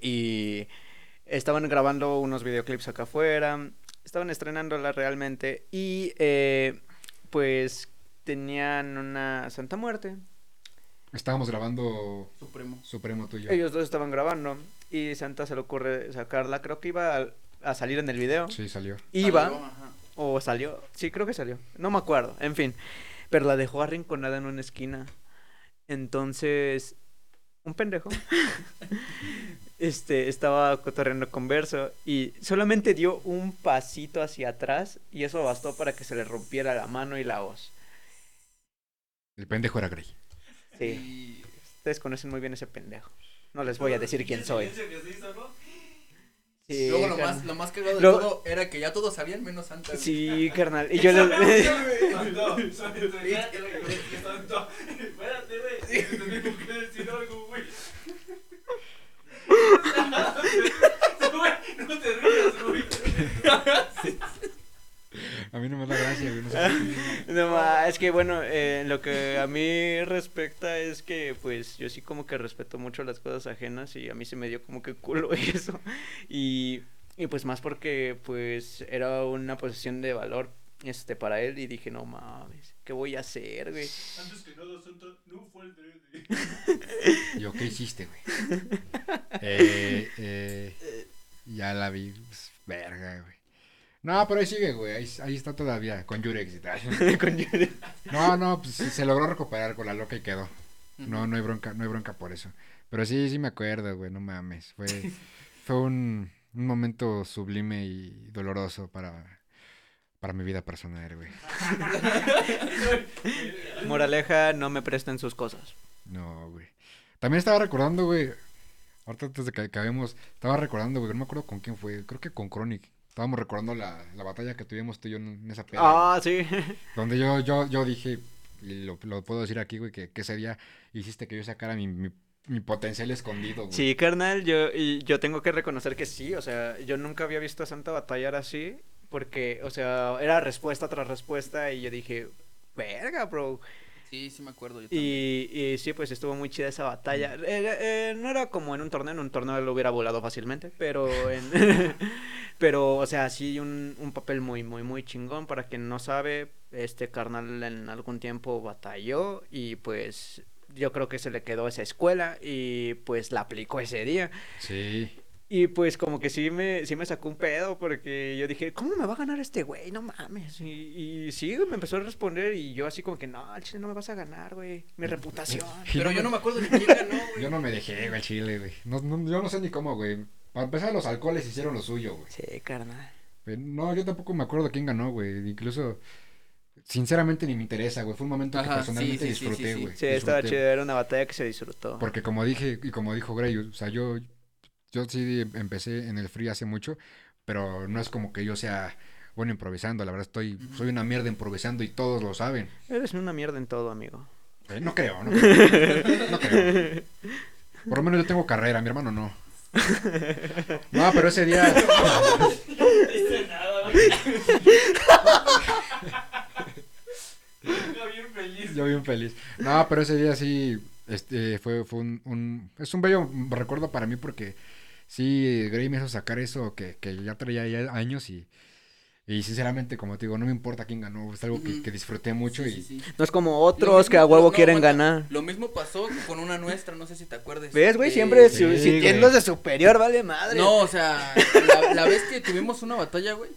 Speaker 3: y estaban grabando unos videoclips acá afuera, estaban estrenándola realmente y eh, pues tenían una Santa Muerte.
Speaker 1: Estábamos grabando
Speaker 2: Supremo.
Speaker 1: Supremo tuyo.
Speaker 3: Ellos dos estaban grabando y Santa se le ocurre sacarla, creo que iba a, a salir en el video.
Speaker 1: Sí, salió.
Speaker 3: Iba
Speaker 2: Salió, ajá.
Speaker 3: o salió, sí creo que salió, no me acuerdo, en fin, pero la dejó arrinconada en una esquina. Entonces, un pendejo, este, estaba cotorreando con Verso y solamente dio un pasito hacia atrás y eso bastó para que se le rompiera la mano y la voz.
Speaker 1: El pendejo era Grey.
Speaker 3: Sí,
Speaker 2: Y-
Speaker 3: ustedes conocen muy bien ese pendejo. No les voy a decir quién soy. Sí,
Speaker 2: Luego lo
Speaker 3: carnal.
Speaker 2: más, lo más cagado de
Speaker 3: Lo-
Speaker 2: todo era que ya todos sabían menos Santa. güey.
Speaker 3: Sí, carnal. Y yo le...
Speaker 4: Santo, espérate, güey, tengo que decir algo. Güey, No te rías, güey.
Speaker 1: A mí no me da gracia, güey. No sé.
Speaker 3: No, ma, es que bueno, eh, lo que a mí respecta es que pues yo sí como que respeto mucho las cosas ajenas y a mí se me dio como que culo eso. Y, y pues más porque pues era una posesión de valor este para él y dije, no mames, ¿qué voy a hacer, güey?
Speaker 4: Antes que nada, Santo, no fue el de.
Speaker 1: Yo, ¿qué hiciste, güey? Eh, eh, ya la vi. pues, verga, güey. No, pero ahí sigue, güey. Ahí, ahí está todavía, con Yurex y tal.
Speaker 3: Con Yuri.
Speaker 1: No, no, pues se logró recuperar con la loca y quedó. No, no hay bronca, no hay bronca por eso. Pero sí, sí me acuerdo, güey, no mames. Fue, fue un, un momento sublime y doloroso para, para mi vida personal, güey.
Speaker 3: Moraleja, no me presten sus cosas.
Speaker 1: No, güey. También estaba recordando, güey. Ahorita antes de que acabemos, estaba recordando, güey. No me acuerdo con quién fue. Creo que con Chronic. Estábamos recordando la, la batalla que tuvimos tú y yo en, esa peda.
Speaker 3: Ah, sí.
Speaker 1: Donde yo, yo, yo dije, y lo, lo puedo decir aquí, güey, que, que ese día hiciste que yo sacara mi, mi, mi potencial escondido, güey.
Speaker 3: Sí, carnal, yo, y yo tengo que reconocer que sí, o sea, yo nunca había visto a Santa batallar así, Porque, o sea, era respuesta tras respuesta y yo dije, verga, bro.
Speaker 2: Sí, sí me acuerdo. Yo.
Speaker 3: Y, y sí, pues estuvo muy chida esa batalla. Eh, eh, no era como en un torneo, en un torneo lo hubiera volado fácilmente, pero en... pero, o sea, sí un, un papel muy, muy, muy chingón. Para quien no sabe, este carnal en algún tiempo batalló y pues yo creo que se le quedó esa escuela y pues la aplicó ese día.
Speaker 1: Sí.
Speaker 3: Y pues como que sí me, sí me sacó un pedo porque yo dije, ¿cómo me va a ganar este güey? No mames. Y, y sí, me empezó a responder y yo así como que, no, al chile no me vas a ganar, güey. Mi reputación.
Speaker 2: Pero yo no me acuerdo de quién ganó, güey.
Speaker 1: Yo no me dejé, güey, al chile, güey. No, no, yo no sé ni cómo, güey. Para empezar, los alcoholes hicieron lo suyo, güey.
Speaker 3: Sí, carnal.
Speaker 1: Güey, No, yo tampoco me acuerdo quién ganó, güey. Incluso, sinceramente, ni me interesa, güey. Fue un momento que
Speaker 2: Ajá,
Speaker 1: personalmente
Speaker 2: sí, sí, sí,
Speaker 1: disfruté,
Speaker 2: sí, sí.
Speaker 1: güey.
Speaker 3: Sí, estaba chido, era una batalla que se disfrutó.
Speaker 1: Porque como dije, y como dijo Grey, o sea, yo, yo sí empecé en el free hace mucho, pero no es como que yo sea bueno improvisando, la verdad estoy, soy una mierda improvisando y todos lo saben.
Speaker 3: Eres una mierda en todo, amigo.
Speaker 1: Eh, no creo, no creo. No creo. Por lo menos yo tengo carrera, mi hermano no. No, pero ese día.
Speaker 4: No nada. Yo bien feliz.
Speaker 1: Yo bien feliz. No, pero ese día sí, este, fue, fue un, un- es un bello recuerdo para mí porque sí, Gray me hizo sacar eso que, que ya traía ya años y, y sinceramente, como te digo, no me importa quién ganó, es algo que, que disfruté mucho
Speaker 2: Sí,
Speaker 1: y
Speaker 2: sí, sí.
Speaker 3: No es como otros que a huevo
Speaker 2: no,
Speaker 3: quieren ganar.
Speaker 2: Lo mismo pasó con una nuestra, no sé si te acuerdas.
Speaker 3: ¿Ves, güey?
Speaker 2: de-
Speaker 3: Siempre sintiéndose superior, vale madre.
Speaker 2: No, o sea, la, la vez que tuvimos una batalla, güey.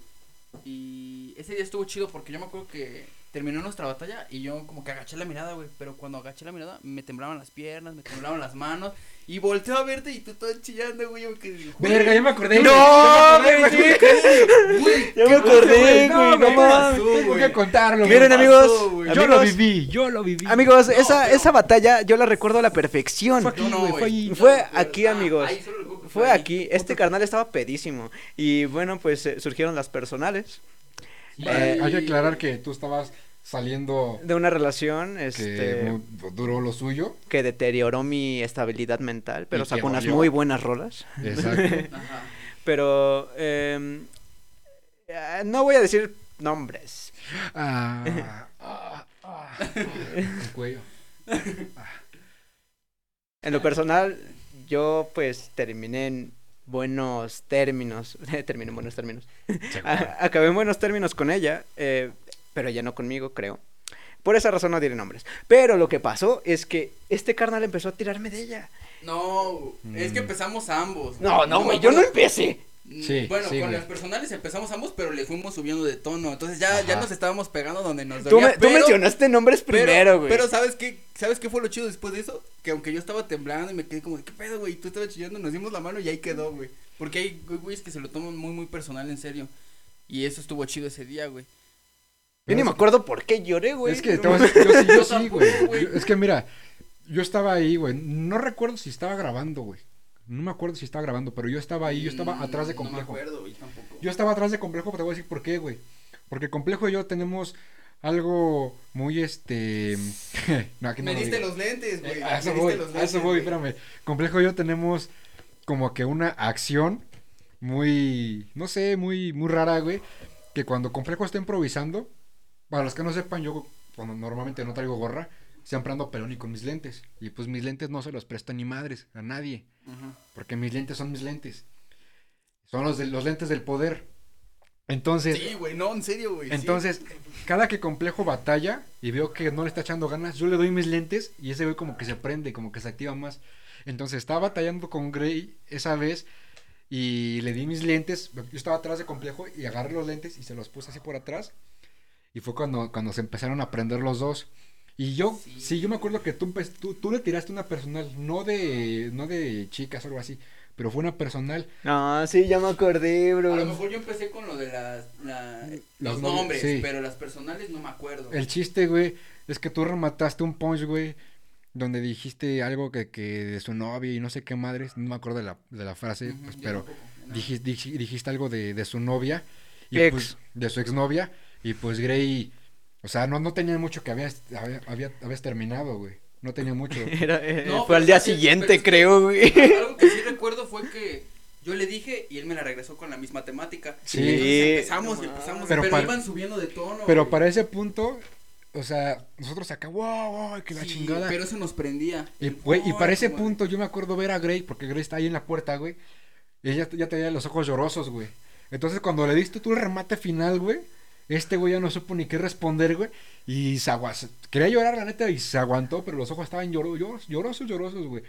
Speaker 2: Y ese día estuvo chido porque yo me acuerdo que terminó nuestra batalla y yo como que agaché la mirada, güey. Pero cuando agaché la mirada me temblaban las piernas, me temblaban las manos. Y volteo a verte y tú todo chillando, güey.
Speaker 1: Verga, ya me acordé.
Speaker 3: No,
Speaker 1: güey, ya me acordé,
Speaker 2: Güey,
Speaker 3: Ya me
Speaker 2: ¿qué
Speaker 3: acordé,
Speaker 2: pasó,
Speaker 3: güey, no
Speaker 1: güey,
Speaker 3: mames.
Speaker 1: Tengo que contarlo.
Speaker 3: Miren, amigos,
Speaker 1: yo lo viví, yo lo viví.
Speaker 3: Amigos, esa,
Speaker 2: pero-
Speaker 3: esa batalla yo la recuerdo a la perfección.
Speaker 1: Fue aquí,
Speaker 2: no,
Speaker 1: güey, fue
Speaker 2: no
Speaker 3: aquí,
Speaker 2: Ah,
Speaker 3: amigos. Fue
Speaker 2: ahí.
Speaker 3: aquí, este carnal estaba pedísimo. Y bueno, pues eh, surgieron las personales
Speaker 2: Sí.
Speaker 3: Eh,
Speaker 1: Hay que aclarar que tú estabas saliendo
Speaker 3: de una relación
Speaker 1: que
Speaker 3: este,
Speaker 1: mu- duró lo suyo.
Speaker 3: que deterioró mi estabilidad mental, pero
Speaker 1: que
Speaker 3: sacó unas muy buenas rolas.
Speaker 1: Exacto.
Speaker 3: Pero em, eh, no voy a decir nombres.
Speaker 1: Ah, ah, ah, el cuello.
Speaker 3: En lo personal, yo pues terminé en buenos términos. terminé en buenos términos. Acabé en buenos términos con ella, eh, pero ella no conmigo, creo. Por esa razón no diré nombres. Pero lo que pasó es que este carnal empezó a tirarme de ella.
Speaker 2: No, es que
Speaker 1: Mm.
Speaker 2: empezamos ambos.
Speaker 3: No, no,
Speaker 2: me
Speaker 3: güey, yo no empecé.
Speaker 1: Sí,
Speaker 2: bueno,
Speaker 1: sí,
Speaker 2: con
Speaker 1: güey.
Speaker 2: las personales empezamos ambos, pero le fuimos subiendo de tono. Entonces ya, ya nos estábamos pegando donde nos
Speaker 3: Tú,
Speaker 2: dolía.
Speaker 3: tú
Speaker 2: pero,
Speaker 3: mencionaste nombres
Speaker 2: pero-
Speaker 3: primero, güey.
Speaker 2: Pero ¿sabes qué? ¿Sabes qué fue lo chido después de eso? Que aunque yo estaba temblando y me quedé como de, ¿qué pedo, güey? Tú estabas chillando, nos dimos la mano y ahí quedó, güey. Porque hay güey, güeyes que se lo toman muy, muy personal, en serio. Y eso estuvo chido ese día, güey.
Speaker 3: Yo ni me acuerdo por qué lloré, güey.
Speaker 1: Es que te voy a decir, yo sí, yo
Speaker 2: Yo
Speaker 1: sí, güey. Yo- Es que mira, yo estaba ahí, güey. No recuerdo si estaba grabando, güey. No me acuerdo si estaba grabando, pero yo estaba ahí, yo estaba
Speaker 2: Mm,
Speaker 1: atrás de
Speaker 2: No me
Speaker 1: complejo.
Speaker 2: acuerdo, güey, tampoco.
Speaker 1: Yo estaba atrás de complejo, pero te voy a decir por qué, güey. Porque complejo y yo tenemos algo muy este. no, aquí no
Speaker 2: me
Speaker 1: lo
Speaker 2: diste
Speaker 1: digo.
Speaker 2: los lentes, güey.
Speaker 1: Eh, A
Speaker 2: me
Speaker 1: eso
Speaker 2: diste
Speaker 1: voy,
Speaker 2: los
Speaker 1: a
Speaker 2: lentes,
Speaker 1: eso voy, espérame. Complejo y yo tenemos como que una acción muy, no sé, muy, muy rara, güey. Que cuando Complejo está improvisando, para los que no sepan, yo cuando normalmente no traigo gorra, siempre ando pelón y con mis lentes. Y pues mis lentes no se los prestan ni madres a nadie. Porque mis lentes son mis lentes. Son los, de, los lentes del poder. Entonces,
Speaker 2: Sí, güey, no, en serio, güey. sí.
Speaker 1: entonces, cada que complejo batalla y veo que no le está echando ganas, yo le doy mis lentes y ese güey como que se prende, como que se activa más. Entonces estaba batallando con Grey esa vez y le di mis lentes, yo estaba atrás de complejo y agarré los lentes y se los puse así por atrás. Y fue cuando, cuando se empezaron a prender los dos. Y yo, sí,
Speaker 2: Sí.
Speaker 1: yo me acuerdo que tú, tú, tú le tiraste una personal, no de, no de chicas o algo así, pero fue una personal.
Speaker 3: No, sí, ya me acordé, bro.
Speaker 2: A lo mejor yo empecé con lo de las, la-
Speaker 1: Los
Speaker 2: los
Speaker 1: nombres,
Speaker 2: nombres,
Speaker 1: sí.
Speaker 2: pero las personales no me acuerdo.
Speaker 1: El chiste, güey, es que tú remataste un punch, güey, donde dijiste algo que, que de su novia y no sé qué madres, no me acuerdo de la, de la frase,
Speaker 2: Ujú,
Speaker 1: pues,
Speaker 2: yo
Speaker 1: pero
Speaker 2: tampoco, no.
Speaker 1: dijiste, dij- dijiste algo de, de su novia, y
Speaker 3: Ex.
Speaker 1: pues, de su exnovia, y pues Grey, o sea, no, no tenía mucho que habías, había, había- habías terminado, güey, no tenía mucho.
Speaker 3: Era, eh,
Speaker 2: No,
Speaker 3: fue al día siguiente,
Speaker 2: es
Speaker 3: creo, güey.
Speaker 2: Algo que sí recuerdo fue que Yo le dije y él me la regresó con la misma temática.
Speaker 1: Sí.
Speaker 2: Entonces empezamos y
Speaker 3: No
Speaker 2: empezamos,
Speaker 1: Pero
Speaker 2: pero,
Speaker 1: para-
Speaker 2: iban subiendo de tono.
Speaker 1: Pero
Speaker 2: güey.
Speaker 1: para ese punto, o sea, nosotros acá, wow, wow, que la
Speaker 2: Sí,
Speaker 1: chingada.
Speaker 2: Pero eso nos prendía.
Speaker 1: Y, güey, y para ese punto yo me acuerdo ver a Grey, porque Grey está ahí en la puerta, güey. Y ella ya tenía los ojos llorosos, güey. Entonces cuando le diste tú el remate final, güey, este güey ya no supo ni qué responder, güey. Y se aguantó. Quería llorar, la neta, y se aguantó, pero los ojos estaban lloro- lloros- llorosos, llorosos, güey.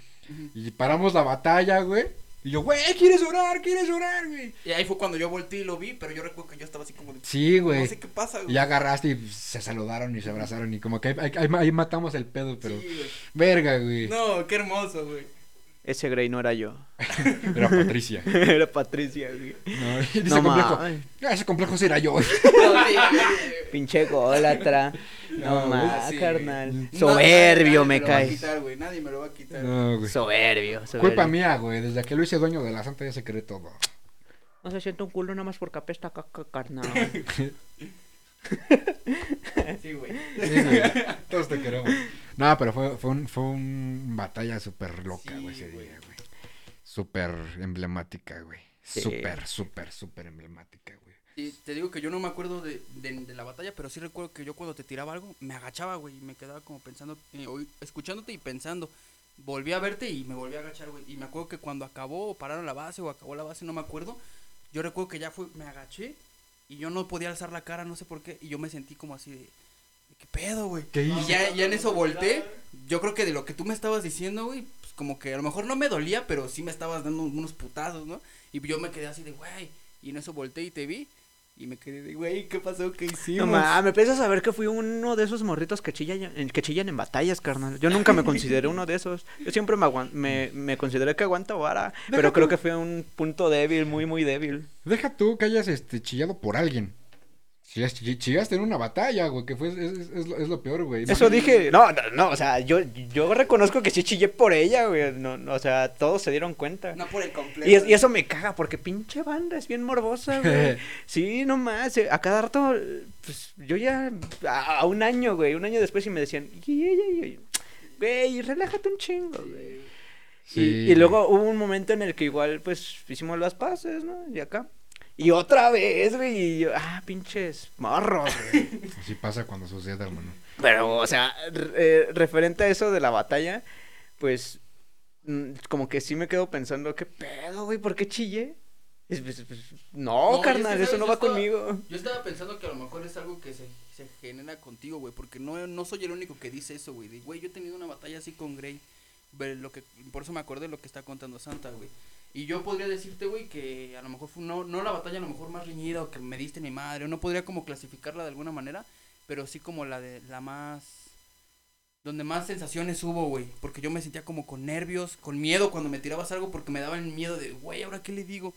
Speaker 1: Y paramos la batalla, güey. Y yo, güey, ¿quieres llorar? ¿Quieres llorar, güey?
Speaker 2: Y ahí fue cuando yo volteé y lo vi, pero yo recuerdo que yo estaba así como de.
Speaker 1: Sí, güey.
Speaker 2: No sé qué pasa, güey.
Speaker 1: Y agarraste y se saludaron y se abrazaron y como que ahí, ahí- ahí matamos el pedo, pero...
Speaker 2: Sí, güey.
Speaker 1: Verga, güey.
Speaker 2: No, qué hermoso, güey.
Speaker 3: Ese Grey no era yo.
Speaker 1: Era Patricia.
Speaker 3: era Patricia, güey.
Speaker 1: No,
Speaker 3: No
Speaker 1: complejo. "Ah, ese complejo sí era yo.
Speaker 2: No, sí, güey.
Speaker 3: Pinche gólatra.
Speaker 1: No,
Speaker 3: No, más,
Speaker 2: sí,
Speaker 3: carnal.
Speaker 1: güey.
Speaker 3: Soberbio
Speaker 2: Nadie
Speaker 3: me
Speaker 2: lo va a
Speaker 3: caes.
Speaker 2: quitar, güey, Nadie me lo va a quitar.
Speaker 1: No, güey.
Speaker 3: Soberbio, soberbio.
Speaker 1: Culpa mía, güey. Desde que lo hice dueño de la santa ya se cree todo.
Speaker 3: No se siente un culo nada más porque apesta caca, carnal.
Speaker 2: Sí, güey.
Speaker 1: Sí, güey. Todos te queremos. No, pero fue, fue, un, fue un batalla súper loca,
Speaker 2: Sí,
Speaker 1: güey, ese día, güey. Súper emblemática, güey.
Speaker 3: Sí.
Speaker 1: Súper, súper, súper emblemática, güey.
Speaker 2: Sí, te digo que yo no me acuerdo de, de, de la batalla, pero sí recuerdo que yo cuando te tiraba algo, me agachaba, güey, y me quedaba como pensando, eh, escuchándote y pensando. Volví a verte y me volví a agachar, güey. Y me acuerdo que cuando acabó, o pararon la base, o acabó la base, no me acuerdo. Yo recuerdo que ya fue, me agaché y yo no podía alzar la cara, no sé por qué. Y yo me sentí como así de, de, ¿qué pedo, güey?
Speaker 1: ¿Qué
Speaker 2: Y
Speaker 1: hice?
Speaker 2: ya, ya en eso volteé. Yo creo que de lo que tú me estabas diciendo, güey, pues como que a lo mejor no me dolía, pero sí me estabas dando unos putazos, ¿no? Y yo me quedé así de, güey. Y en eso volteé y te vi. Y me quedé de, güey, ¿qué pasó? ¿Qué
Speaker 3: No
Speaker 2: hicimos?
Speaker 3: mames, me empiezas a ver que fui uno de esos morritos que chillan, en- que chillan en batallas, carnal. Yo nunca me consideré uno de esos. Yo siempre me, me, me consideré que aguanta vara, pero creo que fue un punto débil, muy, muy débil.
Speaker 1: Deja tú que hayas este, chillado por alguien. Chillas- chi- Chillaste en una batalla, güey, que fue, es, es- es lo, es lo peor, güey.
Speaker 3: Eso dije, no, no, no, o sea, yo, yo reconozco que sí chillé por ella, güey. No, no, o sea, todos se dieron cuenta.
Speaker 2: No por el completo.
Speaker 3: Y, es- y eso me caga, porque pinche banda es bien morbosa, güey. Sí, no más, eh, a cada rato, pues yo ya, a, a un año, güey, un año después y me decían, y, y, y, y, güey, relájate un chingo, güey.
Speaker 1: Sí,
Speaker 3: y, y luego hubo un momento en el que igual, pues, hicimos las paces, ¿no? Y acá. Y otra vez, güey, y yo, ah, pinches morros, güey.
Speaker 1: Así pasa cuando sucede, hermano.
Speaker 3: Pero, o sea, re- eh, referente a eso de la batalla, pues, mm, como que sí me quedo pensando, ¿qué pedo, güey? ¿Por qué chillé? Es- pues, pues, no,
Speaker 2: No, y es que,
Speaker 3: carnal,
Speaker 2: ¿sabes?
Speaker 3: eso no va
Speaker 2: estaba-
Speaker 3: conmigo.
Speaker 2: Yo estaba pensando que a lo mejor es algo que se, se genera contigo, güey, porque no, no soy el único que dice eso, güey. De, güey, yo he tenido una batalla así con Grey. Lo que, por eso me acordé de lo que está contando Santa, güey. Y yo podría decirte, güey, que a lo mejor fue no, no la batalla a lo mejor más reñida o que me diste mi madre, o no podría como clasificarla de alguna manera, pero sí como la de la más donde más sensaciones hubo, güey, porque yo me sentía como con nervios, con miedo cuando me tirabas algo porque me daba el miedo de, güey, ahora qué le digo.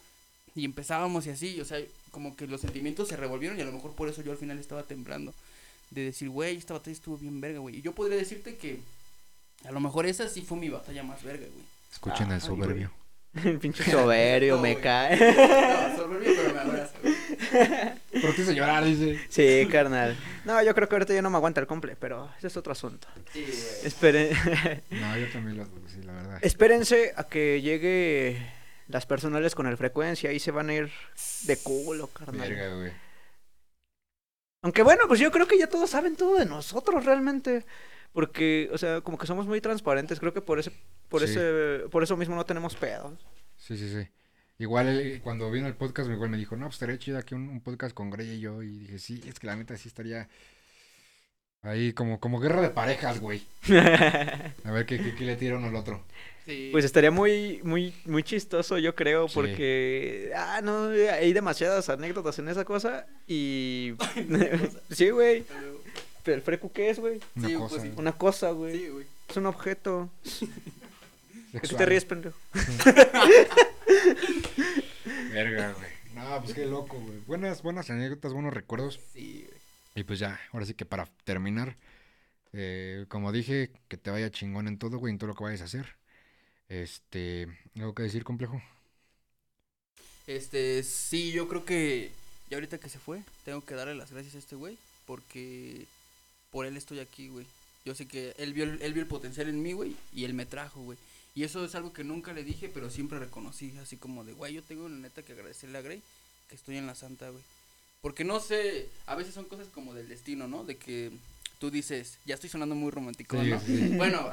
Speaker 2: Y empezábamos y así, o sea, como que los sentimientos se revolvieron y a lo mejor por eso yo al final estaba temblando. De decir, güey, esta batalla estuvo bien verga, güey. Y yo podría decirte que a lo mejor esa sí fue mi batalla más verga, güey.
Speaker 1: Escuchen
Speaker 3: Ay,
Speaker 1: el soberbio.
Speaker 3: El pinche soberbio
Speaker 2: No,
Speaker 3: me cae.
Speaker 2: No, soberbio, pero me abraza,
Speaker 1: te hizo llorar, dice.
Speaker 3: Sí, carnal. No, yo creo que ahorita ya no me aguanta el comple, pero ese es otro asunto.
Speaker 2: Sí, güey.
Speaker 3: Esperen,
Speaker 1: No, yo también lo sí, la verdad.
Speaker 3: espérense a que llegue las personales con el frecuencia y se van a ir de culo, carnal.
Speaker 1: Verga, güey.
Speaker 3: Aunque bueno, pues yo creo que ya todos saben todo de nosotros realmente. Porque, o sea, como que somos muy transparentes. Creo que por ese, por
Speaker 1: Sí.
Speaker 3: ese, por eso mismo no tenemos pedos.
Speaker 1: Sí, sí, sí. Igual él, cuando vino el podcast, igual me dijo, no, pues estaría chido aquí un, un podcast con Grey y yo. Y dije, sí, es que la neta sí estaría ahí como, como guerra de parejas, güey. A ver qué, qué, qué le tira uno al otro.
Speaker 2: Sí.
Speaker 3: Pues estaría muy, muy, muy chistoso, yo creo,
Speaker 1: Sí.
Speaker 3: porque, ah, no, hay demasiadas anécdotas en esa cosa y, sí, güey, pero el frecu, ¿qué es, güey?
Speaker 1: Una
Speaker 2: Sí,
Speaker 1: cosa
Speaker 2: pues sí.
Speaker 3: Una cosa, güey,
Speaker 2: Sí, güey.
Speaker 3: es un objeto. ¿De qué te ríes, pendejo?
Speaker 1: Verga, güey. No, pues qué loco, güey. Buenas, buenas anécdotas, buenos recuerdos.
Speaker 2: Sí, güey.
Speaker 1: Y pues ya, ahora sí que para terminar, eh, como dije, que te vaya chingón en todo, güey, en todo lo que vayas a hacer. Este, ¿algo que decir complejo?
Speaker 2: Este, sí, yo creo que ya ahorita que se fue, tengo que darle las gracias a este güey, porque por él estoy aquí, güey. Yo sé que él vio, el- él vio el potencial en mí, güey, y él me trajo, güey. Y eso es algo que nunca le dije, pero siempre reconocí, así como de, güey, yo tengo la neta que agradecerle a Grey que estoy en la Santa, güey. Porque no sé, a veces son cosas como del destino, ¿no? De que tú dices, ya estoy sonando muy romántico,
Speaker 1: Sí,
Speaker 2: ¿no?
Speaker 1: sí.
Speaker 2: Bueno,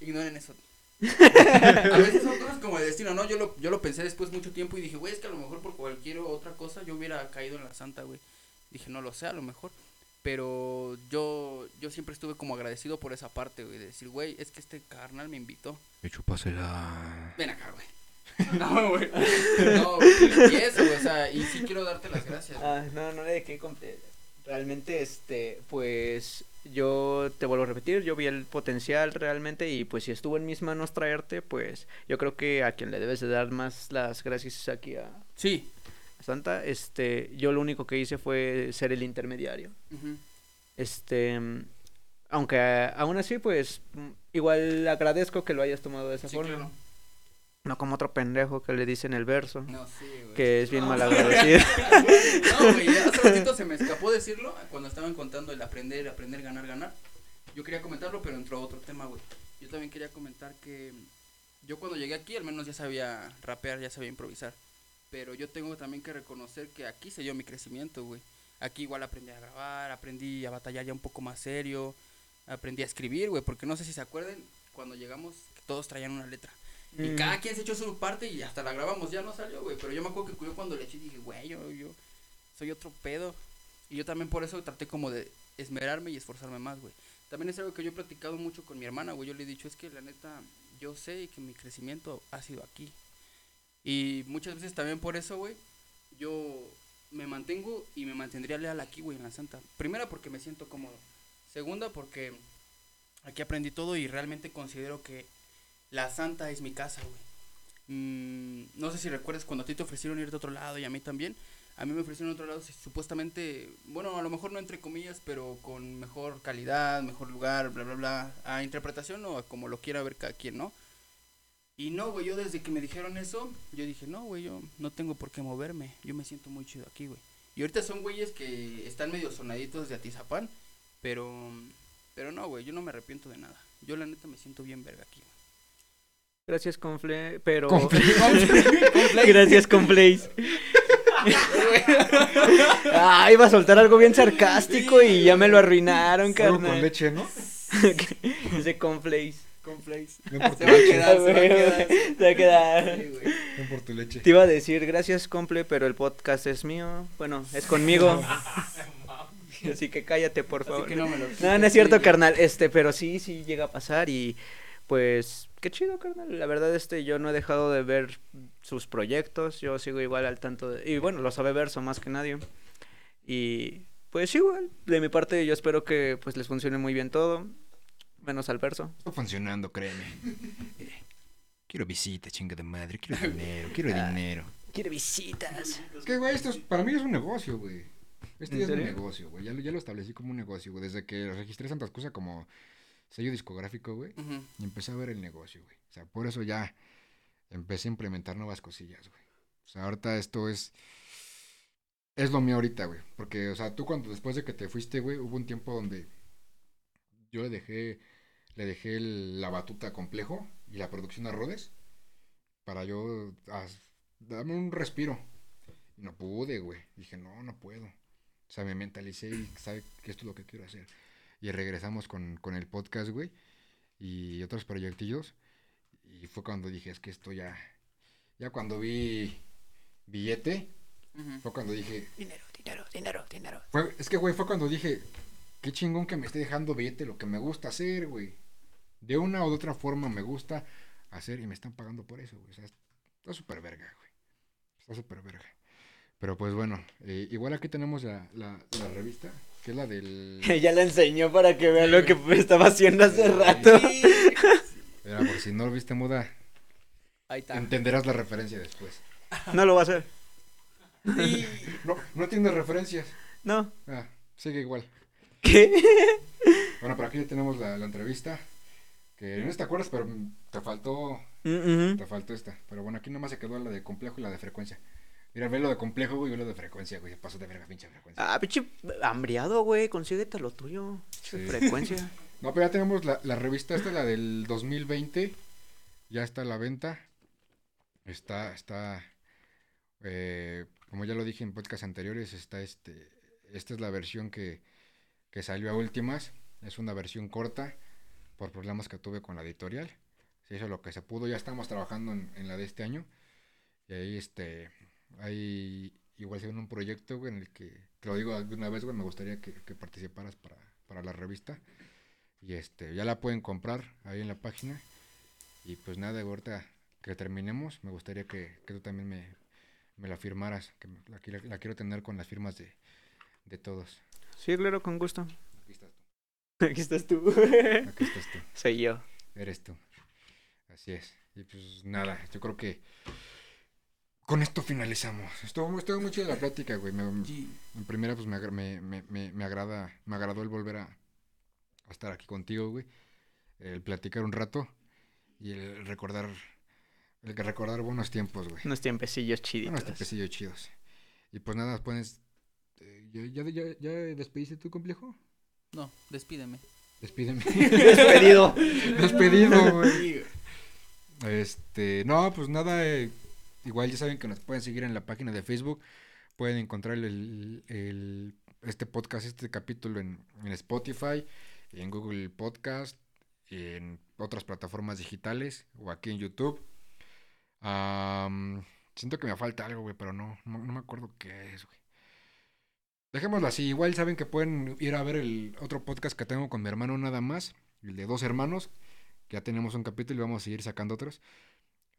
Speaker 2: ignoren eso. a veces son cosas como el destino, ¿no? Yo lo, yo lo pensé después mucho tiempo y dije, güey, es que a lo mejor por cualquier otra cosa yo hubiera caído en la santa, güey. Dije, no lo sé, a lo mejor. Pero yo, yo siempre estuve como agradecido por esa parte, güey. De decir, güey, es que este carnal me invitó.
Speaker 1: Me chupásela.
Speaker 2: Ven acá, güey. No, güey. No, güey. Y eso, güey. O sea, y sí quiero darte las gracias. güey.
Speaker 3: Ah, no, no le de qué comple- Realmente, este, pues yo te vuelvo a repetir, yo vi el potencial realmente y pues si estuvo en mis manos traerte, pues yo creo que a quien le debes de dar más las gracias es aquí a,
Speaker 2: Sí.
Speaker 3: Santa. Este, yo lo único que hice fue ser el intermediario. Este, aunque aún así, pues igual agradezco que lo hayas tomado de esa
Speaker 2: Sí,
Speaker 3: forma.
Speaker 2: claro.
Speaker 3: No como otro pendejo que le dicen el verso,
Speaker 2: No, sí, güey.
Speaker 3: que es bien
Speaker 2: No,
Speaker 3: mal agradecido.
Speaker 2: No, güey, hace ratito se me escapó decirlo cuando estaban contando el aprender, aprender, ganar, ganar. Yo quería comentarlo, pero entró otro tema, güey. Yo también quería comentar que yo cuando llegué aquí al menos ya sabía rapear, ya sabía improvisar. Pero yo tengo también que reconocer que aquí se dio mi crecimiento, güey. Aquí igual aprendí a grabar, aprendí a batallar ya un poco más serio, aprendí a escribir, güey, porque no sé si se acuerden, cuando llegamos que todos traían una letra. Y
Speaker 3: Mm.
Speaker 2: cada quien se echó su parte y hasta la grabamos, ya no salió, güey. Pero yo me acuerdo que yo cuando le eché dije, güey, yo, yo soy otro pedo. Y yo también por eso traté como de esmerarme y esforzarme más, güey. También es algo que yo he platicado mucho con mi hermana, güey. Yo le he dicho, es que la neta, yo sé que mi crecimiento ha sido aquí. Y muchas veces también por eso, güey, yo me mantengo y me mantendría leal aquí, güey, en la Santa. Primera, porque me siento cómodo. Segunda, porque aquí aprendí todo y realmente considero que la Santa es mi casa, güey. Mm, no sé si recuerdas cuando a ti te ofrecieron ir de otro lado y a mí también. A mí me ofrecieron otro lado, supuestamente, bueno, a lo mejor no entre comillas, pero con mejor calidad, mejor lugar, bla, bla, bla, a interpretación o como lo quiera ver cada quien, ¿no? Y no, güey, yo desde que me dijeron eso, yo dije, no, güey, yo no tengo por qué moverme, yo me siento muy chido aquí, güey. Y ahorita son güeyes que están medio sonaditos de Atizapán, pero, pero no, güey, yo no me arrepiento de nada. Yo la neta me siento bien verga aquí, güey.
Speaker 3: Gracias, Confle, pero...
Speaker 1: Confle-
Speaker 3: Gracias, Conflays. ah, iba a soltar algo bien sarcástico y ya me lo arruinaron,
Speaker 1: Algo con
Speaker 3: carnal.
Speaker 1: leche, ¿no?
Speaker 3: Ese Conflays.
Speaker 2: Conflays.
Speaker 1: Ven por tu
Speaker 2: Se va a
Speaker 1: leche.
Speaker 2: quedar, se va a quedar.
Speaker 3: Se va a quedar.
Speaker 2: Sí, güey.
Speaker 1: Ven por tu leche.
Speaker 3: Te iba a decir gracias, Comple, pero el podcast es mío. Bueno, es conmigo. Así que cállate, por
Speaker 2: Así
Speaker 3: favor.
Speaker 2: que no me lo
Speaker 3: No, no es cierto,
Speaker 2: Sí,
Speaker 3: carnal. Este, pero sí, sí llega a pasar y pues qué chido, carnal. La verdad, este, yo no he dejado de ver sus proyectos. Yo sigo igual al tanto de... Y bueno, lo sabe Verso más que nadie. Y pues igual, de mi parte yo espero que pues les funcione muy bien todo. Menos al Verso.
Speaker 1: Está funcionando, créeme. Eh, quiero visita, chinga de madre. Quiero dinero, quiero
Speaker 3: Ah.
Speaker 1: dinero.
Speaker 3: Quiere visitas.
Speaker 1: Es que, güey, esto es- para mí es un negocio, güey. Este
Speaker 3: ¿En
Speaker 1: ya es un negocio, güey. Ya, lo- ya lo establecí como un negocio, güey. Desde que registré Santas Cosas como sello discográfico, güey. Y empecé a ver el negocio, güey. O sea, por eso ya empecé a implementar nuevas cosillas, güey. O sea, ahorita esto es... Es lo mío ahorita, güey. Porque, o sea, tú cuando después de que te fuiste, güey, hubo un tiempo donde yo le dejé, le dejé el- la batuta a complejo y la producción a Rodes para yo darme un respiro. No pude, güey. Dije, no, no puedo. O sea, me mentalicé y sabe que esto es lo que quiero hacer. Y regresamos con, con el podcast, güey. Y otros proyectillos. Y fue cuando dije, es que esto ya... Ya cuando vi billete, fue cuando dije...
Speaker 3: Dinero, dinero, dinero, dinero.
Speaker 1: Fue, es que, güey, fue cuando dije, qué chingón que me esté dejando billete lo que me gusta hacer, güey. De una o de otra forma me gusta hacer y me están pagando por eso, güey. O sea, está súper verga, güey. Está súper verga. Pero pues bueno, eh, igual aquí tenemos la, la, la revista, que es la del...
Speaker 3: ya la enseñó para que vean lo que estaba haciendo hace rato.
Speaker 2: Sí.
Speaker 1: Mira, por si no lo viste muda,
Speaker 2: Ahí está.
Speaker 1: entenderás la referencia después.
Speaker 3: No lo va a hacer.
Speaker 2: Sí.
Speaker 1: No, no tienes referencias.
Speaker 3: No.
Speaker 1: Ah, sigue igual.
Speaker 3: ¿Qué?
Speaker 1: Bueno, por aquí ya tenemos la, la entrevista. Que no te acuerdas, pero te faltó. Te faltó esta. Pero bueno, aquí nomás se quedó la de complejo y la de frecuencia. Mira, ve lo de complejo, güey, y ve lo de frecuencia, güey. Se pasó de verga, pinche frecuencia.
Speaker 3: Ah, pinche hambriado, güey. Consíguete lo tuyo.
Speaker 1: Sí.
Speaker 3: Frecuencia.
Speaker 1: No, pero ya tenemos la, la revista, esta es la del 2020. ya está a la venta. Está, está, eh, como ya lo dije en podcast anteriores, está este, esta es la versión que, que salió a últimas. Es una versión corta por problemas que tuve con la editorial. Se hizo lo que se pudo. Ya estamos trabajando en, la de este año. Y ahí, este, hay igual en un proyecto, en el que, te lo digo alguna vez, me gustaría que, que participaras para, para la revista. Y este, ya la pueden comprar ahí en la página. Y pues nada, ahorita que terminemos, me gustaría que, que tú también me, me la firmaras, que la, la quiero tener con las firmas de, de todos.
Speaker 3: Sí, claro, con gusto.
Speaker 1: Aquí estás tú.
Speaker 3: Aquí estás tú.
Speaker 1: Aquí estás tú.
Speaker 3: Soy yo.
Speaker 1: Eres tú. Así es. Y pues nada, yo creo que con esto finalizamos. Estuvo, estuvo muy chida la plática, güey. Me-
Speaker 2: Sí.
Speaker 1: en primera, pues me, me, me, me, agrada, me agradó el volver a, a estar aquí contigo, güey. El platicar un rato y el recordar, el que recordar buenos tiempos, güey.
Speaker 3: Unos tiempecillos chiditos.
Speaker 1: Buenos tiempecillos chidos. Y pues nada, puedes... eh, ¿Ya, ya, ya, ya despediste tu complejo?
Speaker 2: No, despídeme.
Speaker 1: Despídeme.
Speaker 3: Despedido.
Speaker 1: Despedido, güey. Este, no, pues nada, eh, igual ya saben que nos pueden seguir en la página de Facebook, pueden encontrar el, el- este podcast, este capítulo en, en Spotify, en Google Podcast, en otras plataformas digitales o aquí en YouTube. Siento que me falta algo, güey, pero no, no, no me acuerdo qué es, güey. Dejémoslo así, igual saben que pueden ir a ver el otro podcast que tengo con mi hermano nada más, el de dos hermanos, que ya tenemos un capítulo y vamos a seguir sacando otros.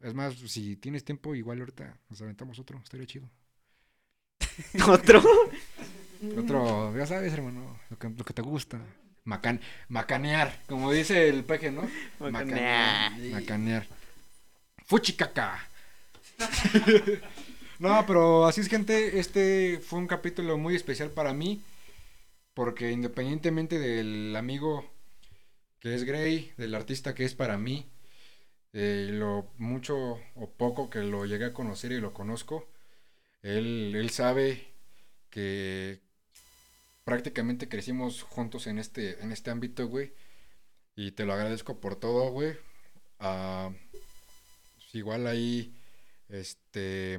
Speaker 1: Es más, si tienes tiempo, igual ahorita nos aventamos otro, estaría chido.
Speaker 3: Otro.
Speaker 1: Otro, ya sabes, hermano, lo que, lo que te gusta. Macan, macanear, como dice el peje, ¿no?
Speaker 3: Macanear.
Speaker 1: Macanear. Fuchicaca. no, pero así es, gente. Este fue un capítulo muy especial para mí. Porque independientemente del amigo que es Gray, del artista que es para mí, eh, lo mucho o poco que lo llegué a conocer y lo conozco, él, él sabe que prácticamente crecimos juntos en este, en este ámbito, güey. Y te lo agradezco por todo, güey. Ah, pues igual ahí, este...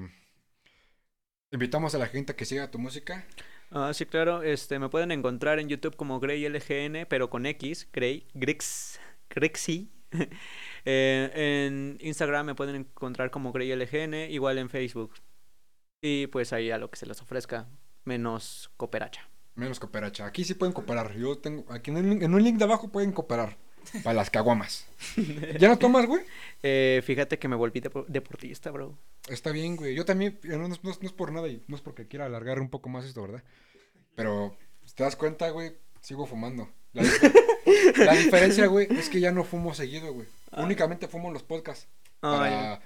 Speaker 1: Invitamos a la gente a que siga tu música.
Speaker 3: Ah, sí, claro. Este, me pueden encontrar en YouTube como Grey LGN, pero con X, Grey, Grix, Grixi. Eh, en Instagram me pueden encontrar como Grey LGN, igual en Facebook. Y pues ahí a lo que se les ofrezca, menos cooperacha.
Speaker 1: Menos cooperacha. Aquí sí pueden cooperar. Yo tengo... Aquí en, el- en un link de abajo pueden cooperar. Para las caguamas. ¿Ya no tomas, güey?
Speaker 3: Eh, fíjate que me volví depo- deportista, bro.
Speaker 1: Está bien, güey. Yo también, no, no es- no es por nada y no es porque quiera alargar un poco más esto, ¿verdad? Pero, si te das cuenta, güey, sigo fumando. La, dif- la diferencia, güey, es que ya no fumo seguido, güey. Únicamente fumo en los podcasts.
Speaker 3: Ah,
Speaker 1: para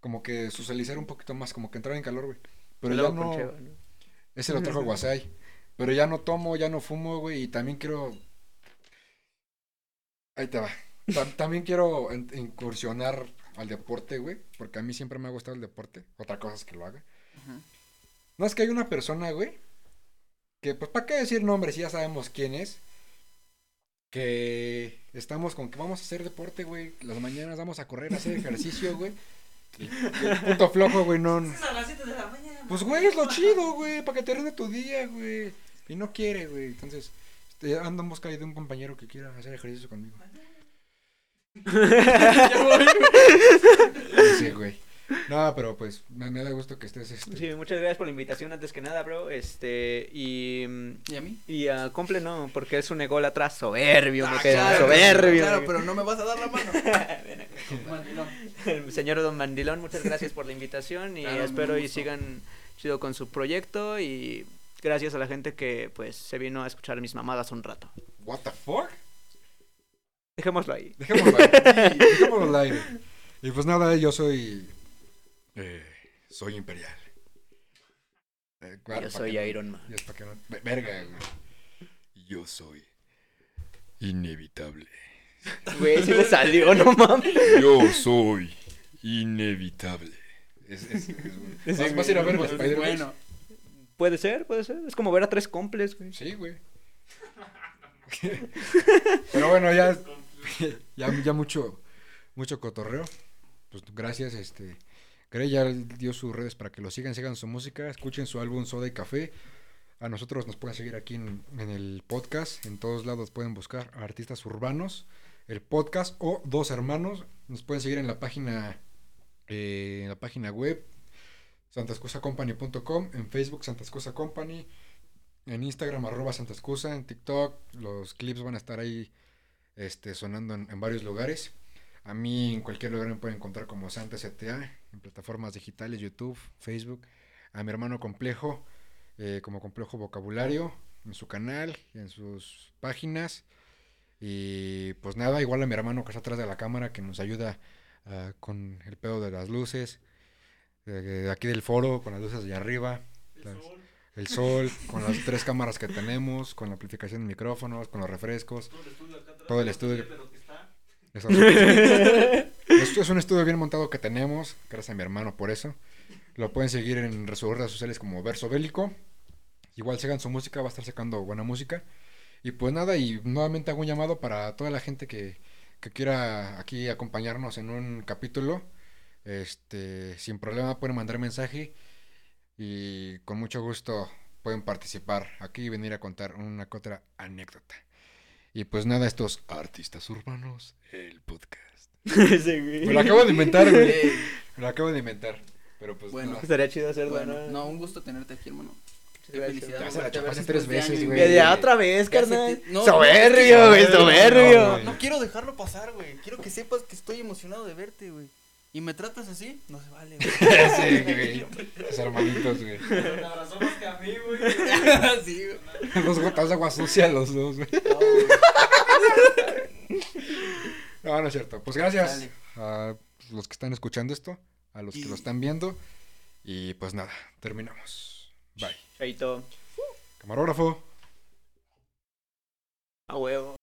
Speaker 1: como que socializar un poquito más, como que entrar en calor, güey. Pero ya no...
Speaker 3: con cheva, ¿no?
Speaker 1: Ese lo trajo Guasay. Pero ya no tomo, ya no fumo, güey. Y también quiero... Ahí te va. Ta- también quiero incursionar al deporte, güey. Porque a mí siempre me ha gustado el deporte. Otra cosa es que lo haga.
Speaker 2: Ajá.
Speaker 1: No es que hay una persona, güey. Que, pues, ¿para qué decir nombres? Si ya sabemos quién es. Que estamos con que vamos a hacer deporte, güey. Las mañanas vamos a correr, a hacer ejercicio, güey. Y, y el puto flojo, güey, no.
Speaker 4: Es a las 7 de la mañana.
Speaker 1: Pues, güey, es lo chido, güey, para que te rinde tu día, güey. Y no quiere, güey. Entonces, este, ando en busca de un compañero que quiera hacer ejercicio conmigo. Sí, güey. No, pero pues me, me da gusto que estés. Este...
Speaker 3: Sí, muchas gracias por la invitación antes que nada, bro. Este, y.
Speaker 2: ¿Y a mí?
Speaker 3: Y a Comple no, porque es un egol atrás soberbio, me
Speaker 2: Ah,
Speaker 3: queda
Speaker 2: claro,
Speaker 3: soberbio.
Speaker 2: Claro,
Speaker 3: me-
Speaker 2: pero no me vas a dar la mano.
Speaker 3: Ven acá.
Speaker 2: Mandilón.
Speaker 3: El señor Don Mandilón, muchas gracias por la invitación y
Speaker 2: Claro,
Speaker 3: espero y sigan chido con su proyecto y gracias a la gente que pues se vino a escuchar mis mamadas un rato.
Speaker 1: ¿What the fuck?
Speaker 3: Dejémoslo ahí.
Speaker 1: Dejémoslo aire. Dejémoslo aire. Y pues nada, yo soy. eh, soy imperial. Eh, claro,
Speaker 3: Yo soy
Speaker 1: no-
Speaker 3: Iron Man.
Speaker 1: y es pa' que no- ve- Verga, güey. Yo soy inevitable.
Speaker 3: Güey, si le salió, no mames.
Speaker 1: Yo soy inevitable. Es, es, es- ¿Vas, vas a ir a ver Spider-Man?
Speaker 2: bueno.
Speaker 3: Puede ser, puede ser. Es como ver a tres comples, güey.
Speaker 1: Sí, güey. Pero bueno, ya, ya, mucho, mucho cotorreo. pues gracias, este. Grey ya dio sus redes para que lo sigan, sigan su música, escuchen su álbum Soda y Café. A nosotros nos pueden seguir aquí en, en el podcast, en todos lados pueden buscar a artistas urbanos, el podcast o dos hermanos. Nos pueden seguir en la página, eh, en la página web santascusacompany.com, en Facebook Santa Excusa Company, en Instagram arroba Santa Excusa, en TikTok los clips van a estar ahí este, sonando en, en varios lugares. A mí en cualquier lugar me pueden encontrar como Santa CTA, en plataformas digitales, YouTube, Facebook. A mi hermano Complejo, eh, como Complejo Vocabulario, en su canal, en sus páginas. Y pues nada, igual a mi hermano que está atrás de la cámara, que nos ayuda ah, con el pedo de las luces. de aquí del foro, con las luces de arriba.
Speaker 4: El
Speaker 1: las-
Speaker 4: sol,
Speaker 1: el sol, con las tres cámaras que tenemos, con la amplificación de micrófonos, con los refrescos.
Speaker 4: todo el estudio acá atrás.
Speaker 1: Todo el estudio.
Speaker 4: Pero que está.
Speaker 1: Eso. Esto es un estudio bien montado que tenemos, gracias a mi hermano por eso. Lo pueden seguir en redes sociales como Verso Bélico. Igual sigan su música, va a estar sacando buena música. Y pues nada, y nuevamente hago un llamado para toda la gente que, que quiera aquí acompañarnos en un capítulo. Este, sin problema pueden mandar mensaje y con mucho gusto pueden participar aquí y venir a contar una que otra anécdota. Y pues nada, estos artistas urbanos, el podcast. Me lo acabo de inventar, güey.
Speaker 2: Ey,
Speaker 1: Me lo acabo de inventar. Pero pues
Speaker 2: Bueno.
Speaker 1: nada.
Speaker 3: Estaría chido hacerlo,
Speaker 2: bueno,
Speaker 3: ¿no?
Speaker 2: no, un gusto tenerte aquí, hermano. Qué
Speaker 3: Gracias.
Speaker 2: felicidad.
Speaker 1: Ya la chapaste tres veces, güey.
Speaker 3: Ya otra vez, carnal.
Speaker 2: te- no,
Speaker 3: soberbio,
Speaker 2: no,
Speaker 3: güey, soberbio.
Speaker 1: no,
Speaker 2: No quiero dejarlo pasar, güey. Quiero que sepas que estoy emocionado de verte, güey. Y me tratas así, no se vale, güey.
Speaker 1: sí, güey. Los hermanitos, güey.
Speaker 4: Te abrazó más que a mí, güey.
Speaker 2: sí, güey.
Speaker 1: Dos gotas de agua sucia los dos, güey.
Speaker 2: No, güey.
Speaker 1: No, no es cierto. Pues gracias
Speaker 2: Dale.
Speaker 1: a los que están escuchando esto, a los que lo están viendo. Y pues nada, terminamos. Bye.
Speaker 3: Chaito.
Speaker 1: Camarógrafo.
Speaker 3: A huevo.